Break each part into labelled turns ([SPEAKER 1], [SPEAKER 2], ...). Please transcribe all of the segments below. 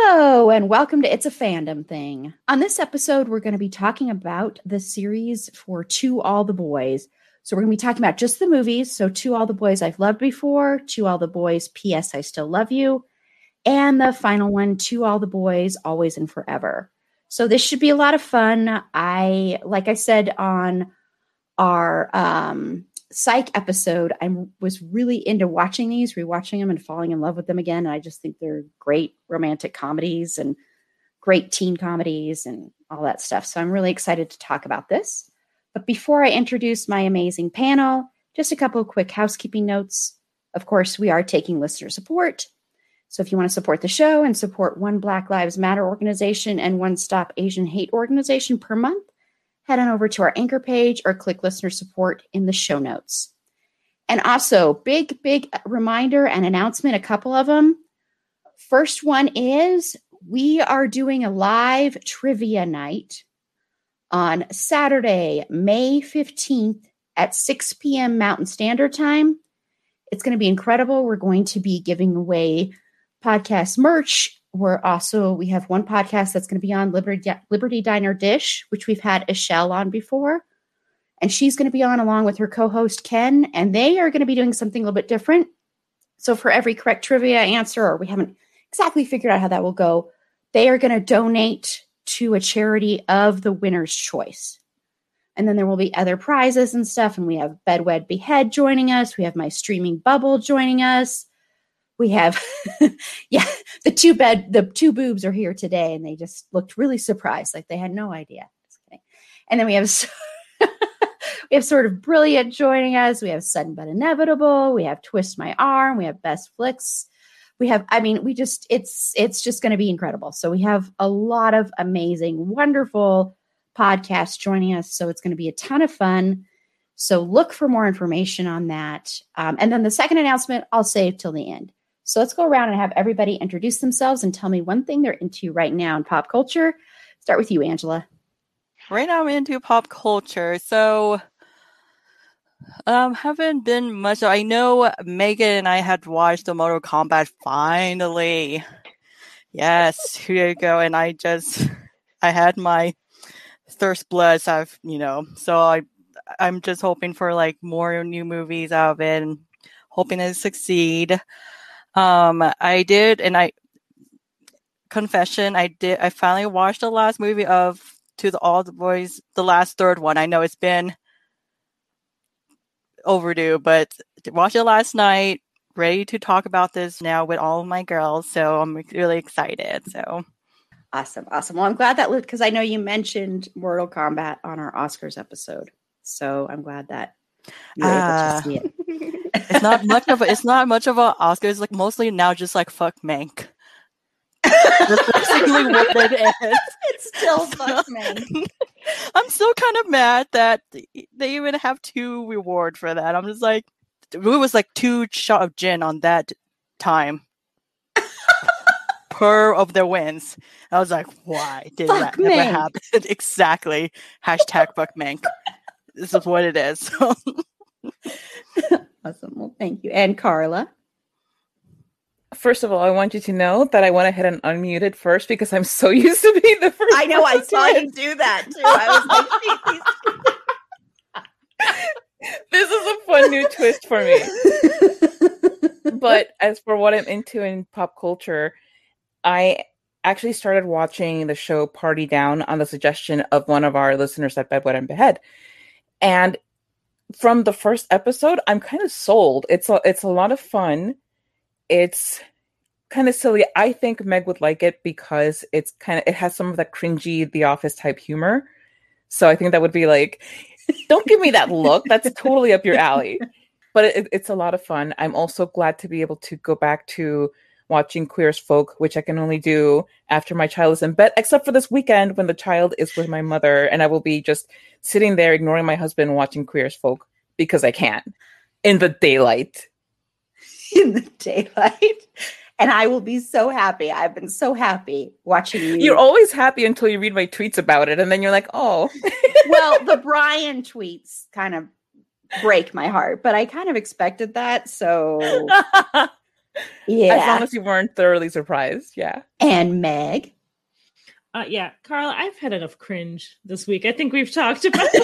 [SPEAKER 1] Hello, and welcome to It's a Fandom Thing. On this episode, we're going to be talking about the series for To All the Boys. So, we're going to be talking about just the movies. So, To All the Boys I've Loved Before, To All the Boys, P.S. I Still Love You, and the final one, To All the Boys, Always and Forever. So, this should be a lot of fun. I, like I said on our um, psych episode, I was really into watching these, rewatching them, and falling in love with them again. And I just think they're great romantic comedies and great teen comedies and all that stuff. So I'm really excited to talk about this. But before I introduce my amazing panel, just a couple of quick housekeeping notes. Of course, we are taking listener support. So if you want to support the show and support one Black Lives Matter organization and one Stop Asian Hate organization per month, head on over to our anchor page or click listener support in the show notes. And also, big, big reminder and announcement a couple of them. First one is we are doing a live trivia night on Saturday, May 15th at 6 p.m. Mountain Standard Time. It's going to be incredible. We're going to be giving away podcast merch we're also we have one podcast that's going to be on Liberty Liberty Diner Dish, which we've had Ishelle on before, and she's going to be on along with her co-host Ken, and they are going to be doing something a little bit different. So for every correct trivia answer, or we haven't exactly figured out how that will go, they are going to donate to a charity of the winner's choice. And then there will be other prizes and stuff. And we have Bedwed Behead joining us. We have my streaming bubble joining us we have yeah the two bed the two boobs are here today and they just looked really surprised like they had no idea. And then we have we have sort of brilliant joining us. We have sudden but inevitable. We have twist my arm. We have best flicks. We have i mean we just it's it's just going to be incredible. So we have a lot of amazing wonderful podcasts joining us so it's going to be a ton of fun. So look for more information on that. Um, and then the second announcement i'll save till the end so let's go around and have everybody introduce themselves and tell me one thing they're into right now in pop culture. Start with you, Angela.
[SPEAKER 2] Right now, I'm into pop culture. So, um, haven't been much. I know Megan and I had watched the Mortal Kombat finally. Yes, here you go. And I just, I had my thirst bloods. I've, you know, so I, I'm just hoping for like more new movies out of it and hoping to succeed. Um, I did, and I confession, I did. I finally watched the last movie of To the All the Boys, the last third one. I know it's been overdue, but watched it last night. Ready to talk about this now with all of my girls, so I'm really excited. So
[SPEAKER 1] awesome, awesome. Well, I'm glad that because I know you mentioned Mortal Kombat on our Oscars episode, so I'm glad that uh, able to see it.
[SPEAKER 2] it's not much of a, it's not much of a Oscar. It's like mostly now just like fuck Mank. That's basically what it is.
[SPEAKER 1] It's still fuck Mank.
[SPEAKER 2] I'm still kind of mad that they even have two reward for that. I'm just like, it was like two shot of gin on that time per of their wins. I was like, why did fuck that Mank. never happen? exactly. Hashtag fuck Mank. This is what it is.
[SPEAKER 1] awesome. Well, thank you. And Carla.
[SPEAKER 3] First of all, I want you to know that I went ahead and unmuted first because I'm so used to being the first.
[SPEAKER 1] I know. I saw you do that too. I was
[SPEAKER 3] like, this is a fun new twist for me. but as for what I'm into in pop culture, I actually started watching the show Party Down on the suggestion of one of our listeners at Bedwet and Behead. And from the first episode, I'm kind of sold. It's a it's a lot of fun. It's kind of silly. I think Meg would like it because it's kind of it has some of that cringy The Office type humor. So I think that would be like, don't give me that look. That's totally up your alley. but it, it's a lot of fun. I'm also glad to be able to go back to watching Queer as Folk, which I can only do after my child is in bed, except for this weekend when the child is with my mother, and I will be just sitting there ignoring my husband watching Queer as Folk because I can in the daylight.
[SPEAKER 1] In the daylight. And I will be so happy. I've been so happy watching you.
[SPEAKER 3] You're always happy until you read my tweets about it, and then you're like, oh.
[SPEAKER 1] well, the Brian tweets kind of break my heart, but I kind of expected that. So, yeah.
[SPEAKER 3] As long as you weren't thoroughly surprised. Yeah.
[SPEAKER 1] And Meg.
[SPEAKER 4] Uh, yeah, Carla, I've had enough cringe this week. I think we've talked about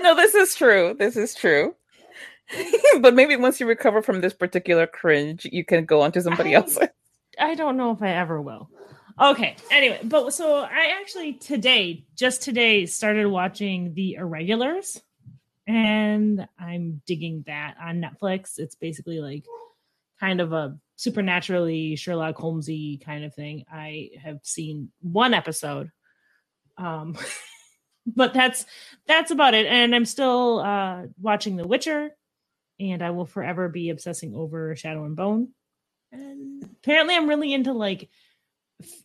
[SPEAKER 3] no, this is true. This is true. but maybe once you recover from this particular cringe, you can go on to somebody
[SPEAKER 4] I,
[SPEAKER 3] else.
[SPEAKER 4] I don't know if I ever will. Okay. Anyway, but so I actually today, just today, started watching The Irregulars, and I'm digging that on Netflix. It's basically like kind of a supernaturally Sherlock Holmesy kind of thing. I have seen one episode. Um but that's that's about it. And I'm still uh watching The Witcher, and I will forever be obsessing over Shadow and Bone. And apparently, I'm really into like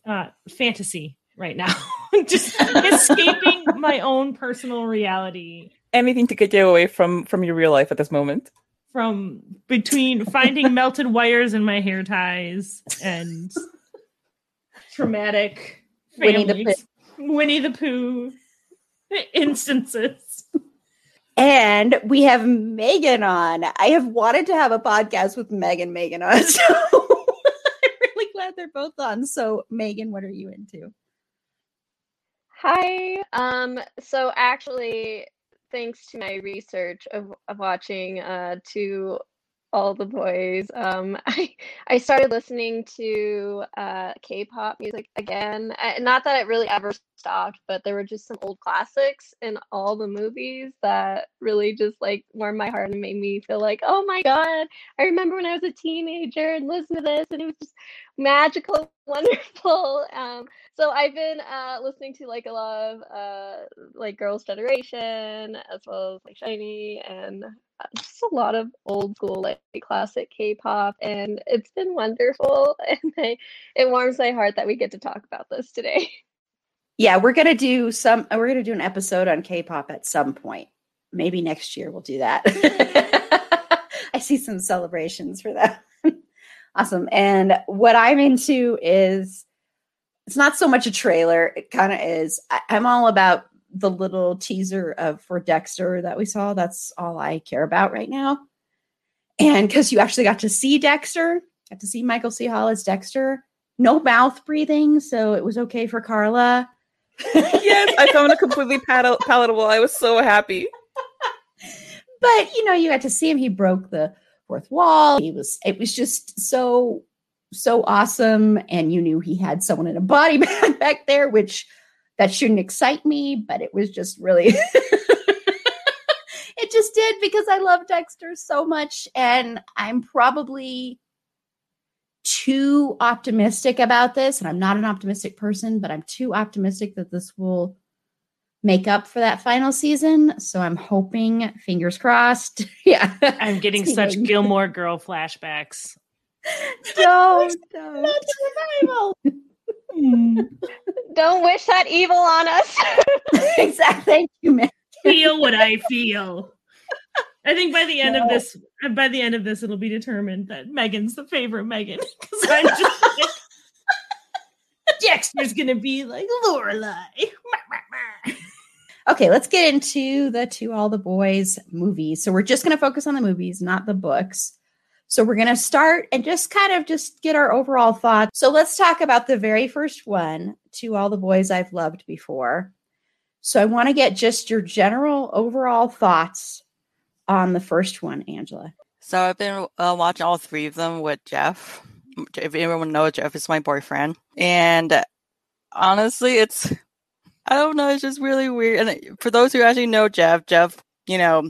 [SPEAKER 4] uh, fantasy right now, just escaping my own personal reality.
[SPEAKER 3] Anything to get you away from from your real life at this moment.
[SPEAKER 4] From between finding melted wires in my hair ties and traumatic
[SPEAKER 1] Winnie the
[SPEAKER 4] families. Winnie the Pooh instances.
[SPEAKER 1] And we have Megan on. I have wanted to have a podcast with Megan Megan on. So I'm really glad they're both on. So, Megan, what are you into?
[SPEAKER 5] Hi. Um, so actually, thanks to my research of, of watching uh to all the boys, um, I I started listening to uh K-pop music again. I, not that it really ever stopped, but there were just some old classics in all the movies that really just like warmed my heart and made me feel like, oh my god, I remember when I was a teenager and listened to this, and it was just magical, wonderful. Um, so I've been uh, listening to like a lot of uh, like Girls Generation as well as like SHINee and just a lot of old school like classic K-pop, and it's been wonderful. And I, it warms my heart that we get to talk about this today.
[SPEAKER 1] Yeah, we're gonna do some. We're gonna do an episode on K-pop at some point. Maybe next year we'll do that. I see some celebrations for that. awesome. And what I'm into is it's not so much a trailer. It kind of is. I, I'm all about the little teaser of for Dexter that we saw. That's all I care about right now. And because you actually got to see Dexter, got to see Michael C. Hall as Dexter. No mouth breathing, so it was okay for Carla.
[SPEAKER 3] yes, I found it completely pal- palatable. I was so happy.
[SPEAKER 1] But you know, you got to see him. He broke the fourth wall. He was. It was just so so awesome, and you knew he had someone in a body bag back there, which that shouldn't excite me, but it was just really. it just did because I love Dexter so much, and I'm probably too optimistic about this and i'm not an optimistic person but i'm too optimistic that this will make up for that final season so i'm hoping fingers crossed yeah
[SPEAKER 4] I'm getting such Gilmore Girl flashbacks.
[SPEAKER 1] don't don't
[SPEAKER 5] Not
[SPEAKER 1] survival
[SPEAKER 5] Don't wish that evil on us.
[SPEAKER 1] exactly thank you man
[SPEAKER 4] Feel what I feel. I think by the end of this, by the end of this, it'll be determined that Megan's the favorite Megan. Because I'm just like, Dexter's gonna be like Lorelai.
[SPEAKER 1] okay let's get into the to all the boys movies so we're just going to focus on the movies not the books so we're going to start and just kind of just get our overall thoughts. So let's talk about the very first one to all the boys i've loved before. So i want to get just your general overall thoughts on the first one angela.
[SPEAKER 2] So I've been uh, watching all three of them with Jeff. If anyone knows, Jeff is my boyfriend, and honestly, it's I don't know, it's just really weird. And for those who actually know Jeff, Jeff, you know,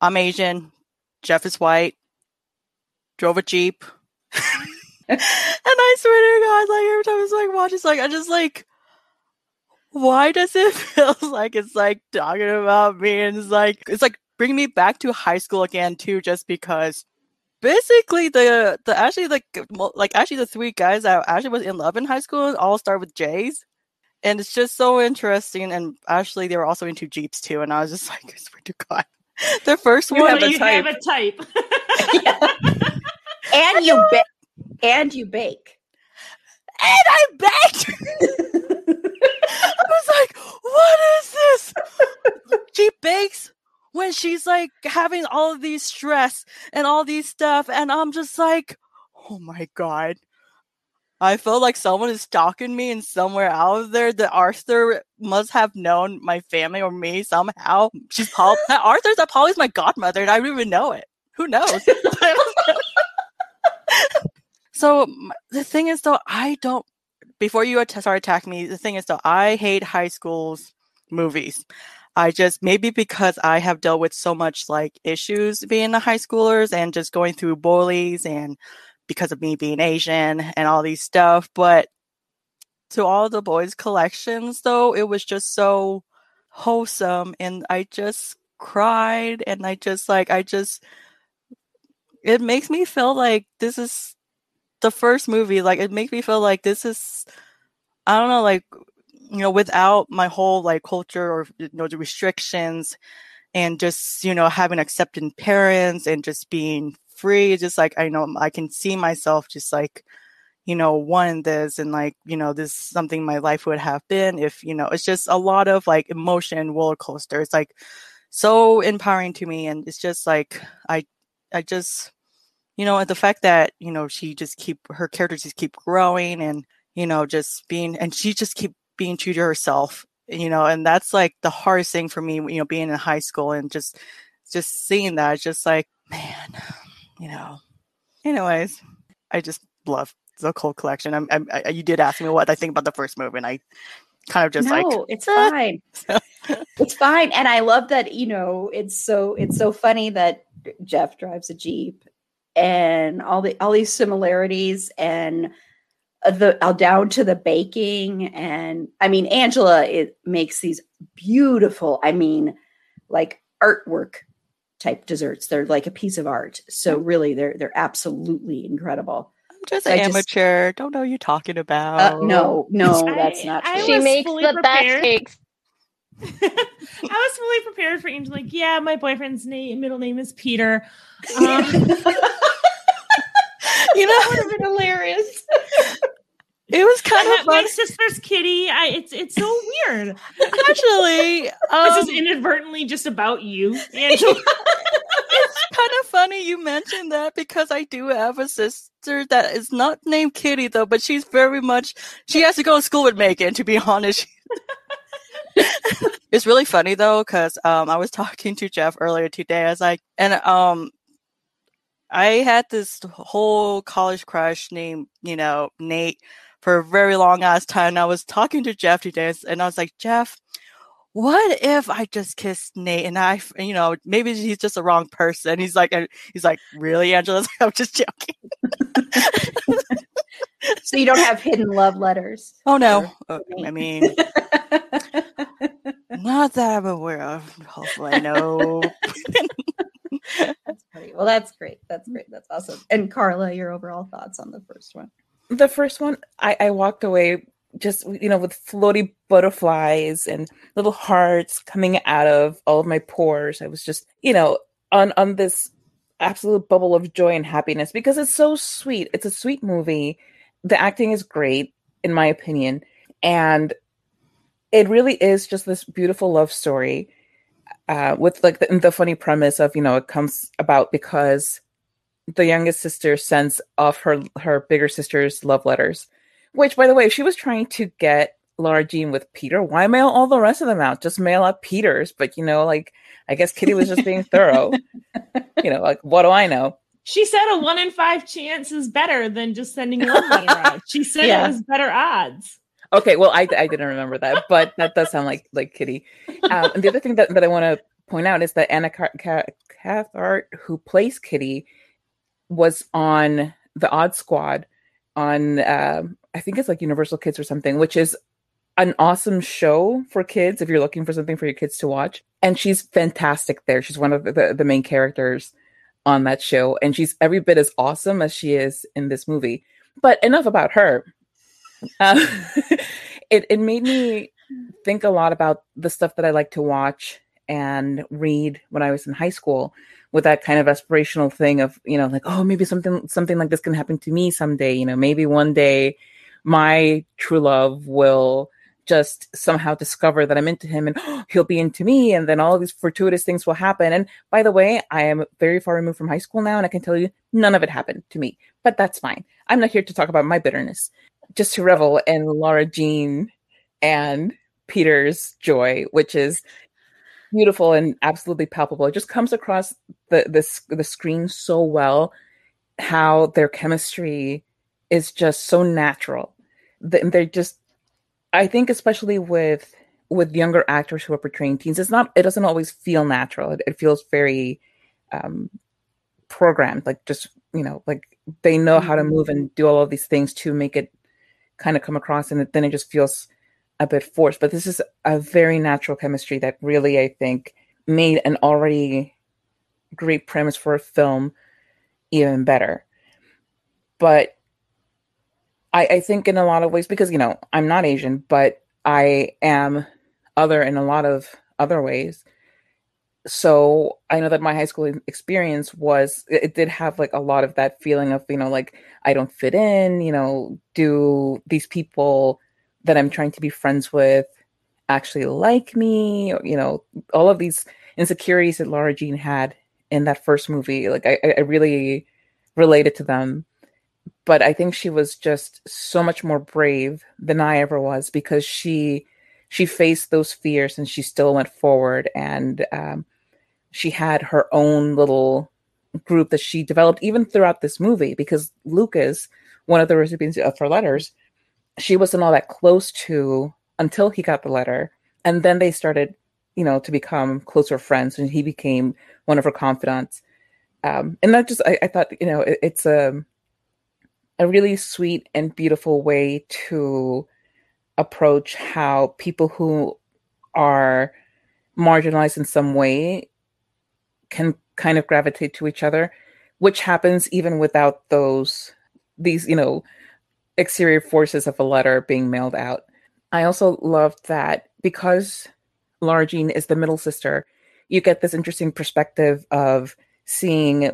[SPEAKER 2] I'm Asian, Jeff is white, drove a jeep, and I swear to God, like every time it's like watch, it's like I just like. Why does it feel like it's like talking about me and it's like it's like bring me back to high school again too, just because basically the the actually like like actually the three guys that actually was in love in high school all start with J's. And it's just so interesting. And actually, they were also into Jeeps too. And I was just like, I swear to God. The first
[SPEAKER 4] You,
[SPEAKER 2] one,
[SPEAKER 4] have, you have a type. yeah.
[SPEAKER 1] and you bake. And you bake.
[SPEAKER 2] and I begged. I was like, what is this? She bakes when she's like having all of these stress and all these stuff. And I'm just like, oh my God. I feel like someone is stalking me and somewhere out there that Arthur must have known my family or me somehow. She's Paul uh, Arthur's that Polly's my godmother and I don't even know it. Who knows? so the thing is though, I don't before you start attacking me, the thing is though, I hate high school's movies. I just maybe because I have dealt with so much like issues being a high schoolers and just going through bullies and because of me being Asian and all these stuff. But to all the boys' collections though, it was just so wholesome and I just cried and I just like I just it makes me feel like this is the first movie like it makes me feel like this is i don't know like you know without my whole like culture or you know the restrictions and just you know having accepting parents and just being free just like i know i can see myself just like you know wanting this and like you know this is something my life would have been if you know it's just a lot of like emotion roller coaster. It's like so empowering to me and it's just like i i just you know, the fact that, you know, she just keep her characters just keep growing and, you know, just being and she just keep being true to herself, you know, and that's like the hardest thing for me, you know, being in high school and just just seeing that, just like, man, you know. Anyways, I just love the Cold Collection. I'm, I'm I, you did ask me what I think about the first movie, and I kind of just
[SPEAKER 1] no,
[SPEAKER 2] like
[SPEAKER 1] it's fine. it's fine. And I love that, you know, it's so it's so funny that Jeff drives a Jeep and all the all these similarities and uh, the uh, down to the baking and I mean Angela it makes these beautiful, I mean like artwork type desserts. They're like a piece of art. So really they're they're absolutely incredible.
[SPEAKER 2] I'm just
[SPEAKER 1] I
[SPEAKER 2] an
[SPEAKER 1] just-
[SPEAKER 2] amateur. Don't know what you're talking about.
[SPEAKER 1] Uh, no, no,
[SPEAKER 4] I-
[SPEAKER 1] that's not
[SPEAKER 4] I
[SPEAKER 1] true.
[SPEAKER 5] she makes
[SPEAKER 4] fully
[SPEAKER 5] the best cakes.
[SPEAKER 4] I was fully prepared for Angel. Like, yeah, my boyfriend's name, middle name is Peter. Um,
[SPEAKER 2] you know,
[SPEAKER 1] would have been hilarious.
[SPEAKER 2] It was kind
[SPEAKER 4] my,
[SPEAKER 2] of
[SPEAKER 4] my sister's Kitty. I, it's it's so weird.
[SPEAKER 2] Actually, um,
[SPEAKER 4] this is inadvertently just about you, Angela.
[SPEAKER 2] it's kind of funny you mentioned that because I do have a sister that is not named Kitty though, but she's very much she has to go to school with Megan. To be honest, it's really funny though because um, I was talking to Jeff earlier today. I was like, and um, I had this whole college crush named you know Nate for a very long ass time. I was talking to Jeff today, and I was like, Jeff what if I just kissed Nate and I, you know, maybe he's just the wrong person. He's like, he's like, really, Angela? I'm just joking.
[SPEAKER 1] so you don't have hidden love letters.
[SPEAKER 2] Oh no. Uh, I mean, not that I'm aware of. Hopefully, I know.
[SPEAKER 1] that's funny. Well, that's great. That's great. That's awesome. And Carla, your overall thoughts on the first one?
[SPEAKER 3] The first one I, I walked away just you know with floaty butterflies and little hearts coming out of all of my pores. I was just you know on on this absolute bubble of joy and happiness because it's so sweet. It's a sweet movie. The acting is great in my opinion. And it really is just this beautiful love story uh, with like the, the funny premise of you know it comes about because the youngest sister sends off her her bigger sister's love letters. Which, by the way, if she was trying to get Laura Jean with Peter, why mail all the rest of them out? Just mail out Peter's. But you know, like I guess Kitty was just being thorough. You know, like what do I know?
[SPEAKER 4] she said a one in five chance is better than just sending one letter out. She said
[SPEAKER 1] Yeah.
[SPEAKER 4] it was better odds.
[SPEAKER 3] Okay, well, I, I didn't remember that, but that does sound like like Kitty. Um, and the other thing that, that I want to point out is that Anna Car- Ca- Cathcart, who plays Kitty, was on the Odd Squad on um I think it's like Universal Kids or something, which is an awesome show for kids if you're looking for something for your kids to watch. And she's fantastic there. She's one of the, the, the main characters on that show, and she's every bit as awesome as she is in this movie. But enough about her. Uh, it it made me think a lot about the stuff that I like to watch and read when I was in high school with that kind of aspirational thing of, you know, like, oh, maybe something something like this can happen to me someday. You know, maybe one day my true love will just somehow discover that I'm into him and oh, he'll be into me. And then all these fortuitous things will happen. And by the way, I am very far removed from high school now. And I can tell you none of it happened to me, but that's fine. I'm not here to talk about my bitterness, just to revel in Laura Jean and Peter's joy, which is beautiful and absolutely palpable. It just comes across the the, the screen so well how their chemistry is just so natural. They're just I think especially with with younger actors who are portraying teens, it's not it doesn't always feel natural. It, it feels very um programmed, like just you know, like they know how to mm-hmm. move and do all of these things to make it kind of come across and then it just feels a bit forced, but this is a very natural chemistry that really, I think, made an already great premise for a film even better. But I, I think in a lot of ways, because you know, I'm not Asian, but I am other in a lot of other ways. So I know that my high school experience was it did have like a lot of that feeling of, you know, like I don't fit in, you know, do these people that I'm trying to be friends with actually like me, you know, all of these insecurities that Lara Jean had in that first movie. Like I, I really related to them. But I think she was just so much more brave than I ever was because she she faced those fears and she still went forward and um, she had her own little group that she developed even throughout this movie because Lucas, one of the recipients of her letters, she wasn't all that close to until he got the letter. And then they started, you know, to become closer friends and he became one of her confidants. Um, and that just, I, I thought, you know, it, it's a, a really sweet and beautiful way to approach how people who are marginalized in some way can kind of gravitate to each other, which happens even without those, these, you know, exterior forces of a letter being mailed out. I also loved that because Lara Jean is the middle sister, you get this interesting perspective of seeing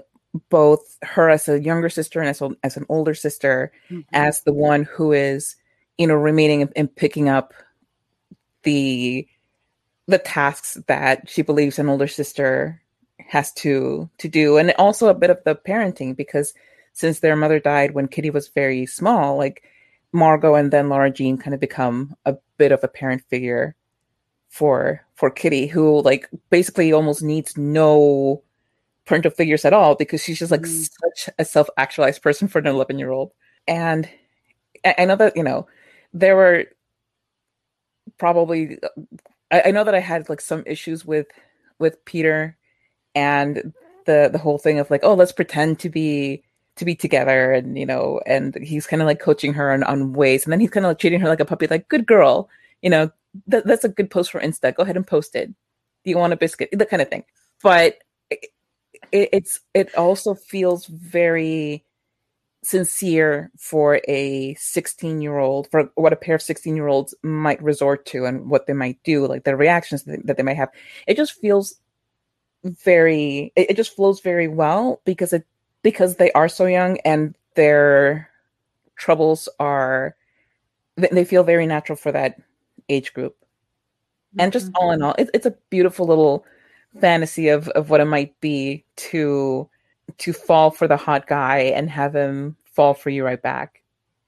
[SPEAKER 3] both her as a younger sister and as, a, as an older sister mm-hmm. as the one who is you know remaining and picking up the the tasks that she believes an older sister has to to do and also a bit of the parenting because since their mother died when Kitty was very small, like Margot and then Laura Jean kind of become a bit of a parent figure for for Kitty, who like basically almost needs no parental figures at all because she's just like mm. such a self actualized person for an eleven year old. And I, know that you know there were probably I, I know that I had like some issues with with Peter and the the whole thing of like oh let's pretend to be to be together and you know and he's kind of like coaching her on, on ways. And then he's kind of like treating her like a puppy like good girl you know? Th- that's a good post for insta. Go ahead and post it. Do you want a biscuit? That kind of thing. But it, it's it also feels very sincere for a 16 year old for what a pair of 16 year olds might resort to and what they might do like the reactions that, they might have. It just feels very it just flows very well because it because they are so young and their troubles are they feel very natural for that age group. And just mm-hmm. all in all it, it's a beautiful little fantasy of of what it might be to to fall for the hot guy and have him fall for you right back.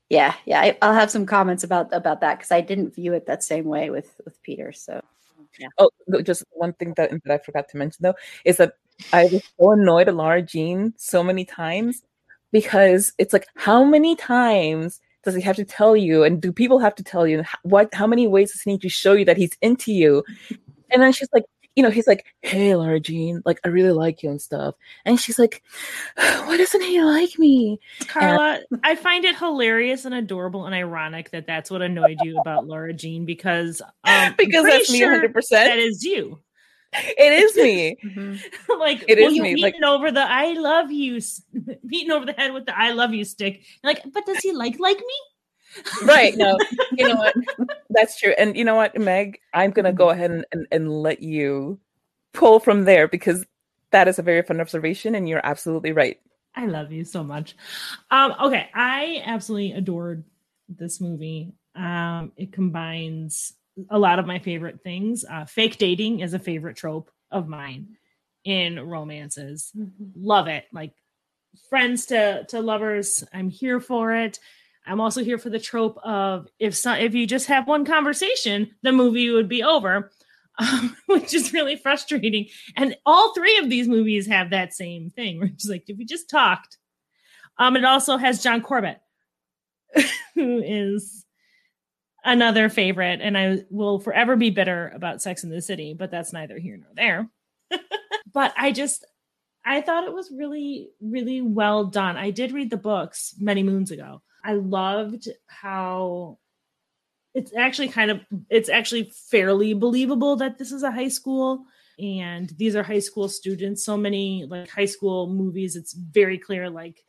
[SPEAKER 1] Yeah yeah I, will have some comments about about that because i didn't view it that same way with with peter so
[SPEAKER 3] yeah. oh just one thing that, that i forgot to mention though is that I was so annoyed at Laura Jean so many times because it's like, how many times does he have to tell you, and do people have to tell you what? How many ways does he need to show you that he's into you? And then she's like, you know, he's like, "Hey, Laura Jean, like I really like you and stuff," and she's like, "Why doesn't he like me?"
[SPEAKER 4] Carla, I find it hilarious and adorable and ironic that that's what annoyed you about Laura Jean because um,
[SPEAKER 3] because that's me, hundred percent.
[SPEAKER 4] That is you.
[SPEAKER 3] It is me.
[SPEAKER 1] Mhm.
[SPEAKER 4] like
[SPEAKER 3] It
[SPEAKER 4] well,
[SPEAKER 3] is
[SPEAKER 4] you
[SPEAKER 3] me,
[SPEAKER 4] beating over the "I love you," s- beating over the head with the "I love you" stick. Like, but does he like like me?
[SPEAKER 3] right no you know what that's true and you know what meg i'm gonna go ahead and, and, and let you pull from there because that is a very fun observation and you're absolutely right
[SPEAKER 4] I love you so much. Um, okay, I absolutely adored this movie. Um, it combines a lot of my favorite things. Uh, fake dating is a favorite trope of mine in romances. Love it. Like friends to to lovers. I'm here for it. I'm also here for the trope of if so, if you just have one conversation, the movie would be over, um, which is really frustrating. And all three of these movies have that same thing, which is like if we just talked. Um, it also has John Corbett, who is another favorite, and I will forever be bitter about Sex in the City, but that's neither here nor there. but I just I thought it was really, really well done. I did read the books many moons ago. I loved how it's actually kind of it's actually fairly believable that this is a high school and these are high school students. So many like high school movies, it's very clear like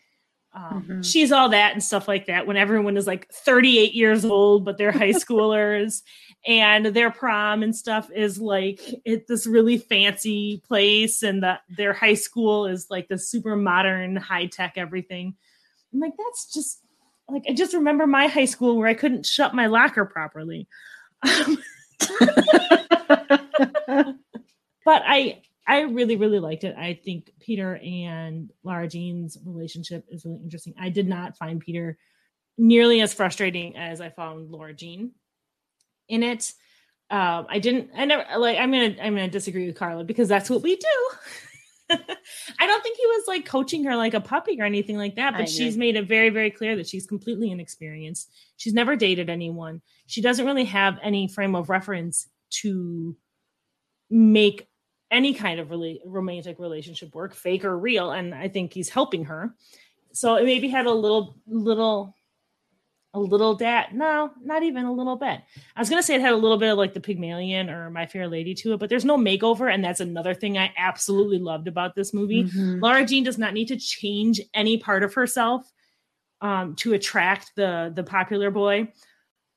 [SPEAKER 4] um,
[SPEAKER 1] Mhm.
[SPEAKER 4] she's all that and stuff like that when everyone is like 38 years old but they're high schoolers and their prom and stuff is like at this really fancy place and the, their high school is like the super modern high tech everything i'm like that's just like i just remember my high school where i couldn't shut my locker properly Um, but I I really really liked it. I think Peter and Lara Jean's relationship is really interesting. I did not find Peter nearly as frustrating as I found Laura Jean in it. Um, I didn't. I never like. I'm gonna. I'm gonna disagree with Carla because that's what we do. I don't think he was like coaching her like a puppy or anything like that. But she's made it very, very clear that she's completely inexperienced. She's never dated anyone. She doesn't really have any frame of reference to make any kind of really romantic relationship work, fake or real. And I think he's helping her. So it maybe had a little, little, a little dat. No, not even a little bit. I was gonna say it had a little bit of like the Pygmalion or My Fair Lady to it, but there's no makeover, and that's another thing I absolutely loved about this movie.
[SPEAKER 1] Mhm.
[SPEAKER 4] Laura Jean does not need to change any part of herself um, to attract the the popular boy.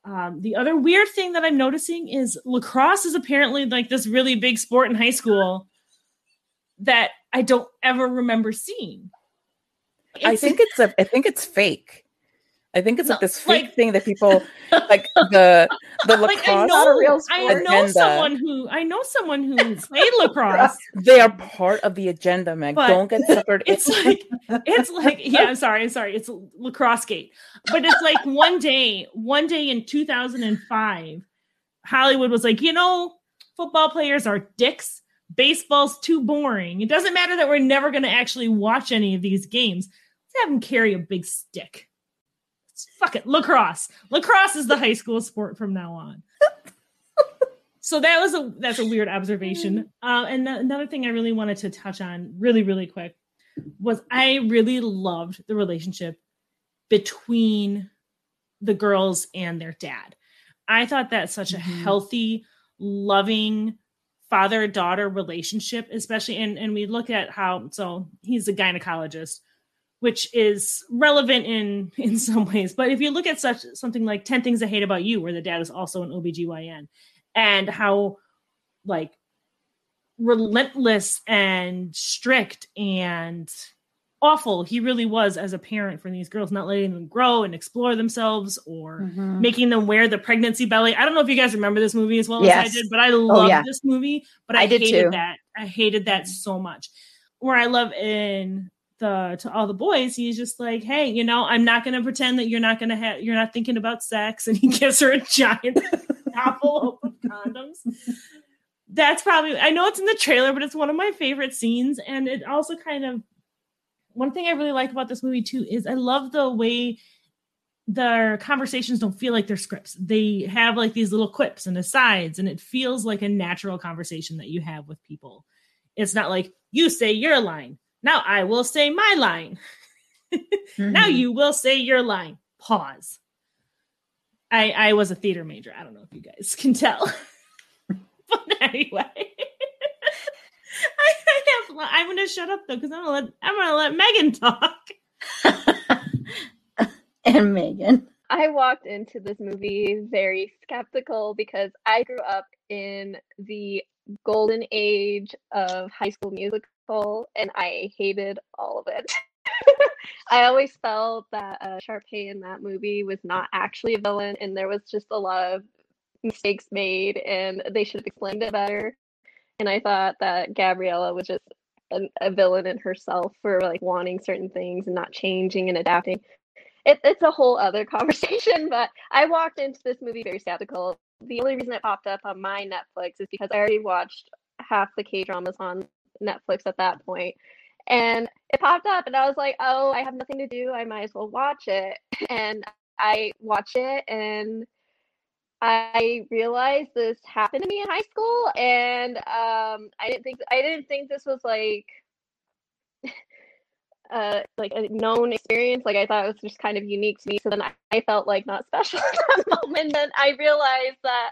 [SPEAKER 4] Um, the other weird thing that I'm noticing is lacrosse is apparently like this really big sport in high school that I don't ever remember seeing.
[SPEAKER 3] I think it's a. I think it's fake. I think it's like this fake
[SPEAKER 4] like-
[SPEAKER 3] thing that people like the the
[SPEAKER 4] like I
[SPEAKER 3] lacrosse.
[SPEAKER 4] know,
[SPEAKER 1] a real
[SPEAKER 4] I know someone who I know someone who played lacrosse.
[SPEAKER 3] They are part of the agenda, Meg.
[SPEAKER 4] But
[SPEAKER 3] Don't get suckered.
[SPEAKER 4] It's like it's like yeah, I'm sorry, I'm sorry. It's lacrosse gate. But it's like one day, one day in 2005, Hollywood was like, you know, football players are dicks. Baseball's too boring. It doesn't matter that we're never going to actually watch any of these games. Let's have them carry a big stick. Fuck it, lacrosse. Lacrosse is the high school sport from now on. so that was a that's a weird observation. Uh, and th- another thing I really wanted to touch on, really, really quick, was I really loved the relationship between the girls and their dad. I thought that such a
[SPEAKER 1] Mhm.
[SPEAKER 4] healthy, loving father daughter relationship, especially and and we look at how so he's a gynecologist, which is relevant in in some ways. But if you look at such something like 10 Things I Hate About You, where the dad is also an OBGYN, and how like relentless and strict and awful he really was as a parent for these girls, not letting them grow and explore themselves or
[SPEAKER 1] Mhm.
[SPEAKER 4] making them wear the pregnancy belly. I don't know if you guys remember this movie as well as I did, but I love
[SPEAKER 1] yeah.
[SPEAKER 4] this movie. But I,
[SPEAKER 1] I did
[SPEAKER 4] hated
[SPEAKER 1] too.
[SPEAKER 4] that. I hated that so much. Where I love in the to all the boys, he's just like, hey, you know, I'm not gonna pretend that you're not gonna have you're not thinking about sex, and he gives her a giant envelope of condoms. That's probably I know it's in the trailer, but it's one of my favorite scenes, and it also kind of one thing I really like about this movie too is I love the way their conversations don't feel like they're scripts. They have like these little quips and asides, and it feels like a natural conversation that you have with people. It's not like you say your line. Now I will say my line. mm-hmm. Now you will say your line. Pause. I I was a theater major. I don't know if you guys can tell. but anyway. I, I have I'm gonna shut up though, because I'm gonna let I'm gonna let Megan talk.
[SPEAKER 1] and Megan.
[SPEAKER 5] I walked into this movie very skeptical because I grew up in the golden age of high school musical and I hated all of it. I always felt that uh, Sharpay in that movie was not actually a villain, and there was just a lot of mistakes made, and they should have explained it better. And I thought that Gabriella was just a, a villain in herself for like wanting certain things and not changing and adapting. It, it's a whole other conversation, but I walked into this movie very skeptical. The only reason it popped up on my Netflix is because I already watched half the K dramas on Netflix at that point and it popped up and i was like oh i have nothing to do i might as well watch it. And i watch it and i realized this happened to me in high school and um i didn't think i didn't think this was like uh like a known experience like i thought it was just kind of unique to me so then i, I felt like not special at that moment and i realized that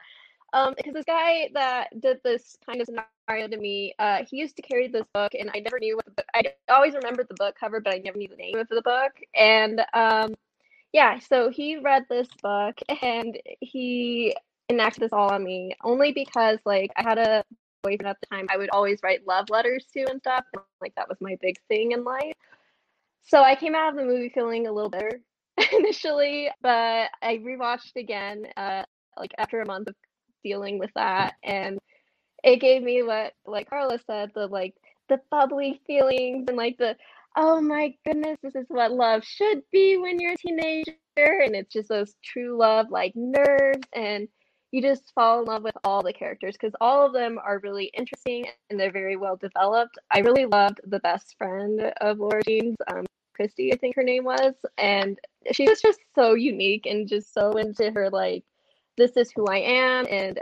[SPEAKER 5] um, because this guy that did this kind of scenario to me, uh, he used to carry this book, and I never knew what the book. I always remembered the book cover, but I never knew the name of the book. And um, yeah, so he read this book, and he enacted this all on me, only because like I had a boyfriend at the time. I would always write love letters to and stuff, and, like that was my big thing in life. So I came out of the movie feeling a little better initially, but I rewatched again, uh, like after a month of dealing with that and it gave me what like carla said the like the bubbly feelings and like the oh my goodness this is what love should be when you're a teenager and it's just those true love like nerves and you just fall in love with all the characters because all of them are really interesting and they're very well developed. I really loved the best friend of laura jean's um, christy i think her name was and she was just so unique and just so into her like this is who I am and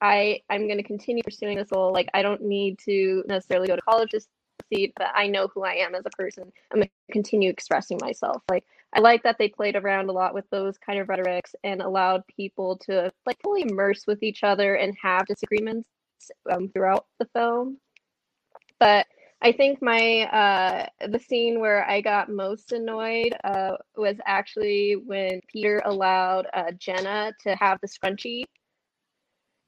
[SPEAKER 5] I I'm going to continue pursuing this goal. Like I don't need to necessarily go to college to succeed, but I know who I am as a person. I'm going to continue expressing myself. Like I like that they played around a lot with those kind of rhetorics and allowed people to like fully immerse with each other and have disagreements um, throughout the film. But I think my uh, the scene where I got most annoyed uh, was actually when Peter allowed uh, Jenna to have the scrunchie.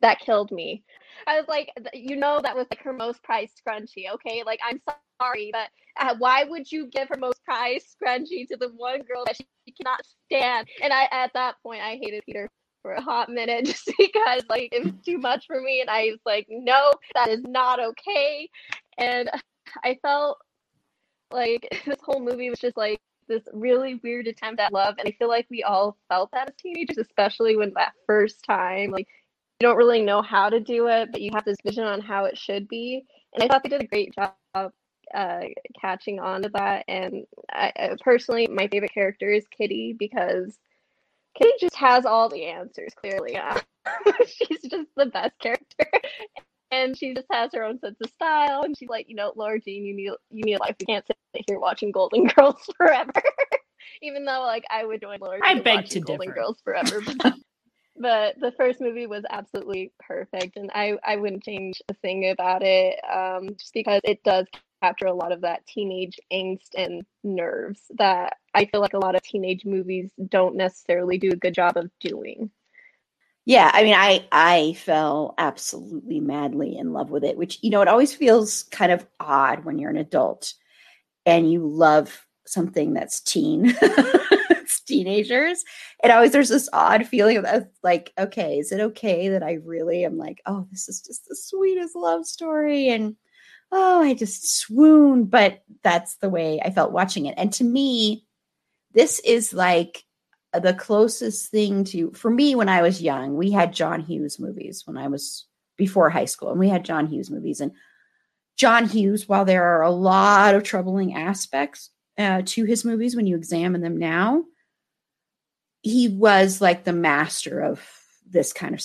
[SPEAKER 5] That killed me. I was like, you know, that was like her most prized scrunchie. Okay, like I'm sorry, but uh, why would you give her most prized scrunchie to the one girl that she cannot stand? And I, at that point, I hated Peter for a hot minute just because like it was too much for me, and I was like, no, that is not okay. And I felt like this whole movie was just like this really weird attempt at love and i feel like we all felt that as teenagers especially when that first time like you don't really know how to do it but you have this vision on how it should be. And i thought they did a great job uh, catching on to that. And I, personally my favorite character is kitty because kitty just has all the answers clearly. She's just the best character and she just has her own sense of style. And she's like, you know, Laura Jean, you need you need a life. You can't sit here watching Golden Girls forever. Even though, like, I would join Laura.
[SPEAKER 4] I beg to
[SPEAKER 5] Golden
[SPEAKER 4] differ.
[SPEAKER 5] Girls forever. but the first movie was absolutely perfect, and I I wouldn't change a thing about it. Um, just because it does capture a lot of that teenage angst and nerves that I feel like a lot of teenage movies don't necessarily do a good job of doing
[SPEAKER 1] yeah i mean i i fell absolutely madly in love with it which you know it always feels kind of odd when you're an adult and you love something that's teen it's teenagers and always there's this odd feeling of like okay is it okay that i really am like oh this is just the sweetest love story and oh i just swoon but that's the way i felt watching it and to me this is like the closest thing to for me when I was young, we had John Hughes movies when I was before high school, and we had John Hughes movies. And John Hughes, while there are a lot of troubling aspects uh, to his movies when you examine them now, he was like the master of this kind of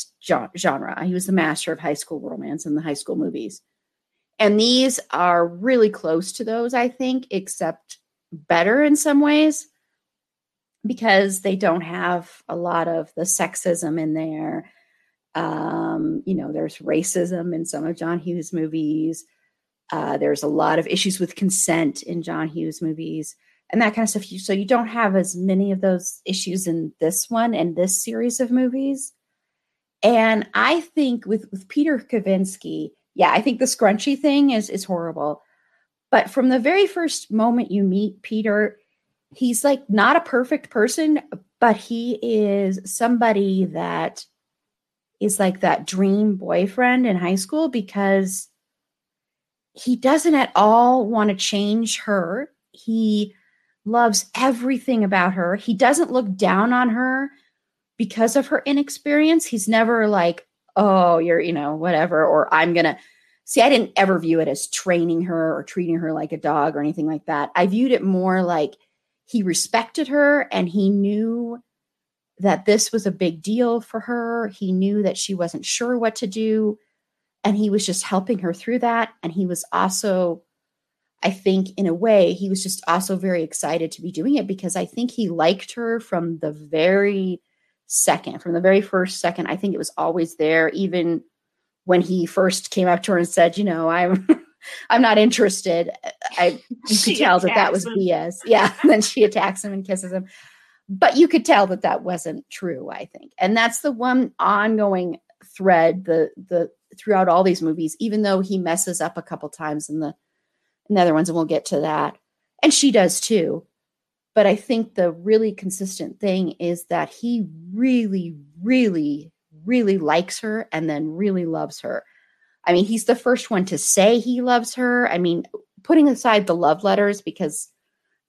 [SPEAKER 1] genre. He was the master of high school romance and the high school movies. And these are really close to those, I think, except better in some ways because they don't have a lot of the sexism in there. Um, you know, there's racism in some of John Hughes movies. Uh, there's a lot of issues with consent in John Hughes movies and that kind of stuff. So you don't have as many of those issues in this one and this series of movies. And I think with with Peter Kavinsky, yeah, I think the scrunchy thing is is horrible. But from the very first moment you meet Peter, he's like not a perfect person, but he is somebody that is like that dream boyfriend in high school because he doesn't at all want to change her. He loves everything about her. He doesn't look down on her because of her inexperience. He's never like, oh, you're, you know, whatever, or I'm going to see. I didn't ever view it as training her or treating her like a dog or anything like that. I viewed it more like he respected her and he knew that this was a big deal for her. He knew that she wasn't sure what to do. And he was just helping her through that. And he was also I think in a way he was just also very excited to be doing it because I think he liked her from the very second, from the very first second. I think it was always there, even when he first came up to her and said, "You know, I'm." I'm not interested. I you could tell that that was him. BS. Yeah. Then she attacks him and kisses him. But you could tell that that wasn't true, I think. And that's the one ongoing thread the the throughout all these movies even though he messes up a couple times in the and the other ones, and we'll get to that. And she does too. But I think the really consistent thing is that he really, really, really likes her and then really loves her. I mean, he's the first one to say he loves her. I mean, putting aside the love letters because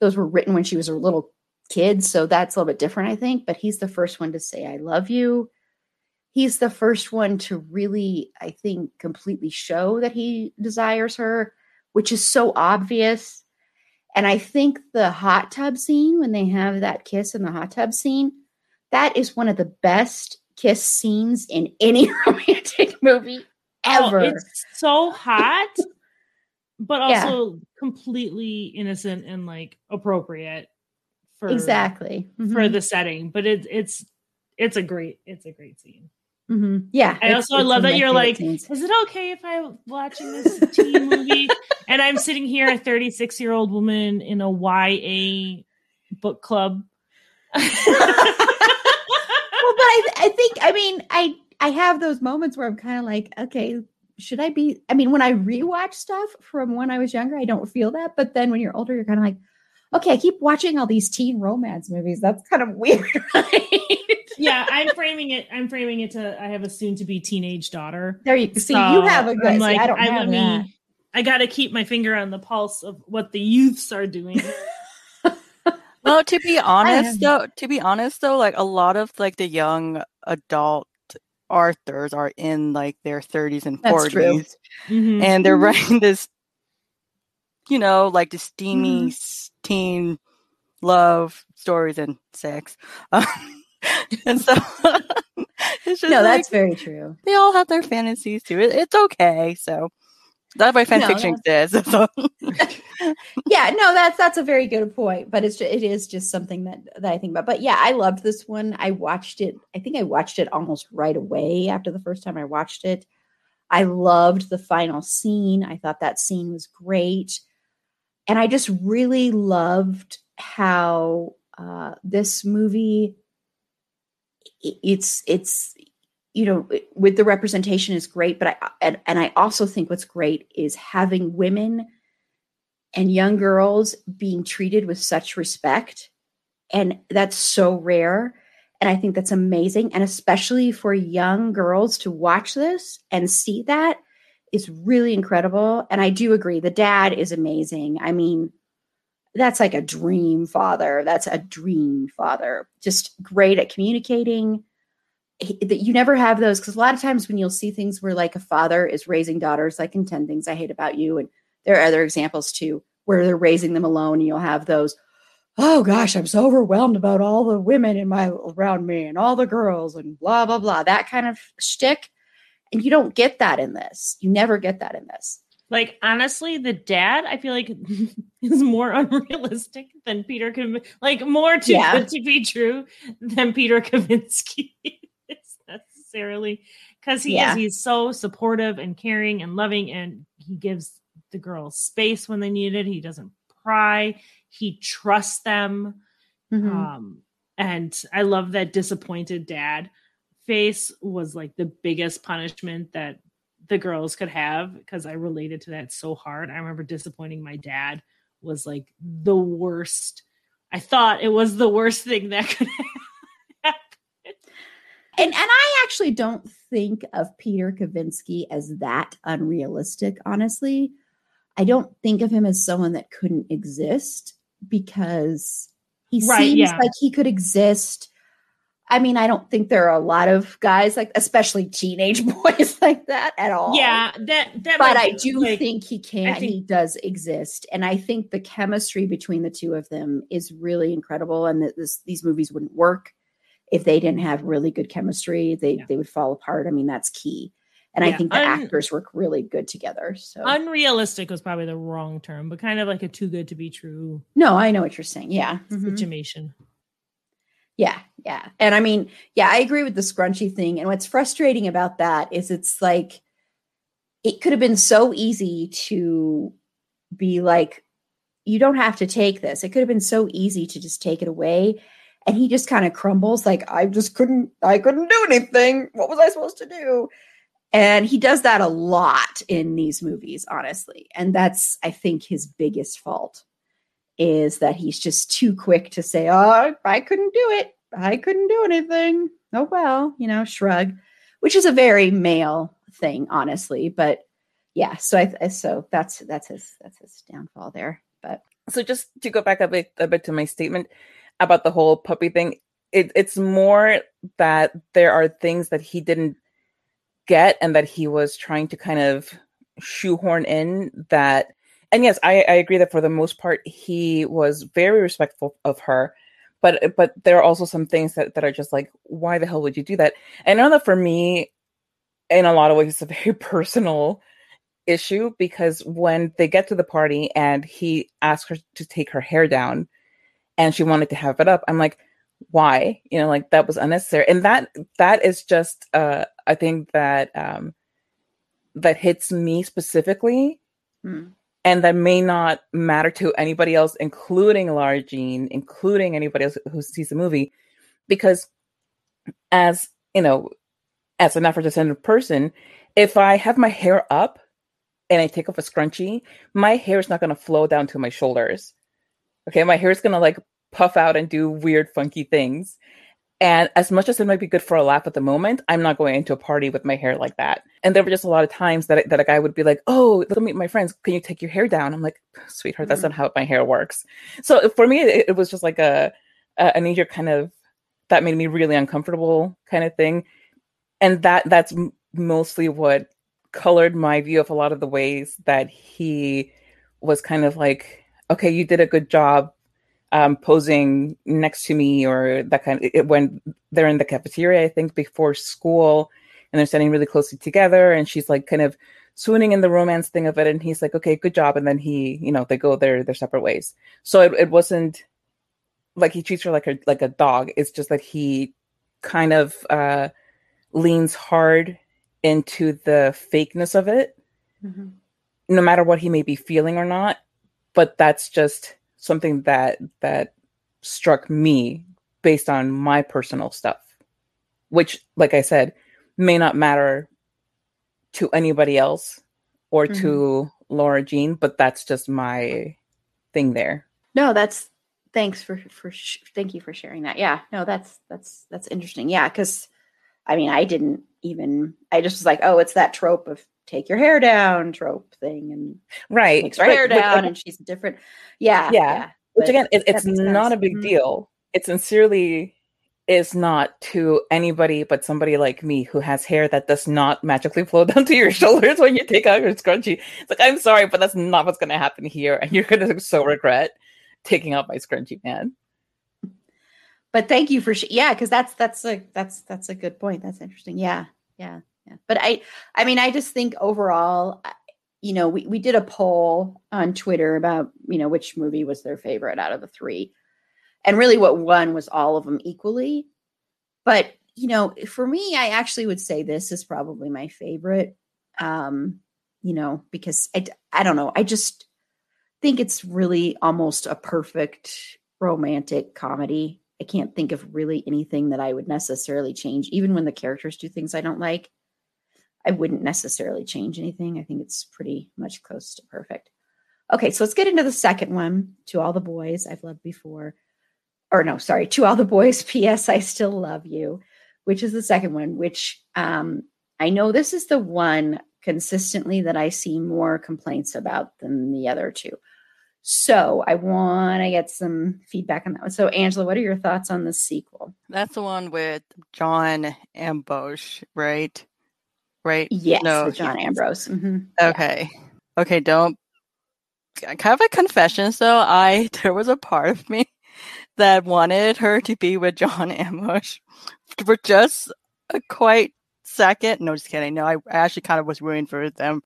[SPEAKER 1] those were written when she was a little kid. So that's a little bit different, I think. But he's the first one to say, I love you. He's the first one to really, I think, completely show that he desires her which is so obvious. And I think the hot tub scene, when they have that kiss in the hot tub scene, that is one of the best kiss scenes in any romantic movie ever. Oh,
[SPEAKER 4] it's so hot, but also yeah. completely innocent and like appropriate
[SPEAKER 1] for exactly
[SPEAKER 4] mm-hmm. for the setting. But it's it's it's a great it's a great scene.
[SPEAKER 1] Mm-hmm. Yeah.
[SPEAKER 4] I also love that you're like, scenes. is it okay if I'm watching this teen movie and I'm sitting here, a 36 year old woman in a YA book club?
[SPEAKER 1] well, but I, I think, I mean, I, I have those moments where I'm kind of like, okay, should I be? I mean, when I rewatch stuff from when I was younger, I don't feel that. But then when you're older, you're kind of like, okay, I keep watching all these teen romance movies. That's kind of weird, right?
[SPEAKER 4] yeah, I'm framing it. I'm framing it to. I have a soon to be teenage daughter.
[SPEAKER 1] There you see. So you have a good. I'm like, see, I don't I, have that.
[SPEAKER 4] I got to keep my finger on the pulse of what the youths are doing.
[SPEAKER 2] well, to be honest, though, to be honest though, like a lot of like the young adult authors are in like their 30s and 40s, mm-hmm. and they're mm-hmm. writing this, you know, like the steamy mm-hmm. teen love stories and sex. and so
[SPEAKER 1] it's just no, like, that's very true.
[SPEAKER 2] They all have their fantasies too. It, it's okay. So that's why fan no, fiction is. So.
[SPEAKER 1] yeah, no, that's that's a very good point. But it's it is just something that that I think about. But yeah, I loved this one. I watched it. I think I watched it almost right away after the first time I watched it. I loved the final scene. I thought that scene was great. And I just really loved how uh, this movie it's it's you know with the representation is great but i and, and i also think what's great is having women and young girls being treated with such respect and that's so rare and i think that's amazing and especially for young girls to watch this and see that is really incredible and i do agree the dad is amazing i mean that's like a dream father. That's a dream father. Just great at communicating. That you never have those because a lot of times when you'll see things where like a father is raising daughters, like in 10 Things I Hate About You, and there are other examples too, where they're raising them alone, and you'll have those, oh gosh, I'm so overwhelmed about all the women in my around me and all the girls and blah blah blah. That kind of shtick. And you don't get that in this. You never get that in this.
[SPEAKER 4] Like honestly, the dad I feel like is more unrealistic than Peter Kav- like more too
[SPEAKER 1] Yeah.
[SPEAKER 4] good to be true than Peter Kavinsky necessarily because he
[SPEAKER 1] Yeah.
[SPEAKER 4] is he's so supportive and caring and loving and he gives the girls space when they need it. He doesn't pry. He trusts them.
[SPEAKER 1] Mhm.
[SPEAKER 4] Um, and I love that disappointed dad face was like the biggest punishment that the girls could have because I related to that so hard. I remember disappointing my dad was like the worst. I thought it was the worst thing that could happen.
[SPEAKER 1] And and I actually don't think of Peter Kavinsky as that unrealistic, honestly. I don't think of him as someone that couldn't exist because he
[SPEAKER 4] Right,
[SPEAKER 1] seems
[SPEAKER 4] yeah.
[SPEAKER 1] like he could exist. I mean, I don't think there are a lot of guys like, especially teenage boys like that at all.
[SPEAKER 4] Yeah, that that.
[SPEAKER 1] but I do
[SPEAKER 4] like,
[SPEAKER 1] think he can.
[SPEAKER 4] think-
[SPEAKER 1] he does exist, and I think the chemistry between the two of them is really incredible. And that this these movies wouldn't work if they didn't have really good chemistry. They
[SPEAKER 4] Yeah.
[SPEAKER 1] they would fall apart. I mean, that's key. And I think the
[SPEAKER 4] un-
[SPEAKER 1] actors work really good together. So
[SPEAKER 4] unrealistic was probably the wrong term, but kind of like a too good to be true
[SPEAKER 1] no, I know what you're saying. Yeah, Mhm.
[SPEAKER 4] situation.
[SPEAKER 1] Yeah, yeah. And I mean, yeah, I agree with the scrunchy thing. And what's frustrating about that is it's like it could have been so easy to be like, you don't have to take this. It could have been so easy to just take it away. And he just kind of crumbles, like, I just couldn't, I couldn't do anything. What was I supposed to do? And he does that a lot in these movies, honestly. And that's, I think, his biggest fault is that he's just too quick to say, "Oh, I couldn't do it. I couldn't do anything." Oh well, you know, shrug, which is a very male thing, honestly. But yeah, so I so that's that's his that's his downfall there. But
[SPEAKER 3] so just to go back a bit a bit to my statement about the whole puppy thing it, it's more that there are things that he didn't get and that he was trying to kind of shoehorn in that and yes I, I agree that for the most part he was very respectful of her but but there are also some things that, that are just like why the hell would you do that? And I know that for me in a lot of ways it's a very personal issue because when they get to the party and he asks her to take her hair down and she wanted to have it up. I'm like why? You know like that was unnecessary. And that that is just uh i think that um that hits me specifically
[SPEAKER 1] hmm.
[SPEAKER 3] and that may not matter to anybody else including Laura Jean including anybody else who sees the movie because as you know as an afro-descendant person if i have my hair up and i take off a scrunchie my hair is not going to flow down to my shoulders okay my hair is going to like puff out and do weird funky things and as much as it might be good for a laugh at the moment, I'm not going into a party with my hair like that. And there were just a lot of times that, that a guy would be like, Oh, let me meet my friends. Can you take your hair down? I'm like, sweetheart, that's
[SPEAKER 1] Mhm.
[SPEAKER 3] not how my hair works. So for me, it, it was just like a, a, a knee jerk kind of, that made me really uncomfortable kind of thing. And that, that's m- mostly what colored my view of a lot of the ways that he was kind of like, okay, you did a good job um, posing next to me or that kind of it, when they're in the cafeteria, I think before school and they're standing really closely together and she's like kind of swooning in the romance thing of it. And he's like, okay, good job. And then he, you know, they go their, their separate ways. So it, it wasn't like he treats her like a, like a dog. It's just that he kind of, uh, leans hard into the fakeness of it
[SPEAKER 1] Mhm.
[SPEAKER 3] no matter what he may be feeling or not but that's just something that that struck me based on my personal stuff which like i said may not matter to anybody else or to mm-hmm. laura jean but that's just my thing there
[SPEAKER 1] no, that's thanks for for sh- thank you for sharing that. Yeah, no, that's that's that's interesting. Yeah, because I mean, I didn't even. I just was like, oh, it's that trope of take your hair down trope thing, and
[SPEAKER 3] right
[SPEAKER 1] takes her
[SPEAKER 3] But-
[SPEAKER 1] hair down, and she's different. Yeah,
[SPEAKER 3] Yeah. which
[SPEAKER 1] but
[SPEAKER 3] again it, it's not
[SPEAKER 1] sense.
[SPEAKER 3] a big
[SPEAKER 1] Mhm.
[SPEAKER 3] deal it sincerely is not to anybody but somebody like me who has hair that does not magically flow down to your shoulders when you take out your scrunchie it's like i'm sorry but that's not what's going to happen here and you're going to so regret taking out my scrunchie man.
[SPEAKER 1] But thank you for sh- yeah, because that's that's a that's that's a good point. That's interesting. Yeah, yeah, But I I mean I just think overall, you know, we we did a poll on Twitter about you know which movie was their favorite out of the three, and really what won was all of them equally. But you know, for me, I actually would say this is probably my favorite. Um, you know, because I I don't know, I just think it's really almost a perfect romantic comedy. I can't think of really anything that I would necessarily change, even when the characters do things I don't like. I wouldn't necessarily change anything. I think it's pretty much close to perfect. Okay, so let's get into the second one. To all the boys I've loved before. Or no, sorry, to all the boys, P.S. I still love you, which is the second one, which um, I know this is the one consistently that I see more complaints about than the other two. So I want to get some feedback on that one. So Angela, what are your thoughts on the sequel?
[SPEAKER 2] That's the one with John Ambrose, right? Right?
[SPEAKER 1] Yes, no, John Ambrose. Mm-hmm.
[SPEAKER 2] Okay. Yeah. Okay, don't kind of a confession. So I there was a part of me that wanted her to be with John Ambrose for just a quite second. No, just kidding. No, I, I actually kind of was rooting for them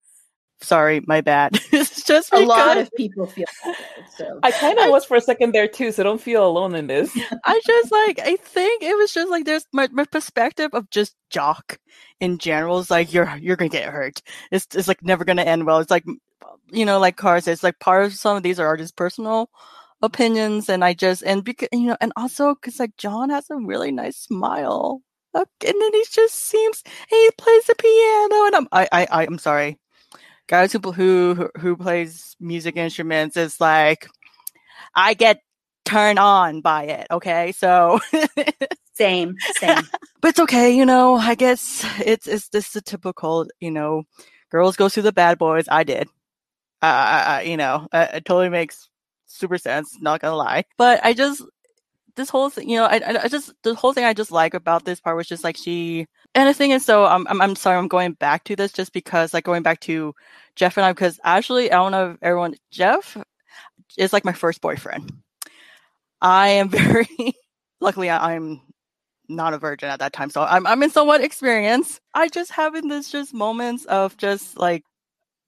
[SPEAKER 2] sorry, my bad. it's just
[SPEAKER 1] because... a lot of people feel that way, so
[SPEAKER 3] I kind of was for a second there too, so don't feel alone in this.
[SPEAKER 2] I just like I think it was just like there's my, my perspective of just jock in general is like you're you're gonna get hurt. It's it's like never gonna end well. It's like you know, like Car says, like part of some of these are just personal opinions, and I just and because you know, and also because like John has a really nice smile. And then he just seems he plays the piano, and I'm I I I'm sorry guys who who who plays music instruments is like I get turned on by it. Okay, so
[SPEAKER 1] same, same.
[SPEAKER 2] but it's okay, you know. I guess it's it's this the typical, you know, girls go through the bad boys. I did, uh, you know, uh, it totally makes super sense. Not gonna lie, but I just this whole thing, you know, I, I just the whole thing I just like about this part was just like she and the thing is, so I'm, I'm, I'm sorry, I'm going back to this just because, like, going back to Jeff and I, because actually, I don't know if everyone, Jeff is like my first boyfriend. I am very, luckily, I, I'm not a virgin at that time, so I'm, I'm in somewhat experience. I just having this just moments of just like,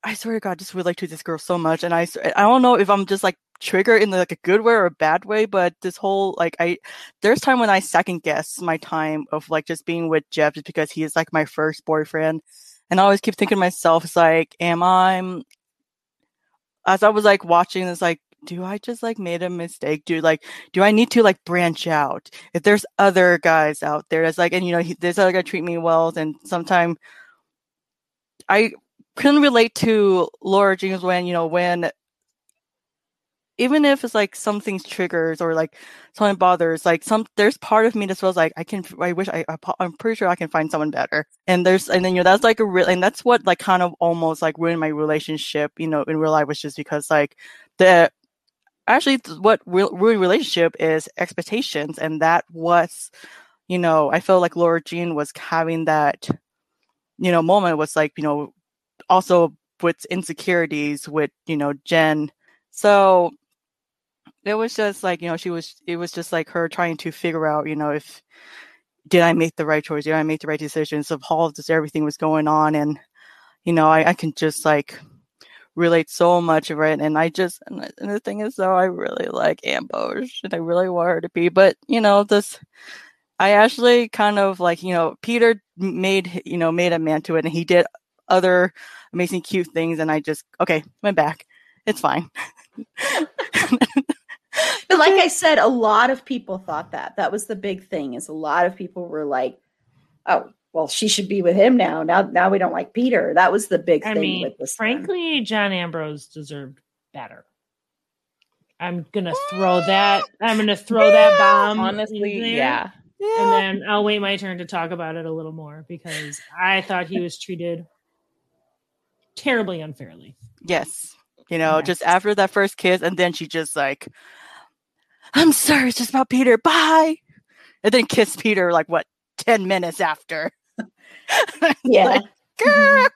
[SPEAKER 2] I swear to God, just relate to this girl so much, and I, I don't know if I'm just like trigger in like a good way or a bad way, but this whole like I there's time when I second guess my time of like just being with Jeff just because he is like my first boyfriend. And I always keep thinking to myself, it's like, am I as I was like watching this, like, do I just like made a mistake? Do like, do I need to like branch out? If there's other guys out there that's like, and you know, he, this other guy treat me well, then sometime I couldn't relate to Laura Jeans when, you know, when even if it's like something triggers or like something bothers, like some there's part of me that feels like I can. I wish I. I'm pretty sure I can find someone better. And there's and then you know that's like a real and that's what like kind of almost like ruined my relationship. You know, in real life was just because like the actually what ruined relationship is expectations, and that was you know I felt like Laura Jean was having that you know moment was like you know also with insecurities with you know Jen. So it was just like you know she was it was just like her trying to figure out you know if did i make the right choice? Did i make the right decisions of all of this everything was going on? And you know i, I can just like relate so much of it. And i just and the thing is though i really like ambush and i really want her to be but you know this i actually kind of like you know peter made you know made a man to it and he did other amazing cute things and i just okay went back. It's fine
[SPEAKER 1] but like I said, a lot of people thought that. That was the big thing. Is a lot of people were like, "Oh, well, she should be with him now. Now, now we don't like Peter." That was the big
[SPEAKER 4] I
[SPEAKER 1] thing
[SPEAKER 4] mean,
[SPEAKER 1] with this.
[SPEAKER 4] Frankly, one. John Ambrose deserved better. I'm gonna throw that. I'm gonna throw yeah, that bomb.
[SPEAKER 3] Honestly, yeah.
[SPEAKER 4] yeah. And then I'll wait my turn to talk about it a little more because I thought he was treated terribly unfairly.
[SPEAKER 2] Yes. You know, yes. just after that first kiss, and then she just like I'm sorry, it's just about Peter. Bye. And then kiss Peter like what, 10 minutes after.
[SPEAKER 1] yeah. like,
[SPEAKER 2] mm-hmm.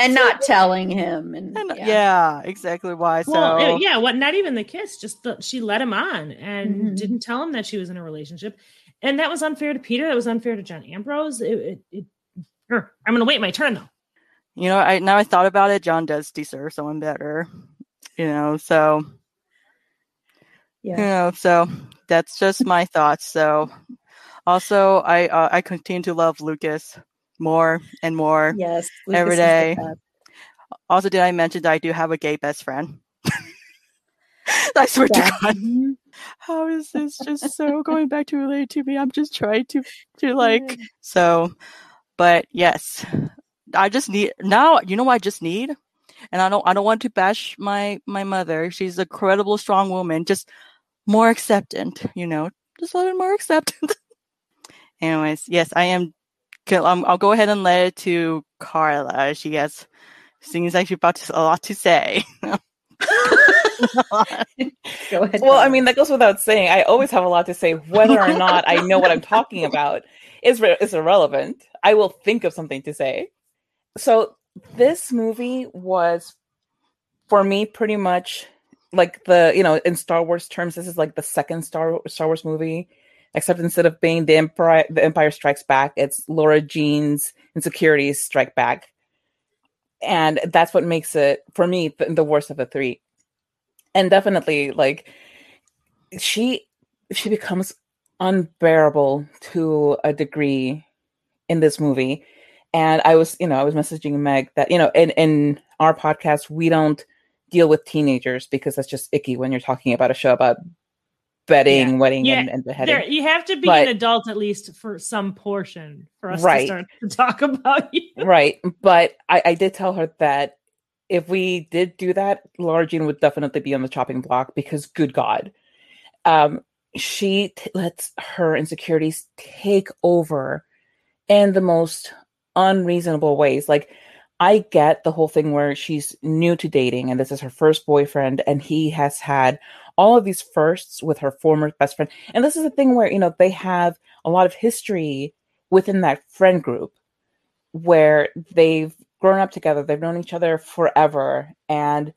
[SPEAKER 1] and not telling him and,
[SPEAKER 2] And
[SPEAKER 1] yeah.
[SPEAKER 2] yeah. exactly why. So
[SPEAKER 4] uh, yeah, what? Not even the kiss. Just the, she let him on and
[SPEAKER 1] Mhm.
[SPEAKER 4] didn't tell him that she was in a relationship, and that was unfair to Peter. That was unfair to John Ambrose. It, it, it er, I'm gonna wait my turn though.
[SPEAKER 2] you know, I now I thought about it, John does deserve someone better. You know, so
[SPEAKER 1] Yeah.
[SPEAKER 2] you know, so that's just my thoughts. So also I uh, I continue to love Lucas more and more.
[SPEAKER 1] Yes.
[SPEAKER 2] Every
[SPEAKER 1] Lucas the
[SPEAKER 2] day. Also, did I mention that I do have a gay best friend? I swear
[SPEAKER 1] Yeah.
[SPEAKER 2] to God,
[SPEAKER 1] Mhm.
[SPEAKER 2] how is this just so going back to relate to me? I'm just trying to to like so, but yes, I just need now. You know what I just need, and I don't I don't want to bash my my mother. She's a credible, strong woman. Just more acceptant, you know, just a little more acceptant. Anyways, yes, I am. Um, I'll go ahead and let it to Carla. She has seems like she's about to, a lot to say.
[SPEAKER 1] Go ahead.
[SPEAKER 3] Well, I mean, that goes without saying. I always have a lot to say. Whether or not I know what I'm talking about is re- is irrelevant. I will think of something to say. So this movie was, for me, pretty much like the you know in Star Wars terms, this is like the second Star Star Wars movie. Except instead of being the Empire, the Empire Strikes Back, it's Laura Jean's Insecurities Strike Back, and that's what makes it for me the, the worst of the three. And definitely, like she she becomes unbearable to a degree in this movie and i was you know i was messaging meg that you know in in our podcast we don't deal with teenagers because that's just icky when you're talking about a show about betting wedding
[SPEAKER 4] Yeah,
[SPEAKER 3] and, and beheading.
[SPEAKER 4] There, you have to be
[SPEAKER 3] But-
[SPEAKER 4] an adult at least for some portion for us
[SPEAKER 3] Right.
[SPEAKER 4] to start to talk about you.
[SPEAKER 3] right. But I, I did tell her that if we did do that laura jean would definitely be on the chopping block because good god. Um she t- lets her insecurities take over in the most unreasonable ways. Like i get the whole thing where she's new to dating and this is her first boyfriend and he has had all of these firsts with her former best friend. And this is a thing where you know they have a lot of history within that friend group where they've grown up together, they've known each other forever, and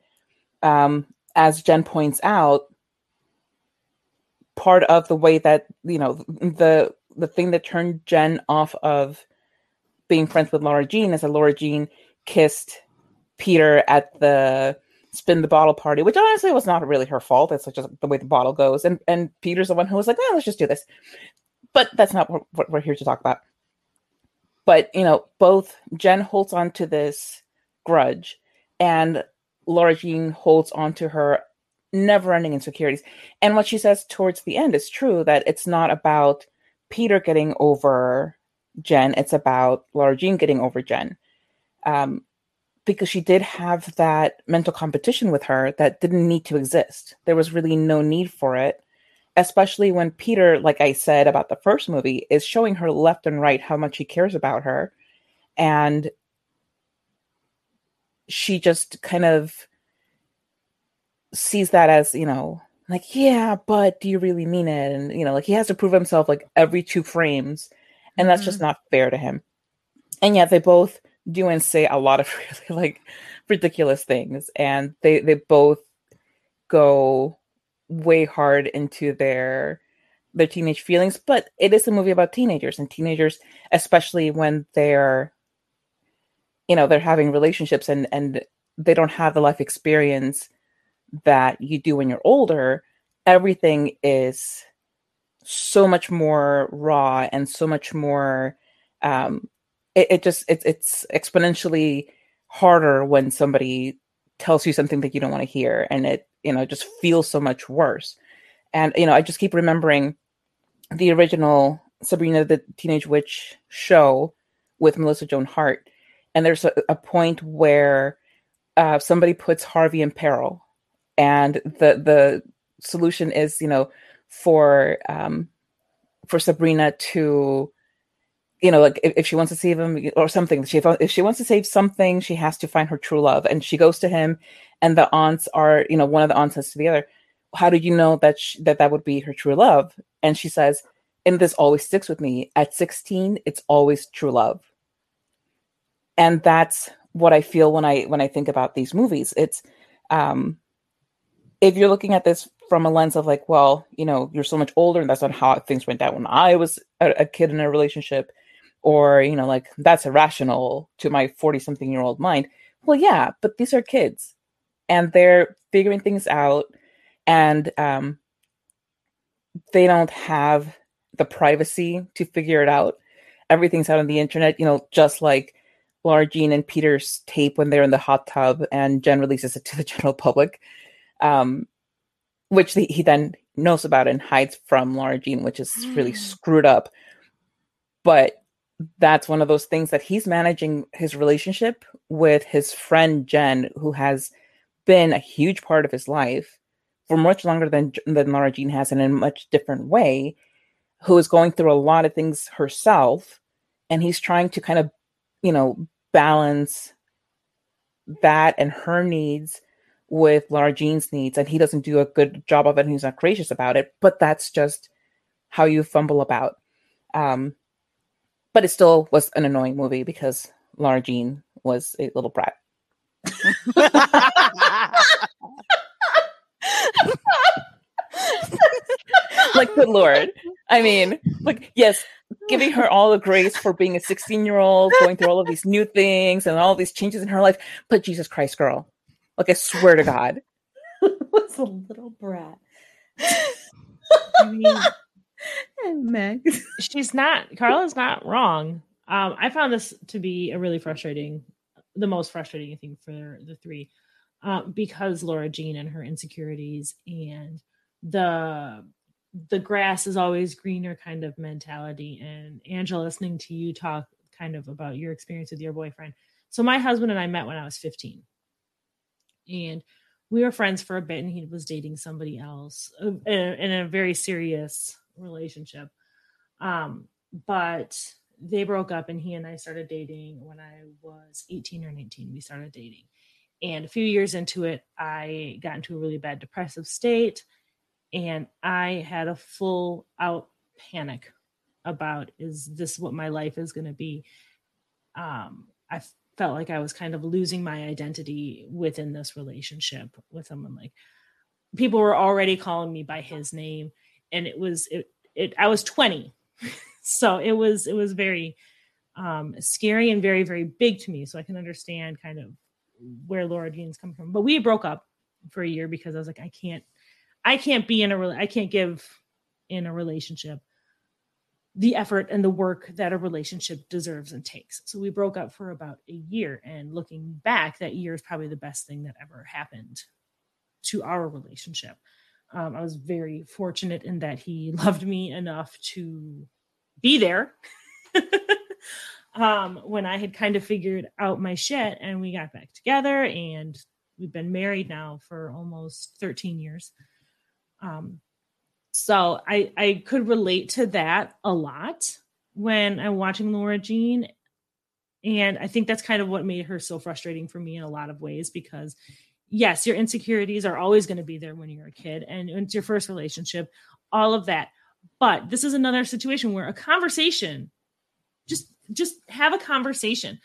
[SPEAKER 3] um, as Jen points out, part of the way that you know the the thing that turned Jen off of being friends with Laura Jean is that Laura Jean kissed Peter at the spin the bottle party, which honestly was not really her fault. It's just the way the bottle goes, and and Peter's the one who was like, "Oh, let's just do this." But that's not what, what we're here to talk about but you know both jen holds on to this grudge and laura jean holds on to her never-ending insecurities and what she says towards the end is true that it's not about peter getting over jen it's about laura jean getting over jen um, because she did have that mental competition with her that didn't need to exist there was really no need for it especially when Peter, like I said about the first movie, is showing her left and right how much he cares about her. And she just kind of sees that as, you know, like, yeah, but do you really mean it? And, you know, like he has to prove himself like every two frames. And that's just not fair to him. And yet they both do and say a lot of really like ridiculous things. And they, they both go way hard into their their teenage feelings but it is a movie about teenagers and teenagers especially when they're you know they're having relationships and and they don't have the life experience that you do when you're older everything is so much more raw and so much more um it, it just it's it's exponentially harder when somebody tells you something that you don't want to hear and it you know just feels so much worse. And you know i just keep remembering the original sabrina the teenage witch show with melissa joan hart and there's a, a point where uh, somebody puts harvey in peril and the the solution is you know for um for sabrina to you know, like if, if she wants to save him or something, she if she wants to save something, she has to find her true love. And she goes to him, and the aunts are, you know, one of the aunts says to the other, "How do you know that sh- that that would be her true love?" And she says, "And this always sticks with me. At sixteen, it's always true love." And that's what I feel when I when I think about these movies. It's um, if you're looking at this from a lens of like, well, you know, you're so much older, and that's not how things went down when I was a, a kid in a relationship, or you know, like that's irrational to my forty something year old mind. Well, yeah, but these are kids, and they're figuring things out, and um, they don't have the privacy to figure it out. Everything's out on the internet, you know, just like Lara Jean and Peter's tape when they're in the hot tub and Jen releases it to the general public, um, which the, he then knows about and hides from Lara Jean, which is really
[SPEAKER 1] Mm.
[SPEAKER 3] screwed up. But that's one of those things that he's managing his relationship with his friend Jen, who has been a huge part of his life for much longer than than Lara Jean has, and in a much different way, who is going through a lot of things herself, and he's trying to kind of, you know, balance that and her needs with Lara Jean's needs, and he doesn't do a good job of it, and he's not gracious about it. But that's just how you fumble about. Um, but it still was an annoying movie because Lara Jean was a little brat. like good lord i mean like yes giving her all the grace for being a 16 year old going through all of these new things and all these changes in her life but jesus christ girl like i swear to god
[SPEAKER 1] was a little brat.
[SPEAKER 4] I mean,
[SPEAKER 1] Meg.
[SPEAKER 4] she's not Carla's not wrong. Um, I found this to be a really frustrating, the most frustrating thing for the three, uh, because Laura Jean and her insecurities and the the grass is always greener kind of mentality. And Angela, listening to you talk kind of about your experience with your boyfriend. So my husband and I met when I was 15. And we were friends for a bit and he was dating somebody else uh, in a, in a very serious relationship. Um but they broke up and he and i started dating when i was 18 or 19 we started dating. And a few years into it i got into a really bad depressive state and i had a full out panic about is this what my life is going to be? Um i felt like i was kind of losing my identity within this relationship with someone like people were already calling me by his name and it was it, it i was 20 so it was it was very um scary and very very big to me. So i can understand kind of where laura jean's come from. But we broke up for a year because i was like i can't i can't be in a i can't give in a relationship the effort and the work that a relationship deserves and takes. So we broke up for about a year. And looking back that year is probably the best thing that ever happened to our relationship um, I was very fortunate in that he loved me enough to be there um, when I had kind of figured out my shit and we got back together and we've been married now for almost 13 years. Um, so I, I could relate to that a lot when I'm watching Laura Jean. And I think that's kind of what made her so frustrating for me in a lot of ways because yes, your insecurities are always going to be there when you're a kid and it's your first relationship, all of that. But this is another situation where a conversation, just just have a conversation.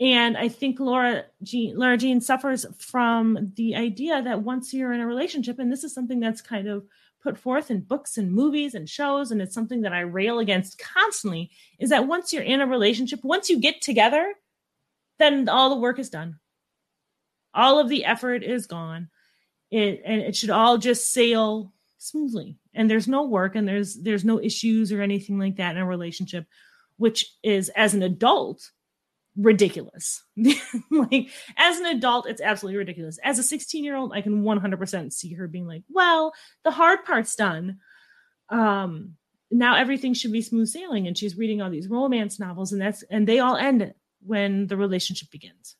[SPEAKER 4] And I think Laura Jean, Laura Jean suffers from the idea that once you're in a relationship, and this is something that's kind of put forth in books and movies and shows, and it's something that I rail against constantly, is that once you're in a relationship, once you get together, then all the work is done all of the effort is gone. It and it should all just sail smoothly. And there's no work and there's there's no issues or anything like that in a relationship which is as an adult ridiculous. Like as an adult it's absolutely ridiculous. As a 16 year old i can 100% see her being like well the hard part's done. Um now everything should be smooth sailing. And she's reading all these romance novels and that's and they all end when the relationship begins.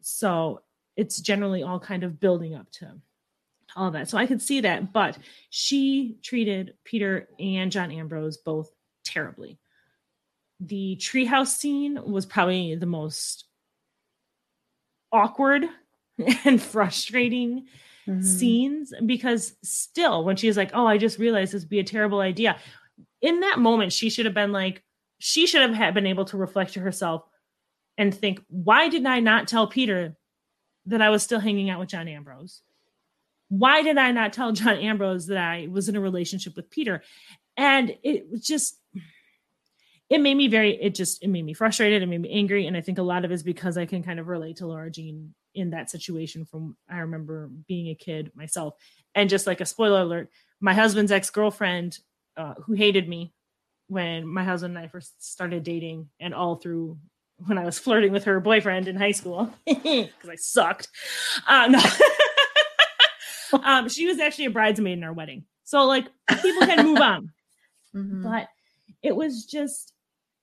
[SPEAKER 4] So it's generally all kind of building up to all that. So I could see that, but she treated Peter and John Ambrose both terribly. The treehouse scene was probably the most awkward and frustrating
[SPEAKER 1] Mhm.
[SPEAKER 4] scenes because still when she's like, "Oh, I just realized this would be a terrible idea." In that moment, she should have been like, she should have been able to reflect to herself, and think, why did I not tell Peter that I was still hanging out with John Ambrose? Why did I not tell John Ambrose that I was in a relationship with Peter? And it was just, it made me very, it just, it made me frustrated. It made me angry. And I think a lot of it is because I can kind of relate to Laura Jean in that situation from I remember being a kid myself. And just like a spoiler alert, my husband's ex girlfriend, uh, who hated me when my husband and I first started dating, and all through when I was flirting with her boyfriend in high school because I sucked. Uh, no. um, she was actually a bridesmaid in our wedding, so like people can move on. Mm-hmm. But it was just,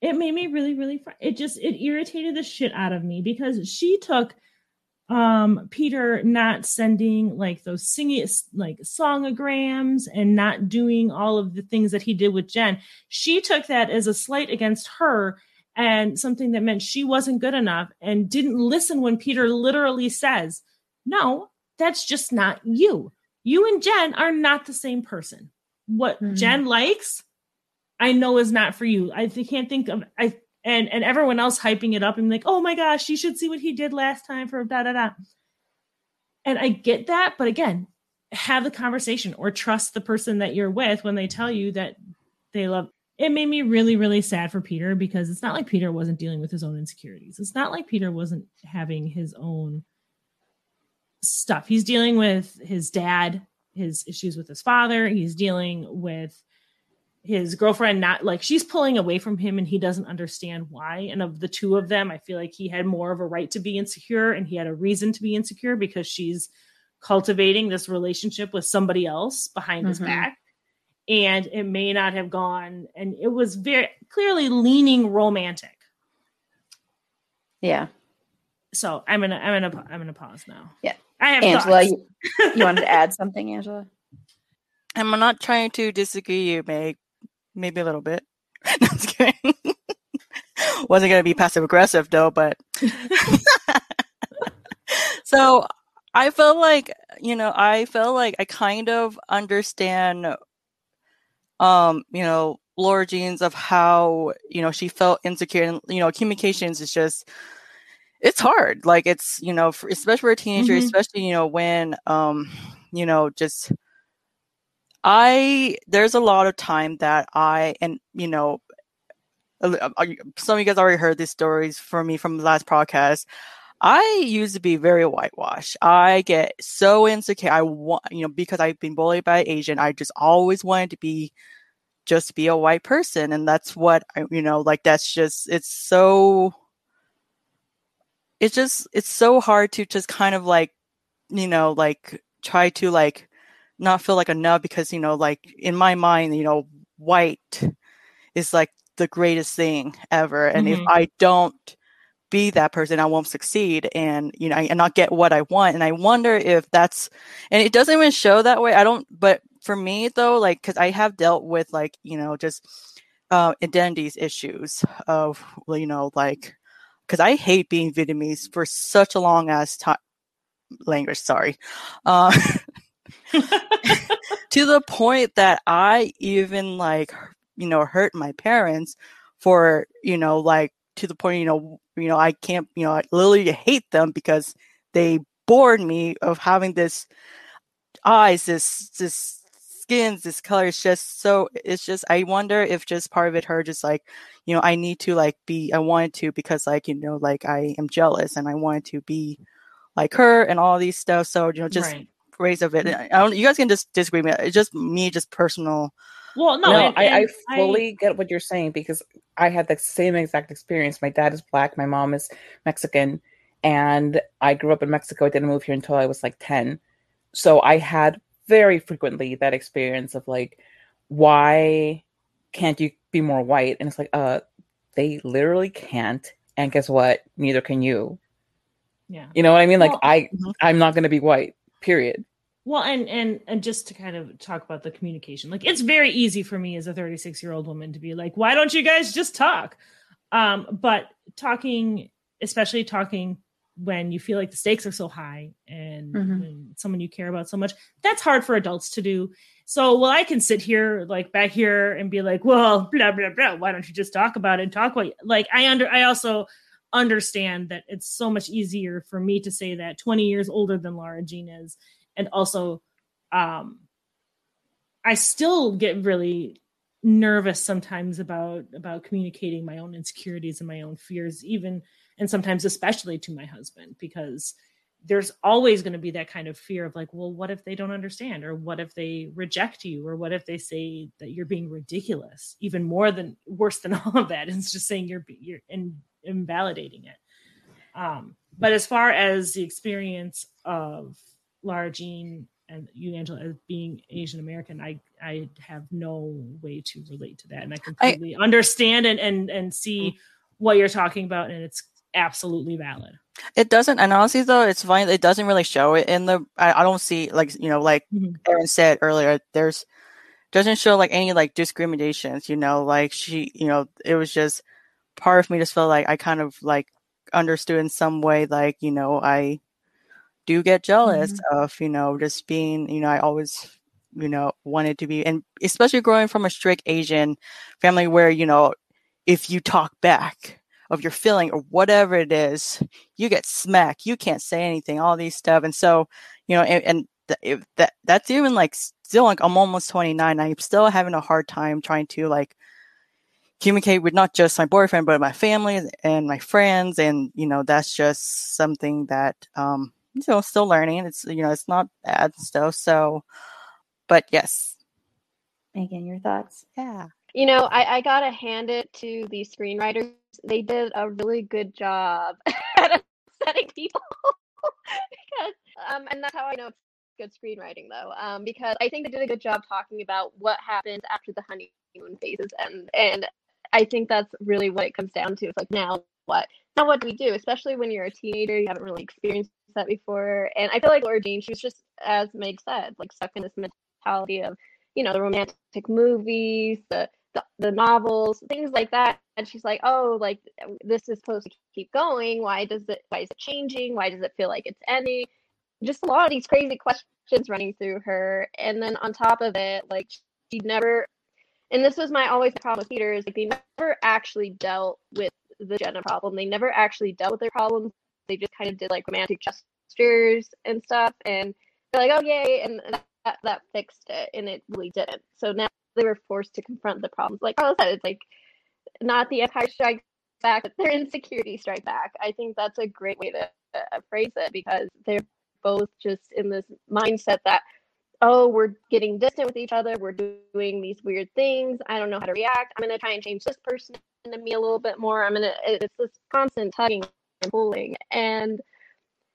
[SPEAKER 4] it made me really, really. Fr- it just it irritated the shit out of me because she took um peter not sending like those singing like songograms and not doing all of the things that he did with jen she took that as a slight against her and something that meant she wasn't good enough and didn't listen when peter literally says no that's just not you you and jen are not the same person what mm-hmm. jen likes i know is not for you i can't think of i and and everyone else hyping it up and like, oh my gosh, you should see what he did last time for da da da. And I get that, but again, have the conversation or trust the person that you're with when they tell you that they love. It made me really, really sad for Peter because it's not like Peter wasn't dealing with his own insecurities. It's not like Peter wasn't having his own stuff. He's dealing with his dad, his issues with his father. He's dealing with his girlfriend not like she's pulling away from him and he doesn't understand why and of the two of them i feel like he had more of a right to be insecure and he had a reason to be insecure because she's cultivating this relationship with somebody else behind mm-hmm. his back and it may not have gone and it was very clearly leaning romantic.
[SPEAKER 1] Yeah.
[SPEAKER 4] So i'm gonna i'm gonna i'm gonna pause now.
[SPEAKER 1] Yeah. I have angela you, you wanted to add something angela?
[SPEAKER 2] I'm not trying to disagree you, Meg, maybe a little bit. no, I'm just kidding. Wasn't going to be passive aggressive though, but so I felt like you know I felt like I kind of understand, um, you know, Laura Jean's of how you know she felt insecure, and you know, communications is just it's hard. Like it's you know, for, especially for a teenager, mm-hmm. especially you know when um, you know, just I there's a lot of time that I and you know some of you guys already heard these stories from me from the last podcast. I used to be very whitewashed. I get so insecure. I want, you know, because I've been bullied by Asian, I just always wanted to be just be a white person. And that's what, I, you know, like that's just, it's so, it's just, it's so hard to just kind of like, you know, like try to like not feel like a nub because you know like in my mind you know white is like the greatest thing ever and mm-hmm. if i don't be that person i won't succeed and you know and not get what i want and i wonder if that's and it doesn't even show that way i don't but for me though like because i have dealt with like you know just uh identities issues of you know like because i hate being vietnamese for such a long ass time language sorry uh to the point that I even like, you know, hurt my parents for, you know, like to the point, you know, you know, I can't, you know, I literally hate them because they bored me of having this eyes, this, this skins, this color. It's just so, it's just, I wonder if just part of it, her just like, you know, I need to like be, I wanted to because like, you know, like I am jealous and I wanted to be like her and all these stuff. So, you know, just, right praise of it. I don't. You guys can just disagree with me. It's just me, just personal.
[SPEAKER 3] Well, no, no and, I, and I, fully I, get what you're saying because I had the same exact experience. My dad is black, my mom is Mexican, and I grew up in Mexico. I didn't move here until I was like ten, so I had very frequently that experience of like, why can't you be more white? And it's like, uh, they literally can't. And guess what? Neither can you.
[SPEAKER 4] Yeah.
[SPEAKER 3] You know what I mean? Like well, I, mm-hmm. I'm not going to be white period
[SPEAKER 4] well and and and just to kind of talk about the communication like it's very easy for me as a 36 year old woman to be like why don't you guys just talk um but talking especially talking when you feel like the stakes are so high and, mm-hmm. and someone you care about so much that's hard for adults to do so well i can sit here like back here and be like well blah blah blah why don't you just talk about it and talk what like i under i also understand that it's so much easier for me to say that 20 years older than Lara Jean is. And also, um, I still get really nervous sometimes about about communicating my own insecurities and my own fears even and sometimes especially to my husband because there's always going to be that kind of fear of like well what if they don't understand? Or what if they reject you? Or what if they say that you're being ridiculous? Even more than worse than all of that it's just saying you're you're in, invalidating it. Um but as far as the experience of Lara Jean and you, Angela, as being Asian American, I I have no way to relate to that, and I completely I, understand and and and see mm-hmm. what you're talking about, and it's absolutely valid.
[SPEAKER 2] It doesn't, and honestly, though, it's fine. It doesn't really show it in the. I, I don't see like you know, like mm-hmm. Erin said earlier. There's doesn't show like any like discriminations. You know, like she, you know, it was just part of me just felt like I kind of like understood in some way, like you know, I do get jealous mm-hmm. of, you know, just being, you know, I always, you know, wanted to be, and especially growing from a strict Asian family where, you know, if you talk back of your feeling or whatever it is, you get smacked. You can't say anything, all these stuff. And so, you know, and, and th- that that's even like still like I'm almost 29. I'm still having a hard time trying to like communicate with not just my boyfriend but my family and my friends and you know that's just something that um you know, still learning. It's you know, it's not bad stuff. So, but yes.
[SPEAKER 1] Megan, your thoughts?
[SPEAKER 2] Yeah.
[SPEAKER 5] You know, I, I gotta hand it to the screenwriters. They did a really good job at upsetting people. because um and that's how I know it's good screenwriting though. Um because I think they did a good job talking about what happens after the honeymoon phases and and I think that's really what it comes down to. It's like now what now what do we do? Especially when you're a teenager, you haven't really experienced that before. And I feel like Laura Jean, she was just, as Meg said, like stuck in this mentality of, you know, the romantic movies, the, the the novels, things like that. And she's like, oh, like this is supposed to keep going. Why does it? Why is it changing? Why does it feel like it's ending? Just a lot of these crazy questions running through her. And then on top of it, like she never. And this was my always problem with Peter is like they never actually dealt with the Jenna problem. They never actually dealt with their problems they just kind of did like romantic gestures and stuff, and they're like, "Oh yay!" and that that fixed it, and it really didn't. So now they were forced to confront the problems. Like Carla said, it's like not the Empire Strikes Back, but their insecurity strike back. I think that's a great way to uh, phrase it because they're both just in this mindset that oh, we're getting distant with each other. We're doing these weird things. I don't know how to react. I'm going to try and change this person into me a little bit more. I'm going to, it's this constant tugging and pulling. And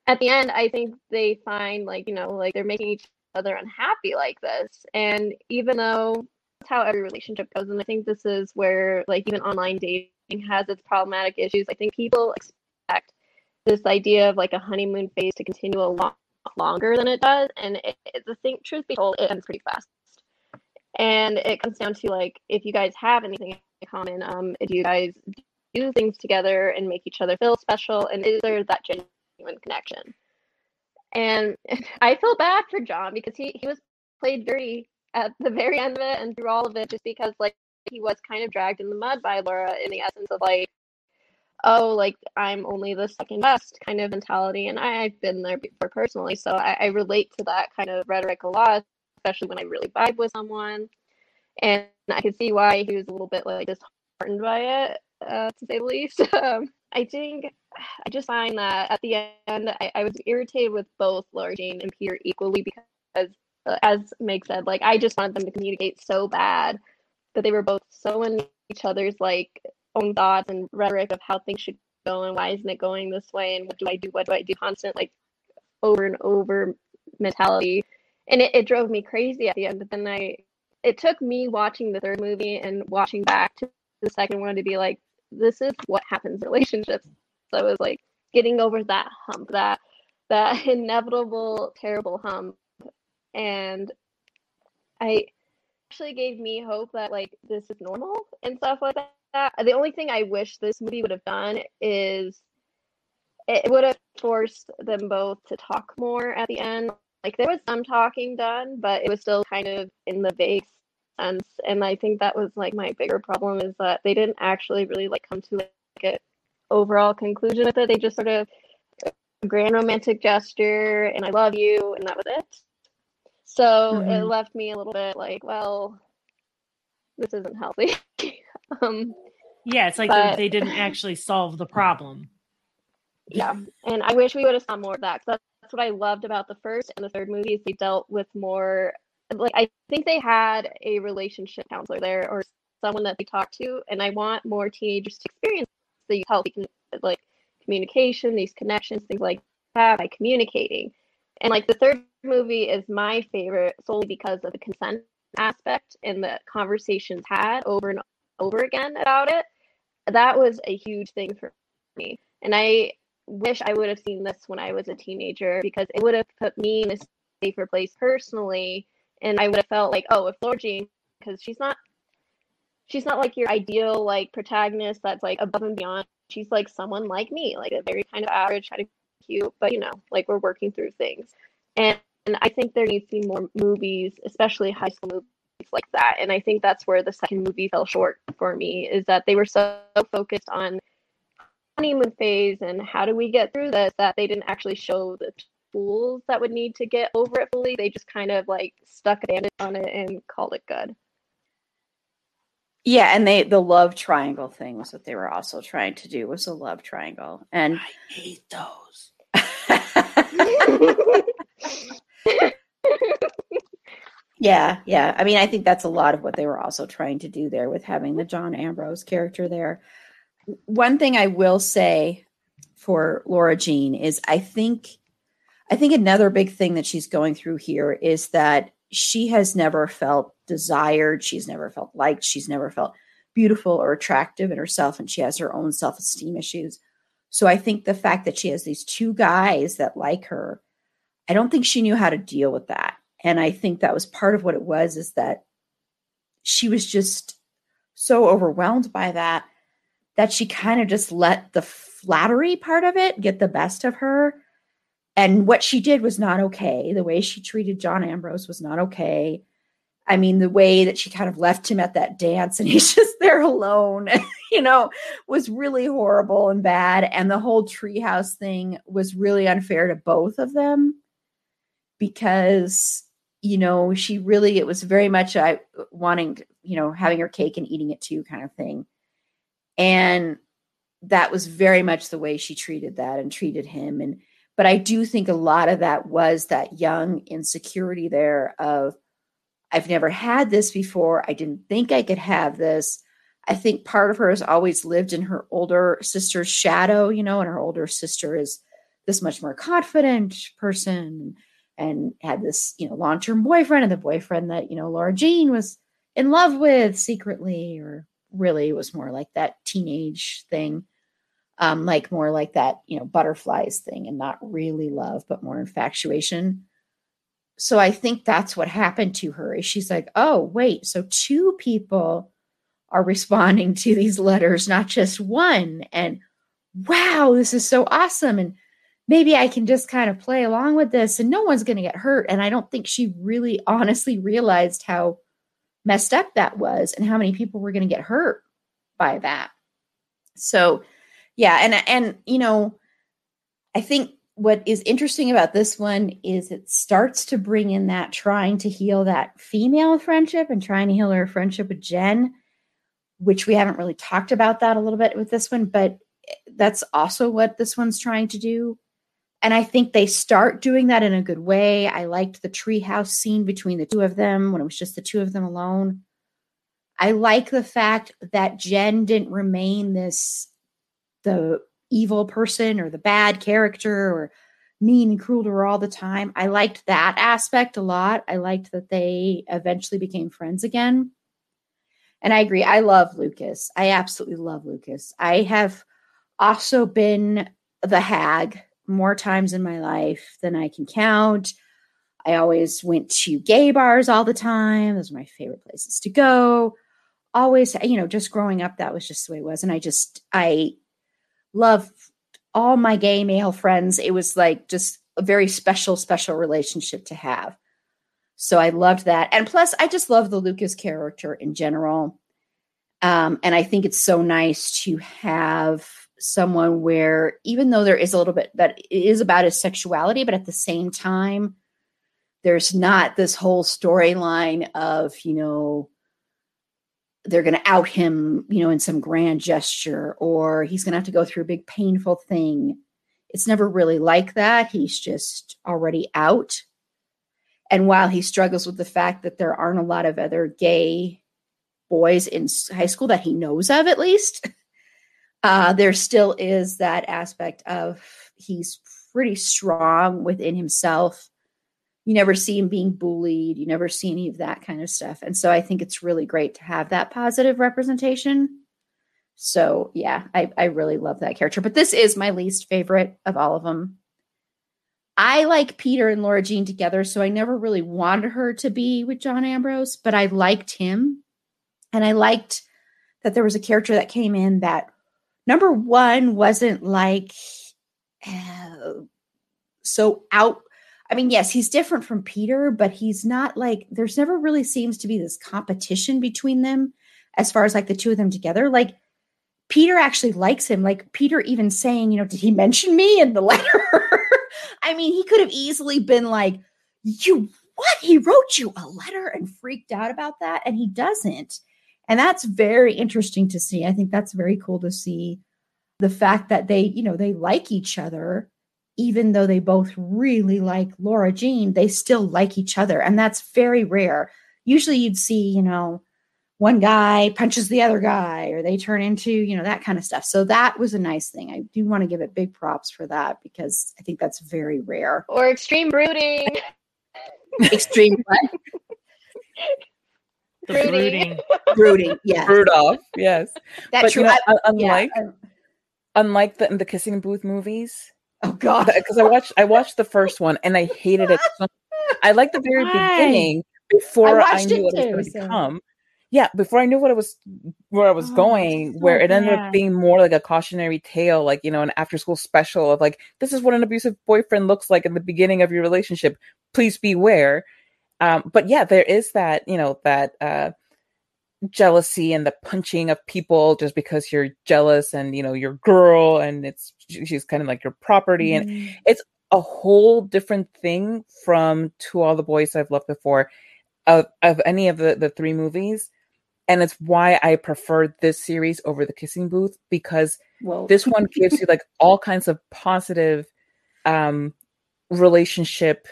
[SPEAKER 5] at the end, I think they find like, you know, like they're making each other unhappy like this. And even though that's how every relationship goes, and I think this is where like even online dating has its problematic issues. I think people expect this idea of like a honeymoon phase to continue a lot longer than it does. And it, it, the thing, truth be told, it ends pretty fast. And it comes down to like if you guys have anything in common, um, do you guys do things together and make each other feel special? And is there that genuine connection? And I feel bad for John because he, he was played dirty at the very end of it and through all of it just because like he was kind of dragged in the mud by Laura in the essence of like, oh, like I'm only the second best kind of mentality. And I, have been there before personally. So I, I relate to that kind of rhetoric a lot, especially when I really vibe with someone. And I can see why he was a little bit like disheartened by it uh, to say the least. Um, I think I just find that at the end, I, I was irritated with both Laura Jean and Peter equally because, uh, as Meg said, like I just wanted them to communicate so bad, but they were both so in each other's like own thoughts and rhetoric of how things should go and why isn't it going this way and what do I do? What do I do? Constant like over and over mentality, and it, it drove me crazy at the end. But then I, it took me watching the third movie and watching back to the second one to be like, this is what happens in relationships. So it was like getting over that hump, that that inevitable terrible hump. And I actually gave me hope that like this is normal and stuff like that. The only thing I wish this movie would have done is it would have forced them both to talk more at the end. Like there was some talking done, but it was still kind of in the vague sense. And I think that was like my bigger problem is that they didn't actually really like come to like a overall conclusion with it. They just sort of grand romantic gesture and I love you and that was it. So mm-hmm. it left me a little bit like, well, this isn't healthy. um,
[SPEAKER 4] yeah, it's like but, they, they, didn't actually solve the problem.
[SPEAKER 5] Yeah, and I wish we would have saw more of that. That's, that's what I loved about the first and the third movies. They dealt with more. Like I think they had a relationship counselor there or someone that they talked to, and I want more teenagers to experience the healthy like communication, these connections, things like that by communicating. And like the third movie is my favorite solely because of the consent aspect and the conversations had over and over again about it. That was a huge thing for me. And I wish I would have seen this when I was a teenager because it would have put me in a safer place personally. And I would have felt like, oh, if Laura Jean, because she's not she's not like your ideal like protagonist that's like above and beyond. She's like someone like me, like a very kind of average, kind of cute, but you know, like we're working through things. And and I think there needs to be more movies, especially high school movies like that. And I think that's where the second movie fell short for me is that they were so focused on honeymoon phase and how do we get through this that they didn't actually show the tools that would need to get over it fully. They just kind of like stuck a bandage on it and called it good.
[SPEAKER 1] Yeah, and they the love triangle thing was what they were also trying to do was a love triangle. And
[SPEAKER 3] I hate those.
[SPEAKER 1] yeah, yeah. I mean, I think that's a lot of what they were also trying to do there with having the John Ambrose character there. One thing I will say for Laura Jean is I think I think another big thing that she's going through here is that she has never felt desired, she's never felt liked, she's never felt beautiful or attractive in herself and she has her own self-esteem issues. So I think the fact that she has these two guys that like her I don't think she knew how to deal with that. And I think that was part of what it was is that she was just so overwhelmed by that that she kind of just let the flattery part of it get the best of her. And what she did was not okay. The way she treated John Ambrose was not okay. I mean, the way that she kind of left him at that dance and he's just there alone, you know, was really horrible and bad. And the whole treehouse thing was really unfair to both of them because you know she really it was very much i wanting you know having her cake and eating it too kind of thing and that was very much the way she treated that and treated him and but i do think a lot of that was that young insecurity there of i've never had this before i didn't think i could have this i think part of her has always lived in her older sister's shadow you know and her older sister is this much more confident person and had this, you know, long-term boyfriend and the boyfriend that, you know, Laura Jean was in love with secretly, or really was more like that teenage thing. Um, like more like that, you know, butterflies thing and not really love, but more infatuation. So I think that's what happened to her is she's like, oh, wait, so two people are responding to these letters, not just one. And wow, this is so awesome. And maybe I can just kind of play along with this and no one's going to get hurt. And I don't think she really honestly realized how messed up that was and how many people were going to get hurt by that. So, yeah, and and you know, I think what is interesting about this one is it starts to bring in that trying to heal that female friendship and trying to heal her friendship with Jen, which we haven't really talked about that a little bit with this one, but eh, that's also what this one's trying to do and I think they start doing that in a good way. I liked the treehouse scene between the two of them when it was just the two of them alone. I like the fact that Jen didn't remain this the evil person or the bad character or mean and cruel to her all the time. I liked that aspect a lot. I liked that they eventually became friends again. And I agree. I love Lucas. I absolutely love Lucas. I have also been the hag more times in my life than I can count. I always went to gay bars all the time. Those are my favorite places to go. Always, you know, just growing up, that was just the way it was. And I just, I love all my gay male friends. It was like just a very special, special relationship to have. So I loved that. And plus, I just love the Lucas character in general. Um, and I think it's so nice to have someone where even though there is a little bit that is about his sexuality, but at the same time, there's not this whole storyline of, you know, they're going to out him, you know, in some grand gesture, or he's going to have to go through a big painful thing. It's never really like that. He's just already out. And while he struggles with the fact that there aren't a lot of other gay boys in high school that he knows of, at least, uh, there still is that aspect of he's pretty strong within himself you never see him being bullied you never see any of that kind of stuff. And so i think it's really great to have that positive representation. So yeah i, I really love that character. But this is my least favorite of all of them i like peter and laura jean together so i never really wanted her to be with john ambrose but i liked him. And i liked that there was a character that came in that number one wasn't like uh, so out I mean, yes, he's different from Peter, but he's not like there's never really seems to be this competition between them as far as like the two of them together. Like Peter actually likes him. Like Peter even saying, you know, did he mention me in the letter? I mean, he could have easily been like, you what? He wrote you a letter and freaked out about that. And he doesn't. And that's very interesting to see. I think that's very cool to see the fact that they, you know, they like each other even though they both really like Lara Jean, they still like each other. And that's very rare. Usually you'd see, you know, one guy punches the other guy or they turn into, you know, that kind of stuff. So that was a nice thing. I do want to give it big props for that because I think that's very rare.
[SPEAKER 5] Or extreme brooding.
[SPEAKER 1] extreme what?
[SPEAKER 4] The brooding.
[SPEAKER 1] brooding, yes.
[SPEAKER 3] Rudolph, yes.
[SPEAKER 1] That's
[SPEAKER 3] but
[SPEAKER 1] true.
[SPEAKER 3] you know,
[SPEAKER 1] I-
[SPEAKER 3] unlike
[SPEAKER 1] yeah,
[SPEAKER 3] unlike the the kissing booth movies,
[SPEAKER 1] oh god.
[SPEAKER 3] because I watched I watched the first one and I hated it. So I liked the very
[SPEAKER 4] Why?
[SPEAKER 3] beginning before I,
[SPEAKER 1] watched
[SPEAKER 3] knew what it was going to
[SPEAKER 1] so-
[SPEAKER 3] become. Yeah, before I knew what it was, where I was
[SPEAKER 4] Oh,
[SPEAKER 3] going,
[SPEAKER 4] so
[SPEAKER 3] where it ended
[SPEAKER 4] bad.
[SPEAKER 3] up being more like a cautionary tale, like you know, an after-school special of like, this is what an abusive boyfriend looks like in the beginning of your relationship. Please beware. Um, but yeah, there is that, you know, that uh, jealousy and the punching of people just because you're jealous and you know your girl and it's she's kind of like your property and
[SPEAKER 4] it's
[SPEAKER 3] a whole different thing from to all the boys I've loved before of of any of the the three movies. And it's why I prefer this series over the kissing booth because
[SPEAKER 1] well,
[SPEAKER 3] this one gives you like all kinds of positive um relationship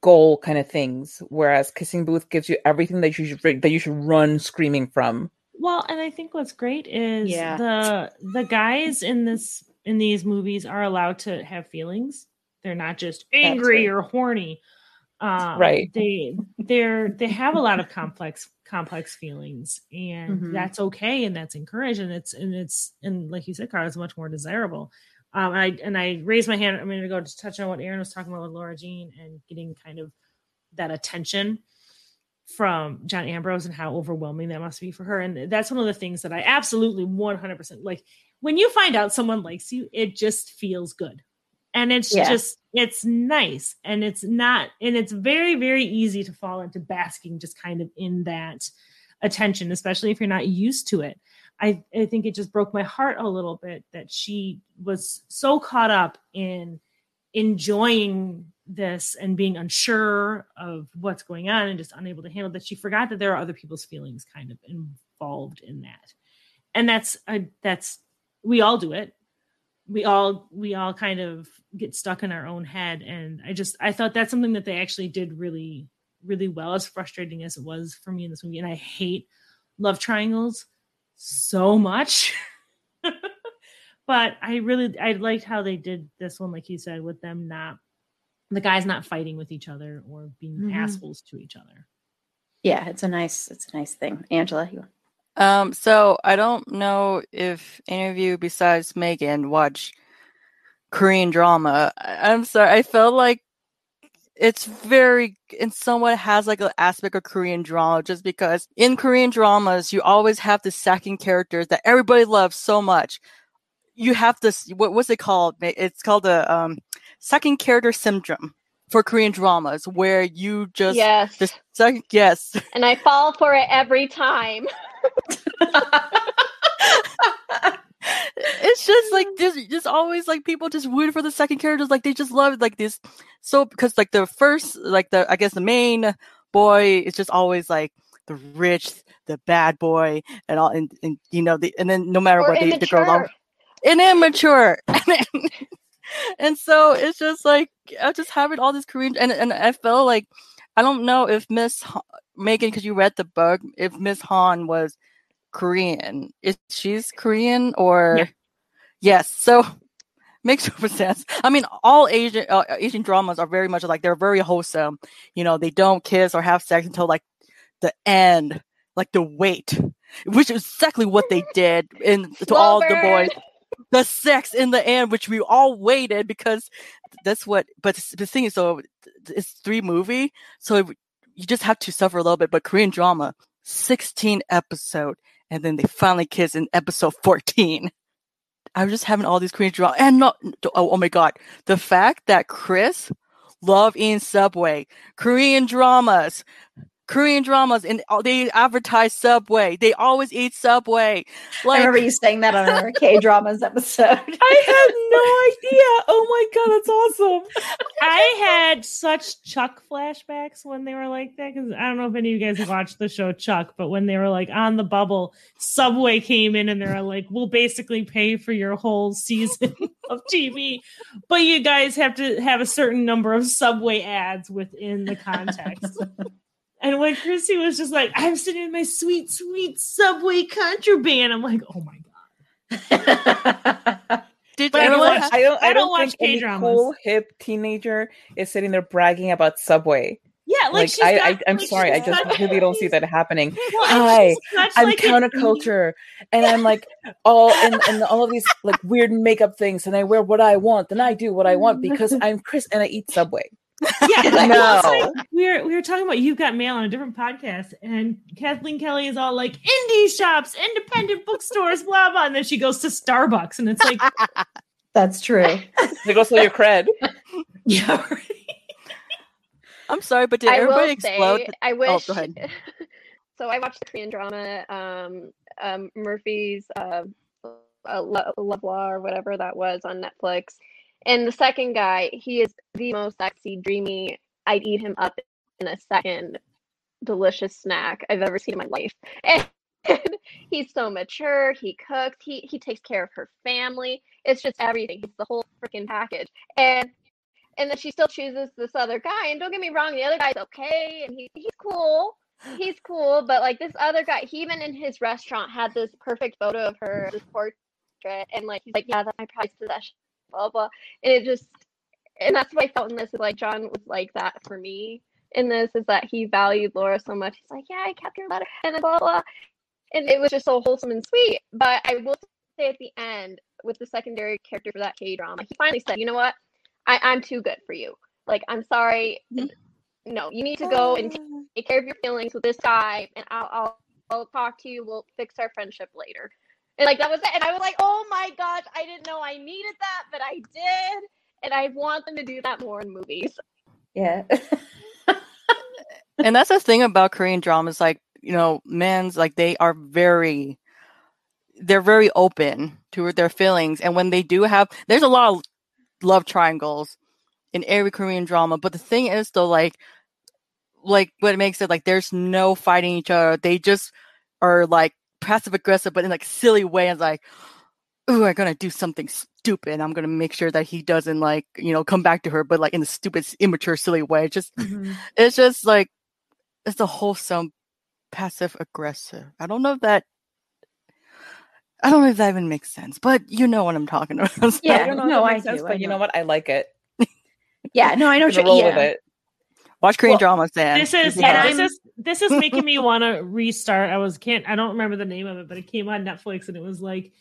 [SPEAKER 3] goal kind of things whereas kissing booth gives you everything that you should that you should run screaming from
[SPEAKER 4] Well, and I think what's great is
[SPEAKER 1] Yeah.
[SPEAKER 4] the the guys in this in these movies are allowed to have feelings. They're not just angry
[SPEAKER 1] right.
[SPEAKER 4] or horny. Um,
[SPEAKER 3] Right.
[SPEAKER 4] They they're they have a lot of complex complex feelings, and
[SPEAKER 1] Mhm.
[SPEAKER 4] that's okay, and that's encouraged, and it's and it's and like you said, Carl, it's much more desirable. Um, and I and I raised my hand a minute ago to touch on what Erin was talking about with Laura Jean and getting kind of that attention from John Ambrose and how overwhelming that must be for her. And that's one of the things that I absolutely 100% like. When you find out someone likes you, it just feels good. And it's
[SPEAKER 1] Yeah.
[SPEAKER 4] just, it's nice. And it's not, and it's very, very easy to fall into basking just kind of in that attention, especially if you're not used to it. I, I think it just broke my heart a little bit that she was so caught up in enjoying this and being unsure of what's going on and just unable to handle that she forgot that there are other people's feelings kind of involved in that. And that's uh, that's we all do it. We all we all kind of get stuck in our own head. And i just i thought that's something that they actually did really really well as frustrating as it was for me in this movie. And i hate love triangles so much but i really i liked how they did this one like you said with them not the guys not fighting with each other or being
[SPEAKER 1] Mhm.
[SPEAKER 4] assholes to each other
[SPEAKER 1] yeah, it's a nice, it's a nice thing. Angela, you
[SPEAKER 2] Um, so I don't know if any of you besides Megan watch Korean drama. I- I'm sorry, I felt like it's very in somewhat has like an aspect of Korean drama just because in Korean dramas you always have the second characters that everybody loves so much. You have this what what's it called? It's called the um second character syndrome for Korean dramas where you just
[SPEAKER 5] yes.
[SPEAKER 2] second yes
[SPEAKER 5] and I fall for it every time.
[SPEAKER 2] it's just like just just always like people just root for the second characters like they just love like this so because like the first like the I guess the main boy is just always like the rich the bad boy and all and, and you know the and then no matter
[SPEAKER 5] Or
[SPEAKER 2] what they, the girl
[SPEAKER 5] immature.
[SPEAKER 2] and immature and, and so it's just like I just having all this Korean and and I felt like I don't know if Miss Megan because you read the book if Miss Han was Korean is she's Korean or
[SPEAKER 4] Yeah.
[SPEAKER 2] yes so makes total sense I mean all Asian uh, Asian dramas are very much like they're very wholesome you know they don't kiss or have sex until like the end like the wait which is exactly what they did in to all the boys the sex in the end, which we all waited because that's what. But the thing is, so it's three movie, so you just have to suffer a little bit. But Korean drama, sixteen episode, and then they finally kiss in episode fourteen. I was just having all these Korean drama, and not oh, oh my god, the fact that Chris love in Subway, Korean dramas. Korean dramas and they advertise Subway. They always eat Subway.
[SPEAKER 1] I
[SPEAKER 2] Like
[SPEAKER 1] remember you saying that on our K dramas episode.
[SPEAKER 3] I had no idea. Oh my god, that's awesome.
[SPEAKER 4] I had such Chuck flashbacks when they were like that because I don't know if any of you guys have watched the show Chuck, but when they were like on the bubble, Subway came in and they're like, "We'll basically pay for your whole season of TV, but you guys have to have a certain number of Subway ads within the context." And when Chrissy was just like, "I'm sitting in my sweet, sweet Subway contraband," I'm like, "Oh my god!"
[SPEAKER 2] did
[SPEAKER 4] But I don't watch-
[SPEAKER 3] I don't. I
[SPEAKER 4] I don't
[SPEAKER 3] don't,
[SPEAKER 4] watch
[SPEAKER 3] think any
[SPEAKER 4] K-dramas.
[SPEAKER 3] cool hip teenager is sitting there bragging about Subway.
[SPEAKER 4] Yeah, like,
[SPEAKER 3] Like,
[SPEAKER 4] she's
[SPEAKER 3] I,
[SPEAKER 4] got-
[SPEAKER 3] I, I'm
[SPEAKER 4] like,
[SPEAKER 3] sorry, I just
[SPEAKER 4] got-
[SPEAKER 3] really don't see that happening.
[SPEAKER 4] Well, and
[SPEAKER 3] Hi,
[SPEAKER 4] she's such,
[SPEAKER 3] I'm
[SPEAKER 4] like,
[SPEAKER 3] counterculture, and I'm like all and, and all of these like weird makeup things, and I wear what I want, and I do what I want mm-hmm. because I'm Chris and I eat Subway.
[SPEAKER 4] Yeah,
[SPEAKER 3] No.
[SPEAKER 4] like we were we were talking about you've got mail on a different podcast, and Kathleen Kelly is all like indie shops, independent bookstores, blah blah, and then she goes to Starbucks, and it's like,
[SPEAKER 1] That's true.
[SPEAKER 3] They go sell your cred.
[SPEAKER 1] Yeah. right.
[SPEAKER 2] I'm sorry, but did
[SPEAKER 5] I
[SPEAKER 2] everybody
[SPEAKER 5] will
[SPEAKER 2] explode?
[SPEAKER 5] say, I wish.
[SPEAKER 2] go ahead.
[SPEAKER 5] so I watched the Korean drama, um, um, Murphy's uh, uh, Lo- Love Law or whatever that was on Netflix. And the second guy, he is the most sexy, dreamy. I'd eat him up in a second. Delicious snack I've ever seen in my life. And he's so mature. He cooks. He he takes care of her family. It's just everything. He's the whole freaking package. And and then she still chooses this other guy. And don't get me wrong, the other guy's okay, and he, he's cool. He's cool, but like this other guy, he even in his restaurant had this perfect photo of her, this portrait, and like he's like, yeah, that's my prized possession, blah blah. And it just, and that's what I felt in this. Is like John was like that for me in this, is that he valued Laura so much. He's like, yeah, I kept your letter, and blah blah. And it was just so wholesome and sweet. But I will say at the end, with the secondary character for that K drama, he finally said, you know what? I, I'm too good for you. Like, I'm sorry. Mm-hmm. No, you need to go oh, and take care of your feelings with this guy, and I'll, I'll, I'll talk to you. We'll fix our friendship later. And like that was it. And I was like, oh my gosh, I didn't know I needed that, but I did. And I want them to do that more in movies.
[SPEAKER 1] Yeah.
[SPEAKER 2] and that's the thing about Korean dramas, like you know, men's like they are very, they're very open to their feelings, and when they do have, there's a lot of love triangles in every Korean drama. But the thing is, though, like, like what makes it like there's no fighting each other. They just are like passive aggressive, but in like silly way, and like, ooh, I'm gonna do something stupid. I'm gonna make sure that he doesn't like you know come back to her, but like in the stupid, immature, silly way. It's Just mm-hmm. it's just like it's a wholesome passive aggressive. I don't know if that I don't know if that even makes sense, but you know what I'm talking about. So-
[SPEAKER 1] Yeah,
[SPEAKER 3] I don't know
[SPEAKER 1] no,
[SPEAKER 3] if that
[SPEAKER 1] I
[SPEAKER 3] makes sense,
[SPEAKER 1] do, I
[SPEAKER 3] but you
[SPEAKER 1] know.
[SPEAKER 3] know what? I like it.
[SPEAKER 1] Yeah. No, I know.
[SPEAKER 3] I'm
[SPEAKER 1] What you're,
[SPEAKER 3] roll
[SPEAKER 1] yeah.
[SPEAKER 3] with it.
[SPEAKER 2] Watch Korean
[SPEAKER 4] Well,
[SPEAKER 2] dramas, Dan.
[SPEAKER 4] this is
[SPEAKER 2] If you
[SPEAKER 1] and
[SPEAKER 2] have.
[SPEAKER 4] this is this is making me want to restart. I was can't I don't remember the name of it, but it came on Netflix and it was like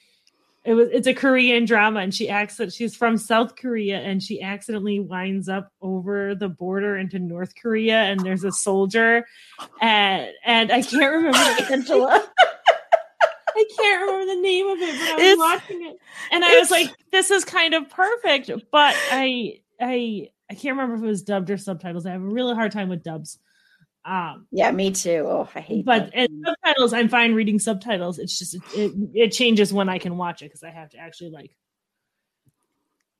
[SPEAKER 4] it was it's a Korean drama and she accident she's from South Korea and she accidentally winds up over the border into North Korea and there's a soldier and and I can't remember the,
[SPEAKER 1] Angela.
[SPEAKER 4] I can't remember the name of it, but I was
[SPEAKER 2] It's-
[SPEAKER 4] watching it and I was like, this is kind of perfect, but I I I can't remember if it was dubbed or subtitles. I have a really hard time with dubs. Um,
[SPEAKER 1] Yeah, me too. Oh, I hate
[SPEAKER 4] but and subtitles, I'm fine reading subtitles. It's just it, it, it changes when I can watch it because I have to actually like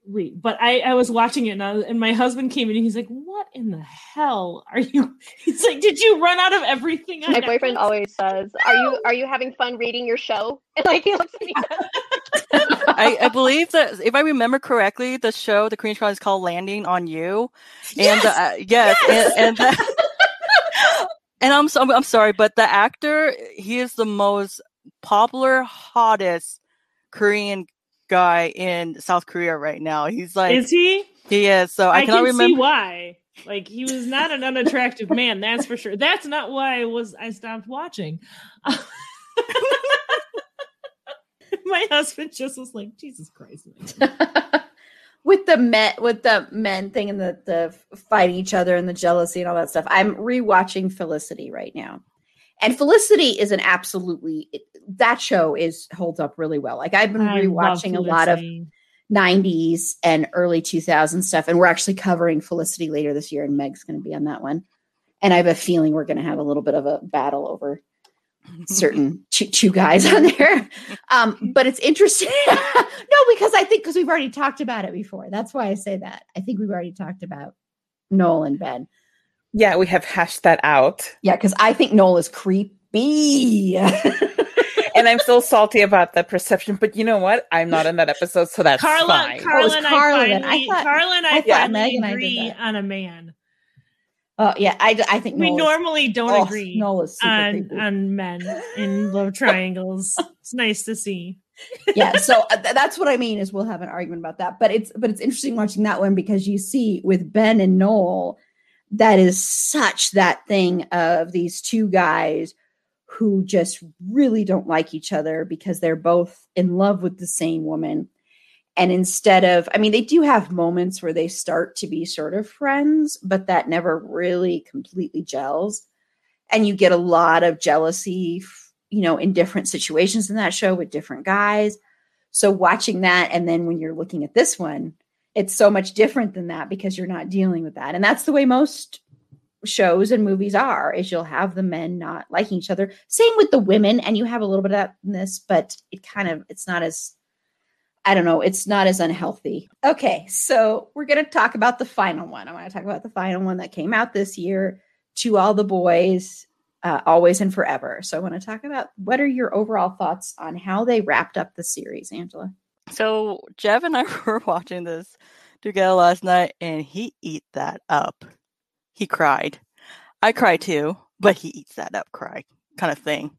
[SPEAKER 4] read. But I I was watching it and, I, was- and my husband came in and he's like, "What in the hell are you?" He's like, "Did you run out of everything?" on
[SPEAKER 5] My boyfriend always says, "Are you are you having fun reading your show?" And like he looks at me.
[SPEAKER 2] I, I believe that if I remember correctly, the show, the Korean show, is called "Landing on You," and
[SPEAKER 1] Yes!
[SPEAKER 2] uh, yes,
[SPEAKER 1] Yes!
[SPEAKER 2] and and, that- and I'm so, I'm sorry, but the actor he is the most popular, hottest Korean guy in South Korea right now. He's like
[SPEAKER 4] Is he?
[SPEAKER 2] he is. So I,
[SPEAKER 4] I,
[SPEAKER 2] cannot
[SPEAKER 4] can see
[SPEAKER 2] remember.
[SPEAKER 4] why. Like he was not an unattractive man, that's for sure. That's not why I was I stopped watching. My husband just was like, Jesus Christ.
[SPEAKER 1] with the men with the men thing and the the fighting each other and the jealousy and all that stuff. I'm rewatching Felicity right now. And Felicity is an absolutely that show is holds up really well. Like I've been
[SPEAKER 4] I
[SPEAKER 1] rewatching a lot of 90s and early 2000 stuff and we're actually covering Felicity later this year and Meg's going to be on that one. And I have a feeling we're going to have a little bit of a battle over certain two, two guys on there. Um, but it's interesting. no, because I think because we've already talked about it before. That's why I say that. I think we've already talked about Noel and Ben.
[SPEAKER 3] Yeah, we have hashed that out.
[SPEAKER 1] Yeah, because I think Noel is creepy.
[SPEAKER 3] And I'm still salty about the perception, but you know what? I'm not in that episode, so that's
[SPEAKER 4] Carla,
[SPEAKER 3] fine.
[SPEAKER 1] Oh,
[SPEAKER 4] Carla and
[SPEAKER 1] Carla
[SPEAKER 4] I
[SPEAKER 1] then. I thought-
[SPEAKER 4] Carla and I,
[SPEAKER 1] I thought
[SPEAKER 4] finally
[SPEAKER 1] Meg and
[SPEAKER 4] agree
[SPEAKER 1] that.
[SPEAKER 4] on a man.
[SPEAKER 1] Oh yeah, I, I think
[SPEAKER 4] We
[SPEAKER 1] Noel is-
[SPEAKER 4] normally don't
[SPEAKER 1] oh,
[SPEAKER 4] agree
[SPEAKER 1] Noel is super
[SPEAKER 4] on on men in love triangles. it's nice to see.
[SPEAKER 1] yeah so uh, th- that's what i mean is we'll have an argument about that but it's but it's interesting watching that one because you see with ben and noel that is such that thing of these two guys who just really don't like each other because they're both in love with the same woman. And instead of i mean they do have moments where they start to be sort of friends but that never really completely gels. And you get a lot of jealousy you know in different situations in that show with different guys. So watching that and then when you're looking at this one it's so much different than that because you're not dealing with that. And that's the way most shows and movies are is you'll have the men not liking each other. Same with the women and you have a little bit of that in this but it kind of it's not as i don't know it's not as unhealthy. Okay so we're going to talk about the final one. I want to talk about the final one that came out this year to all the boys uh, always and forever. So i want to talk about what are your overall thoughts on how they wrapped up the series angela
[SPEAKER 2] So Jeff and I were watching this together last night, and he eat that up. He cried. I cry too, but he eats that up, cry kind of thing.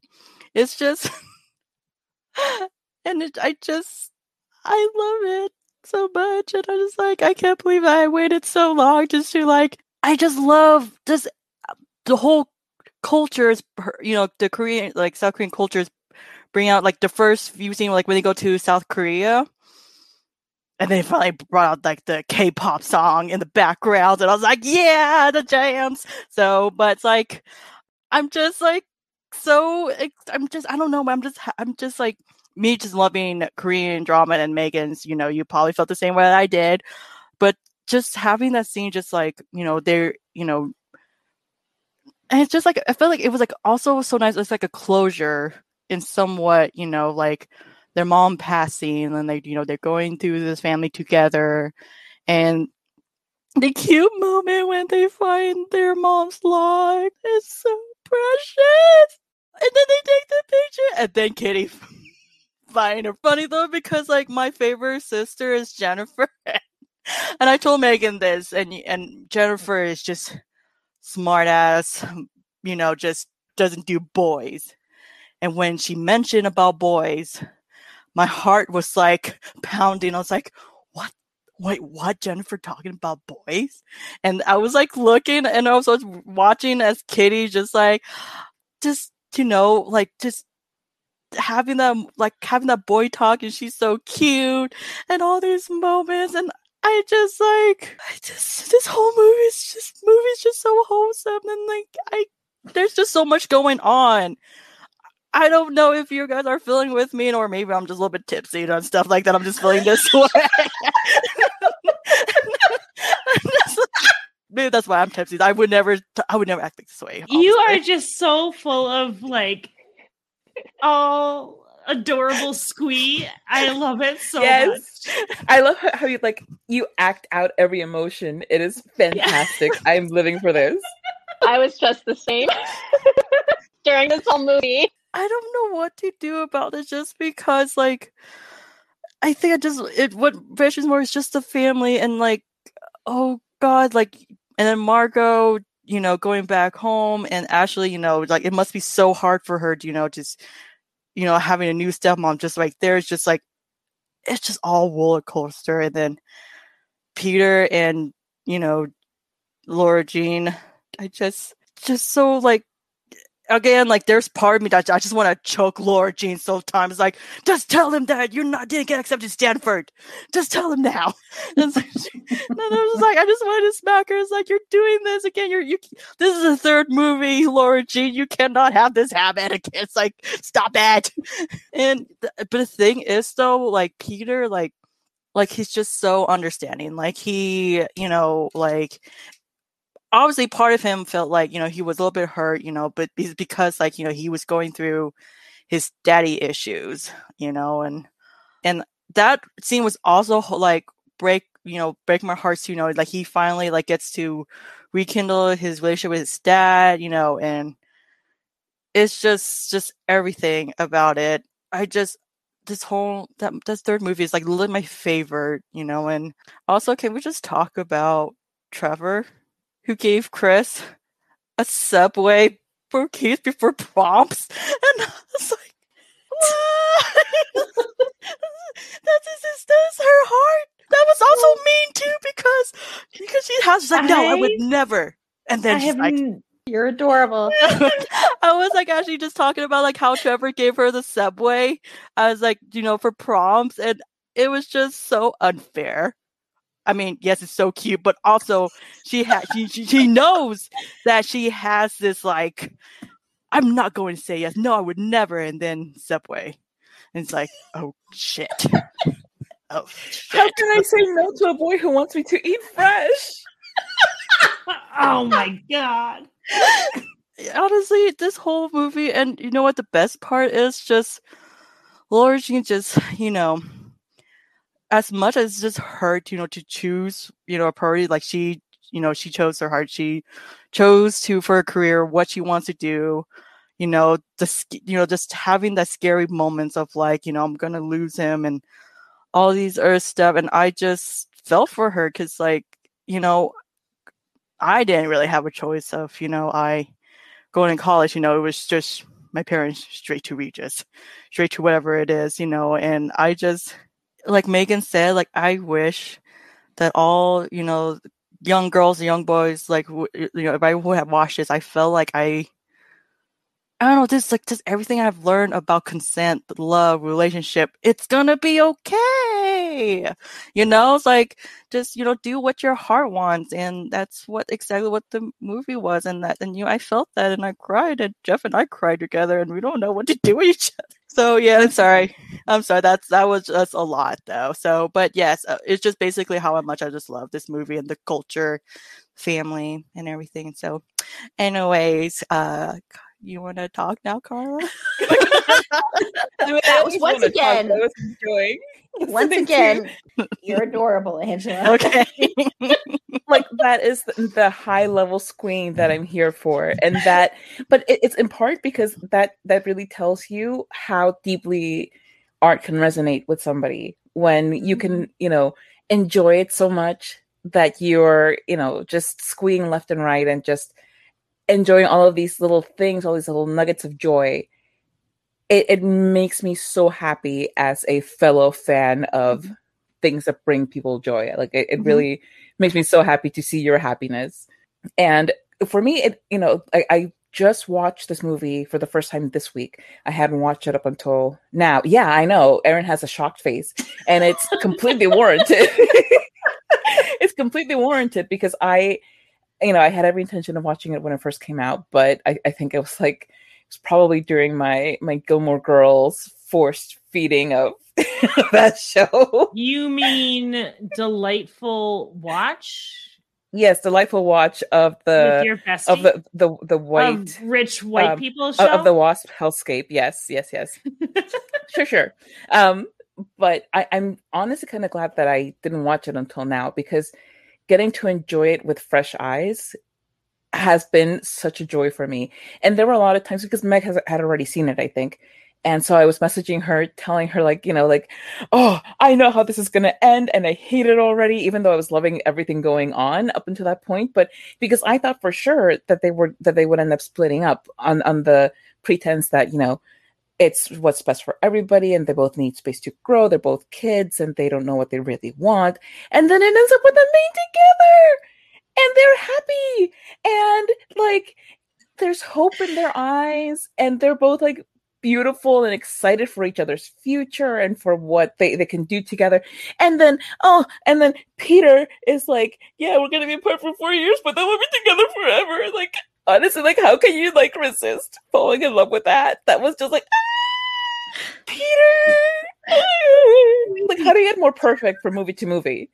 [SPEAKER 2] It's just, and it, I just, I love it so much, and I'm just like, I can't believe I waited so long just to like. I just love just uh, the whole cultures, you know, the Korean like South Korean cultures bring out like the first few scene like when they go to South Korea. And they finally brought out like the K-pop song in the background, and I was like, "Yeah, the jams." So, but it's like, I'm just like so. I'm just, I don't know. I'm just, I'm just like me, just loving Korean drama and Megan's. You know, you probably felt the same way that I did, but just having that scene, just like you know, they're, you know, and it's just like I felt like it was like also so nice. It's like a closure in somewhat, you know, like their mom passing and they, you know, they're going through this family together and the cute moment when they find their mom's log is so precious. And then they take the picture and then Kitty find her funny though because like my favorite sister is Jennifer. and I told Megan this and and Jennifer is just smart ass, you know, just doesn't do boys. And when she mentioned about boys, my heart was like pounding. I was like, what? Wait, what? Jennifer talking about boys? And I was like looking and I was watching as Kitty just like, just, you know, like just having that, like having that boy talk and she's so cute and all these moments. And I just like, I just, this whole movie is just, movie's just so wholesome and like, I, there's just so much going on. I don't know if you guys are feeling with me, or maybe I'm just a little bit tipsy and stuff like that. I'm just feeling this way. maybe that's why I'm tipsy. I would never, I would never act like this way.
[SPEAKER 4] You are just so full of like all adorable squee. I love it so
[SPEAKER 3] Yes.
[SPEAKER 4] much.
[SPEAKER 3] I love how, how you like you act out every emotion. It is fantastic. I'm living for this.
[SPEAKER 5] I was just the same during this whole movie.
[SPEAKER 2] I don't know what to do about it just because like I think I just it what vegetables more is just the family and like oh god like and then Margot you know going back home and Ashley you know like it must be so hard for her you know just you know having a new stepmom just like there's just like it's just all roller coaster. And then Peter and you know Laura Jean I just just so like again, like there's part of me that I just want to choke Laura Jean sometimes. Like, just tell him that you're not didn't get accepted to Stanford. Just tell him now. And so and I was just like, I just wanted to smack her. It's like you're doing this again. You're you. This is the third movie, Laura Jean. You cannot have this habit again. It's like stop it. And but the thing is though, like Peter, like like he's just so understanding. Like he, you know, like obviously part of him felt like you know he was a little bit hurt you know but because like you know he was going through his daddy issues you know and and that scene was also like break you know break my heart too, you know like he finally like gets to rekindle his relationship with his dad you know and it's just just everything about it. I just this whole that this third movie is like my favorite you know and also can we just talk about trevor who gave Chris a subway for keys before prompts, and I was like, "What? that's just that's her heart." That was also mean too because because she has she's like, "No, I would never." And then
[SPEAKER 4] I
[SPEAKER 2] she's like.
[SPEAKER 1] You're adorable.
[SPEAKER 2] I was like actually just talking about like how Trevor gave her the subway. I was like, you know, for prompts, and it was just so unfair. I mean, yes, it's so cute, but also she has she, she she knows that she has this like, I'm not going to say yes. No, I would never. And then subway, and it's like, oh shit, oh
[SPEAKER 3] How can I say no to a boy who wants me to eat fresh?
[SPEAKER 4] Oh my god.
[SPEAKER 2] honestly, this whole movie, and you know what the best part is? Just Laura Jean, just you know, as much as just hurt, you know, to choose, you know, a priority. Like she, you know, she chose her heart. She chose to for a career what she wants to do. You know, the you know, just having that scary moments of like, you know, I'm gonna lose him and all these other stuff. And I just felt for her because, like, you know, I didn't really have a choice of, you know, I going to college, you know, it was just my parents straight to Regis, straight to whatever it is, you know, and I just, like Megan said, like, I wish that all, you know, young girls and young boys, like, w- you know, if I would have watched this, I felt like I, I don't know, just like, just everything I've learned about consent, love, relationship, it's gonna be okay. You know, it's like, just you know do what your heart wants and that's what exactly what the movie was and that and you i felt that and i cried and jeff and i cried together and we don't know what to do with each other. So yeah i'm sorry. I'm sorry that's that was just a lot though. So but yes uh, it's just basically how much i just love this movie and the culture family and everything. So anyways uh you want to talk now carla?
[SPEAKER 3] I mean,
[SPEAKER 1] That was once
[SPEAKER 3] talk,
[SPEAKER 1] again-
[SPEAKER 3] was enjoying
[SPEAKER 1] Once again, you're adorable, Angela.
[SPEAKER 2] okay.
[SPEAKER 3] Like that is the, the high level squeeing that I'm here for, and that, but it, it's in part because that that really tells you how deeply art can resonate with somebody when you can, mm-hmm. you know, enjoy it so much that you're, you know, just squeeing left and right and just enjoying all of these little things, all these little nuggets of joy. It, it makes me so happy as a fellow fan of things that bring people joy. Like it, it
[SPEAKER 1] Mhm.
[SPEAKER 3] really makes me so happy to see your happiness. And for me, it you know, I, I just watched this movie for the first time this week. I hadn't watched it up until now. Yeah, I know. Erin has a shocked face, and it's completely warranted. it's completely warranted because I, you know, I had every intention of watching it when it first came out, but I, I think it was like it was probably during my my Gilmore Girls forced feeding of that show.
[SPEAKER 4] You mean delightful watch?
[SPEAKER 3] Yes, delightful watch of the of the the the
[SPEAKER 4] of
[SPEAKER 3] white
[SPEAKER 4] rich white
[SPEAKER 3] um,
[SPEAKER 4] people
[SPEAKER 3] of-
[SPEAKER 4] show.
[SPEAKER 3] of the wasp hellscape. Yes, yes, yes. sure, sure. Um, but I, I'm honestly kind of glad that I didn't watch it until now because getting to enjoy it with fresh eyes has been such a joy for me. And there were a lot of times because Meg has had already seen it, I think. And so I was messaging her, telling her, like, you know, like, oh, I know how this is going to end. And I hate it already, even though I was loving everything going on up until that point. But because I thought for sure that they were, that they would end up splitting up on, on the pretense that, you know, it's what's best for everybody and they both need space to grow. They're both kids and they don't know what they really want. And then it ends up with them being together and they're happy and like there's hope in their eyes and they're both like beautiful and excited for each other's future and for what they, they can do together and then oh and then peter is like yeah we're gonna be apart for four years but then we'll be together forever like honestly like how can you like resist falling in love with that that was just like peter! Like how do you get more perfect from movie to movie?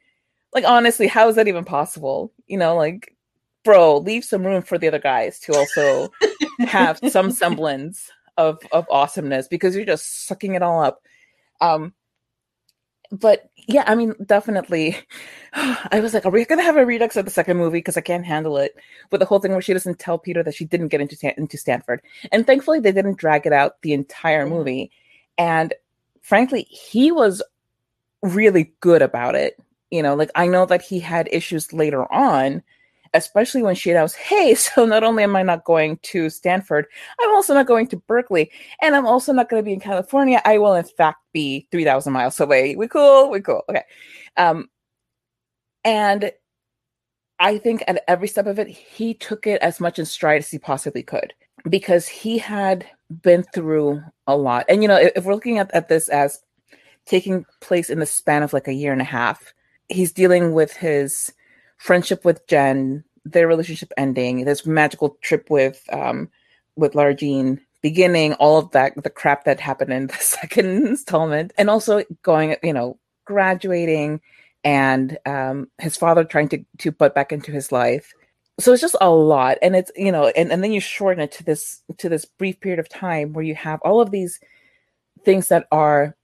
[SPEAKER 3] Like honestly how is that even possible? You know like bro leave some room for the other guys to also have some semblance of of awesomeness because you're just sucking it all up. Um but yeah i mean definitely. I was like are we gonna have a redux of the second movie? Because i can't handle it. With the whole thing where she doesn't tell peter that she didn't get into into stanford. And thankfully they didn't drag it out the entire movie and frankly he was really good about it you know like i know that he had issues later on especially when she announced hey so not only am i not going to stanford i'm also not going to berkeley and i'm also not going to be in california. I will in fact be 3000 miles away. We cool we cool okay. Um and i think at every step of it he took it as much in stride as he possibly could because he had been through a lot and you know if, if we're looking at, at this as taking place in the span of like a year and a half he's dealing with his friendship with Jen, their relationship ending, this magical trip with um with Lara Jean beginning, all of that the crap that happened in the second installment, and also going, you know, graduating and um his father trying to to put back into his life. So it's just a lot. And it's, you know, and, and then you shorten it to this to this brief period of time where you have all of these things that are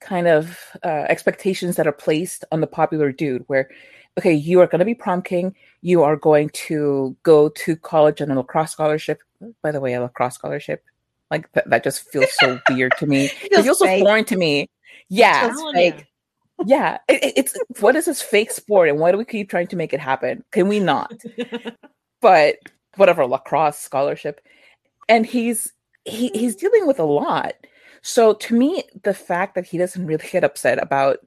[SPEAKER 3] kind of uh, expectations that are placed on the popular dude where okay you are going to be prom king you are going to go to college on a lacrosse scholarship by the way a lacrosse scholarship like th- that just feels so weird to me it
[SPEAKER 1] Feels
[SPEAKER 3] feels so foreign to me yeah
[SPEAKER 4] ya.
[SPEAKER 3] Yeah it, it- it's what is this fake sport and why do we keep trying to make it happen? Can we not? But whatever lacrosse scholarship. And he's he, he's dealing with a lot. So to me the fact that he doesn't really get upset about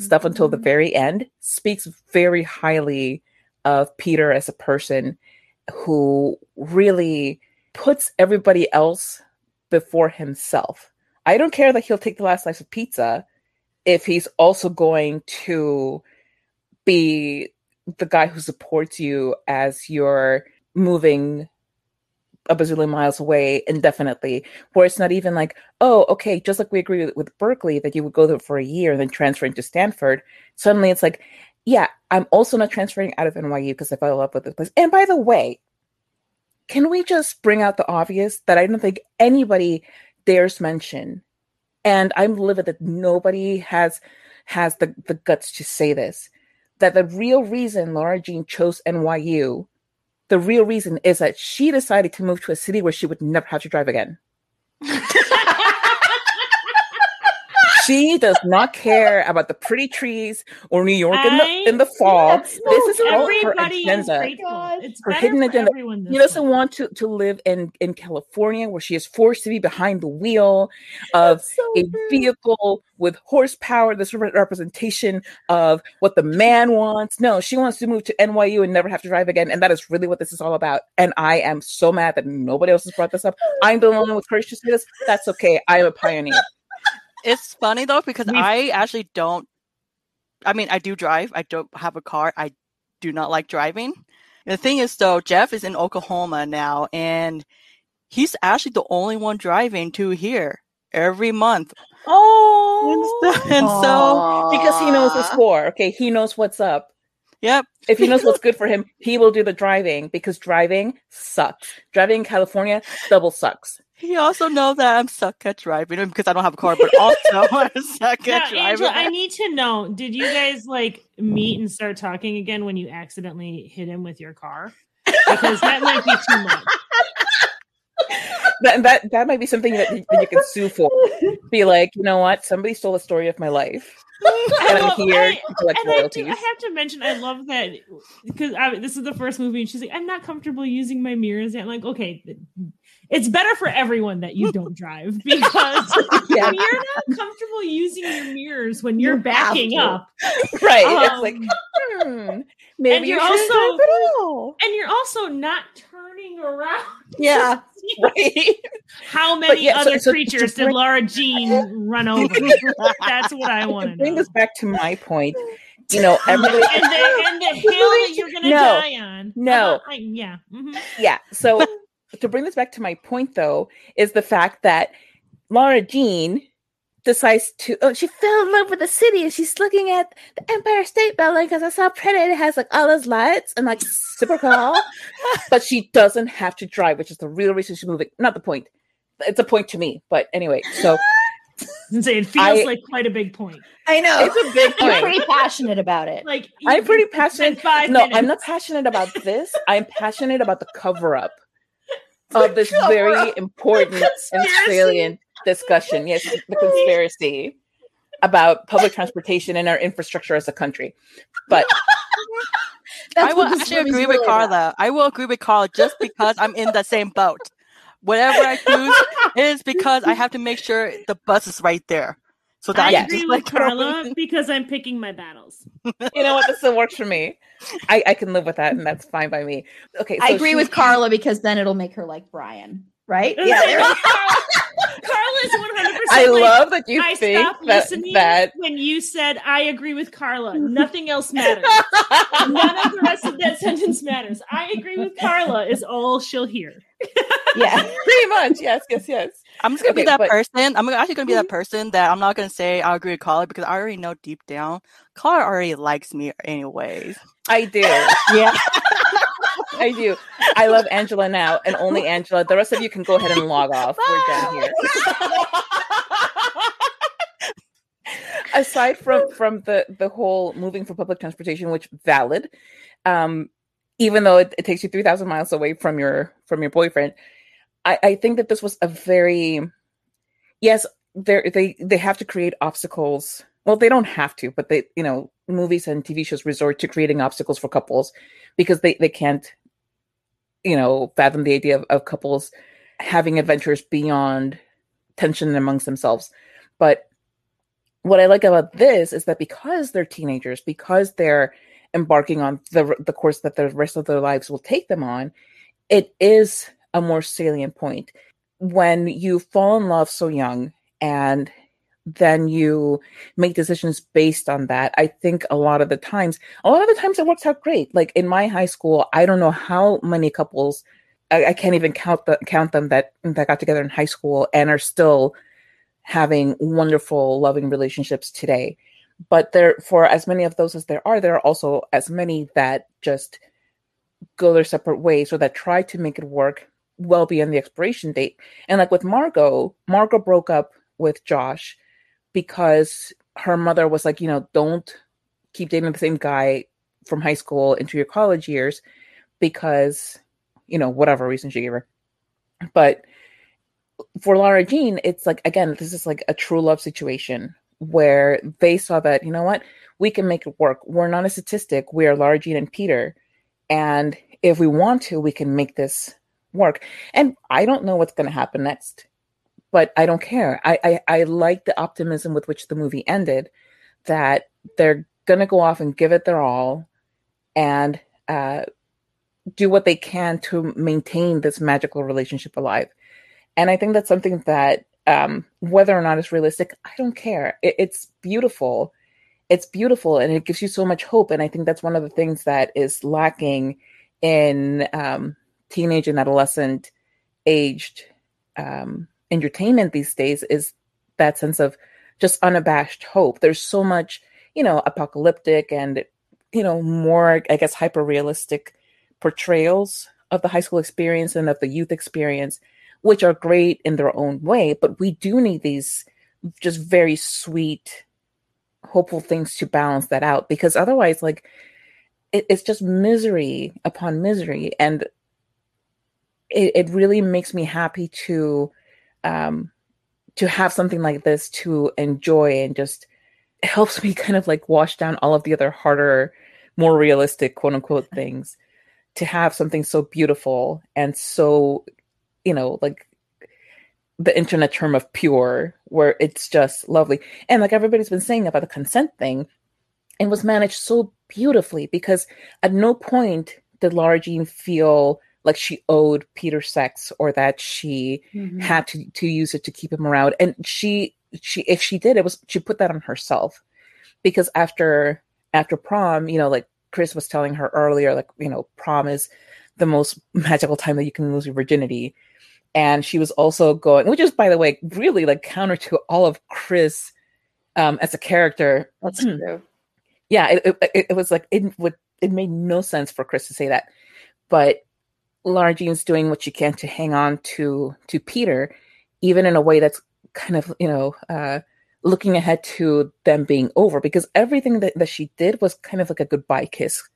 [SPEAKER 3] stuff until the mm-hmm. very end speaks very highly of peter as a person who really puts everybody else before himself. I don't care that he'll take the last slice of pizza if he's also going to be the guy who supports you as you're moving a bazillion miles away indefinitely, where it's not even like, oh, okay, just like we agree with, with Berkeley that you would go there for a year and then transfer into Stanford. Suddenly it's like, yeah, I'm also not transferring out of NYU because I fell in love with this place. And by the way, can we just bring out the obvious that I don't think anybody dares mention? And I'm livid that nobody has has the, the guts to say this. That the real reason Laura Jean chose NYU the real reason is that she decided to move to a city where she would never have to drive again. she does not care about the pretty trees or New York in the in the fall.
[SPEAKER 1] That's so
[SPEAKER 3] this is all her
[SPEAKER 4] Everybody is
[SPEAKER 3] agenda.
[SPEAKER 4] It's
[SPEAKER 3] Her hidden agenda.
[SPEAKER 4] everyone this
[SPEAKER 3] He doesn't
[SPEAKER 4] way.
[SPEAKER 3] want to, to live in, in California where she is forced to be behind the wheel of
[SPEAKER 1] so
[SPEAKER 3] a
[SPEAKER 1] true.
[SPEAKER 3] vehicle with horsepower, this representation of what the man wants. No, she wants to move to NYU and never have to drive again. And that is really what this is all about. And I am so mad that nobody else has brought this up. I'm the only one with courage to say this. That's okay. I am a pioneer.
[SPEAKER 2] It's funny though because
[SPEAKER 4] We've-
[SPEAKER 2] I actually don't. I mean, I do drive. I don't have a car. I do not like driving. The thing is, though, Jeff is in Oklahoma now, and he's actually the only one driving to here every month.
[SPEAKER 3] Oh,
[SPEAKER 2] And so,
[SPEAKER 3] because he knows the score. Okay, he knows what's up.
[SPEAKER 2] Yep.
[SPEAKER 3] If he knows what's good for him, he will do the driving because driving sucks. Driving in California double sucks.
[SPEAKER 2] He also knows that I'm suck at driving because I don't have a car, but also I'm suck
[SPEAKER 4] Now,
[SPEAKER 2] at driving.
[SPEAKER 4] Angela, I need to know: Did you guys like meet and start talking again when you accidentally hit him with your car? Because that might be too much.
[SPEAKER 3] That that, that might be something that, you- that you can sue for. Be like, you know what? Somebody stole the story of my life, and I'm here
[SPEAKER 4] I-
[SPEAKER 3] to collect
[SPEAKER 4] And I, do. I have to mention, I love that because this is the first movie, and she's like, "I'm not comfortable using my mirrors." And I'm like, "Okay, it's better for everyone that you don't drive because
[SPEAKER 3] Yeah.
[SPEAKER 4] when you're not comfortable using your mirrors when you're
[SPEAKER 1] You
[SPEAKER 4] backing up,
[SPEAKER 3] right?
[SPEAKER 4] Um,
[SPEAKER 3] it's like, hmm, maybe
[SPEAKER 4] and
[SPEAKER 3] you
[SPEAKER 4] you're
[SPEAKER 3] shouldn't
[SPEAKER 4] also-
[SPEAKER 3] drive at all.
[SPEAKER 4] and you're also not turning around.
[SPEAKER 3] Yeah, right.
[SPEAKER 4] How many
[SPEAKER 3] yeah,
[SPEAKER 4] other
[SPEAKER 3] so to
[SPEAKER 4] creatures did Laura Jean run over? That's what I want
[SPEAKER 3] to
[SPEAKER 4] to
[SPEAKER 3] bring
[SPEAKER 4] know.
[SPEAKER 3] this back to my point, you know, everybody.
[SPEAKER 4] and the, and the hill that you're gonna
[SPEAKER 3] No.
[SPEAKER 4] die on.
[SPEAKER 3] No.
[SPEAKER 4] Uh-huh, I- yeah. mhm.
[SPEAKER 3] yeah. So to bring this back to my point, though, is the fact that Laura Jean decides to. Oh, she fell in love with the city, and she's looking at the Empire State Building because I saw pretty. It has like all those lights and like super cool. but she doesn't have to drive, which is the real reason she's moving. Not the point. It's a point to me, but anyway. So
[SPEAKER 4] it feels
[SPEAKER 3] I-
[SPEAKER 4] like quite a big point.
[SPEAKER 1] I know.
[SPEAKER 3] it's a big
[SPEAKER 1] You're
[SPEAKER 3] point.
[SPEAKER 1] pretty passionate about it.
[SPEAKER 4] Like
[SPEAKER 3] I'm pretty passionate.
[SPEAKER 4] Five
[SPEAKER 3] No,
[SPEAKER 4] minutes.
[SPEAKER 3] I'm not passionate about this. I'm passionate about the cover up of this very
[SPEAKER 1] up.
[SPEAKER 3] important and
[SPEAKER 4] Conspiracy.
[SPEAKER 3] salient discussion. Yes, the conspiracy about public transportation and our infrastructure as a country. But
[SPEAKER 2] I will actually
[SPEAKER 1] movie's
[SPEAKER 2] agree with
[SPEAKER 1] really about.
[SPEAKER 2] Carla. I will agree with Carla just because I'm in the same boat. Whatever I choose is because I have to make sure the bus is right there. So that
[SPEAKER 4] I
[SPEAKER 2] I
[SPEAKER 3] Yes.
[SPEAKER 4] agree
[SPEAKER 2] just
[SPEAKER 4] with
[SPEAKER 2] like
[SPEAKER 4] Carla because I'm picking my battles.
[SPEAKER 3] you know what? This still works for me. I, I can live with that, and that's fine by me. Okay,
[SPEAKER 1] I agree
[SPEAKER 3] she-
[SPEAKER 1] with Carla because then it'll make her like Brian, right?
[SPEAKER 4] Yeah, Carla is 100. percent
[SPEAKER 3] I love that you
[SPEAKER 4] I
[SPEAKER 3] think
[SPEAKER 4] stopped
[SPEAKER 3] that
[SPEAKER 4] listening
[SPEAKER 3] that
[SPEAKER 4] when you said I agree with Carla. Nothing else matters. None of the rest of that sentence matters. I agree with Carla is all she'll hear.
[SPEAKER 1] yeah.
[SPEAKER 3] pretty much. Yes, yes, yes.
[SPEAKER 2] I'm just gonna
[SPEAKER 3] Okay,
[SPEAKER 2] be that
[SPEAKER 3] but-
[SPEAKER 2] person. I'm actually gonna be that person that I'm not gonna say I agree with Carla because I already know deep down Carla already likes me anyways.
[SPEAKER 3] I do.
[SPEAKER 1] Yeah.
[SPEAKER 3] I do. I love Angela now, and only Angela. The rest of you can go ahead and log off. We're done here. Aside from from the the whole moving for public transportation, which valid, um, even though it, it takes you three thousand miles away from your from your boyfriend, I, I think that this was a very yes. They they they have to create obstacles. Well, they don't have to, but they you know movies and TV shows resort to creating obstacles for couples because they they can't you know fathom the idea of, of couples having adventures beyond tension amongst themselves but what i like about this is that because they're teenagers because they're embarking on the the course that the rest of their lives will take them on it is a more salient point. When you fall in love so young and then you make decisions based on that i think a lot of the times a lot of the times it works out great. Like in my high school i don't know how many couples i, I can't even count the count them that that got together in high school and are still having wonderful loving relationships today. But there for as many of those as there are there are also as many that just go their separate ways or that try to make it work well beyond the expiration date and like with margot margot broke up with josh because her mother was like, you know, don't keep dating the same guy from high school into your college years because, you know, whatever reason she gave her. But for Laura Jean, it's like, again, this is like a true love situation where they saw that, you know what, we can make it work. We're not a statistic. We are Laura Jean and Peter. And if we want to, we can make this work. And I don't know what's going to happen next but I don't care. I, I I like the optimism with which the movie ended, that they're gonna go off and give it their all, and uh, do what they can to maintain this magical relationship alive. And I think that's something that um, whether or not it's realistic, I don't care. It, it's beautiful. It's beautiful, and it gives you so much hope. And I think that's one of the things that is lacking in um, teenage and adolescent aged um, entertainment these days is that sense of just unabashed hope. There's so much, you know, apocalyptic and you know, more, I guess, hyper realistic portrayals of the high school experience and of the youth experience, which are great in their own way. But we do need these just very sweet, hopeful things to balance that out because otherwise, like, it, it's just misery upon misery. And it, it really makes me happy to um to have something like this to enjoy and just helps me kind of like wash down all of the other harder more realistic quote unquote things to have something so beautiful and so you know like the internet term of pure where it's just lovely. And like everybody's been saying about the consent thing it was managed so beautifully because at no point did Lara Jean feel like she owed Peter sex or that she mm-hmm. had to to use it to keep him around. And she she if she did, it was she put that on herself because after after prom, you know, like Chris was telling her earlier, like you know, prom is the most magical time that you can lose your virginity. And she was also going, which is by the way, really like counter to all of Chris um, as a character.
[SPEAKER 1] That's true.
[SPEAKER 3] Yeah, it, it, it was like it would it made no sense for Chris to say that, but Jean's doing what she can to hang on to to Peter, even in a way that's kind of you know uh, looking ahead to them being over because everything that, that she did was kind of like a goodbye kiss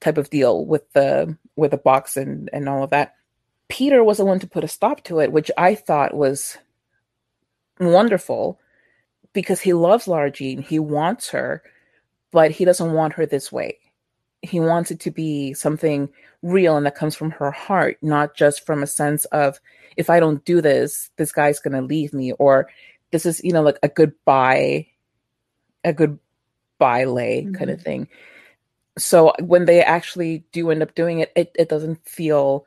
[SPEAKER 3] type of deal with the with the box and and all of that. Peter was the one to put a stop to it, which I thought was wonderful because he loves Lara he wants her, but he doesn't want her this way he wants it to be something real and that comes from her heart, not just from a sense of if I don't do this, this guy's gonna leave me, or this is, you know, like a goodbye, a goodbye lay mm-hmm. kind of thing. So when they actually do end up doing it, it, it doesn't feel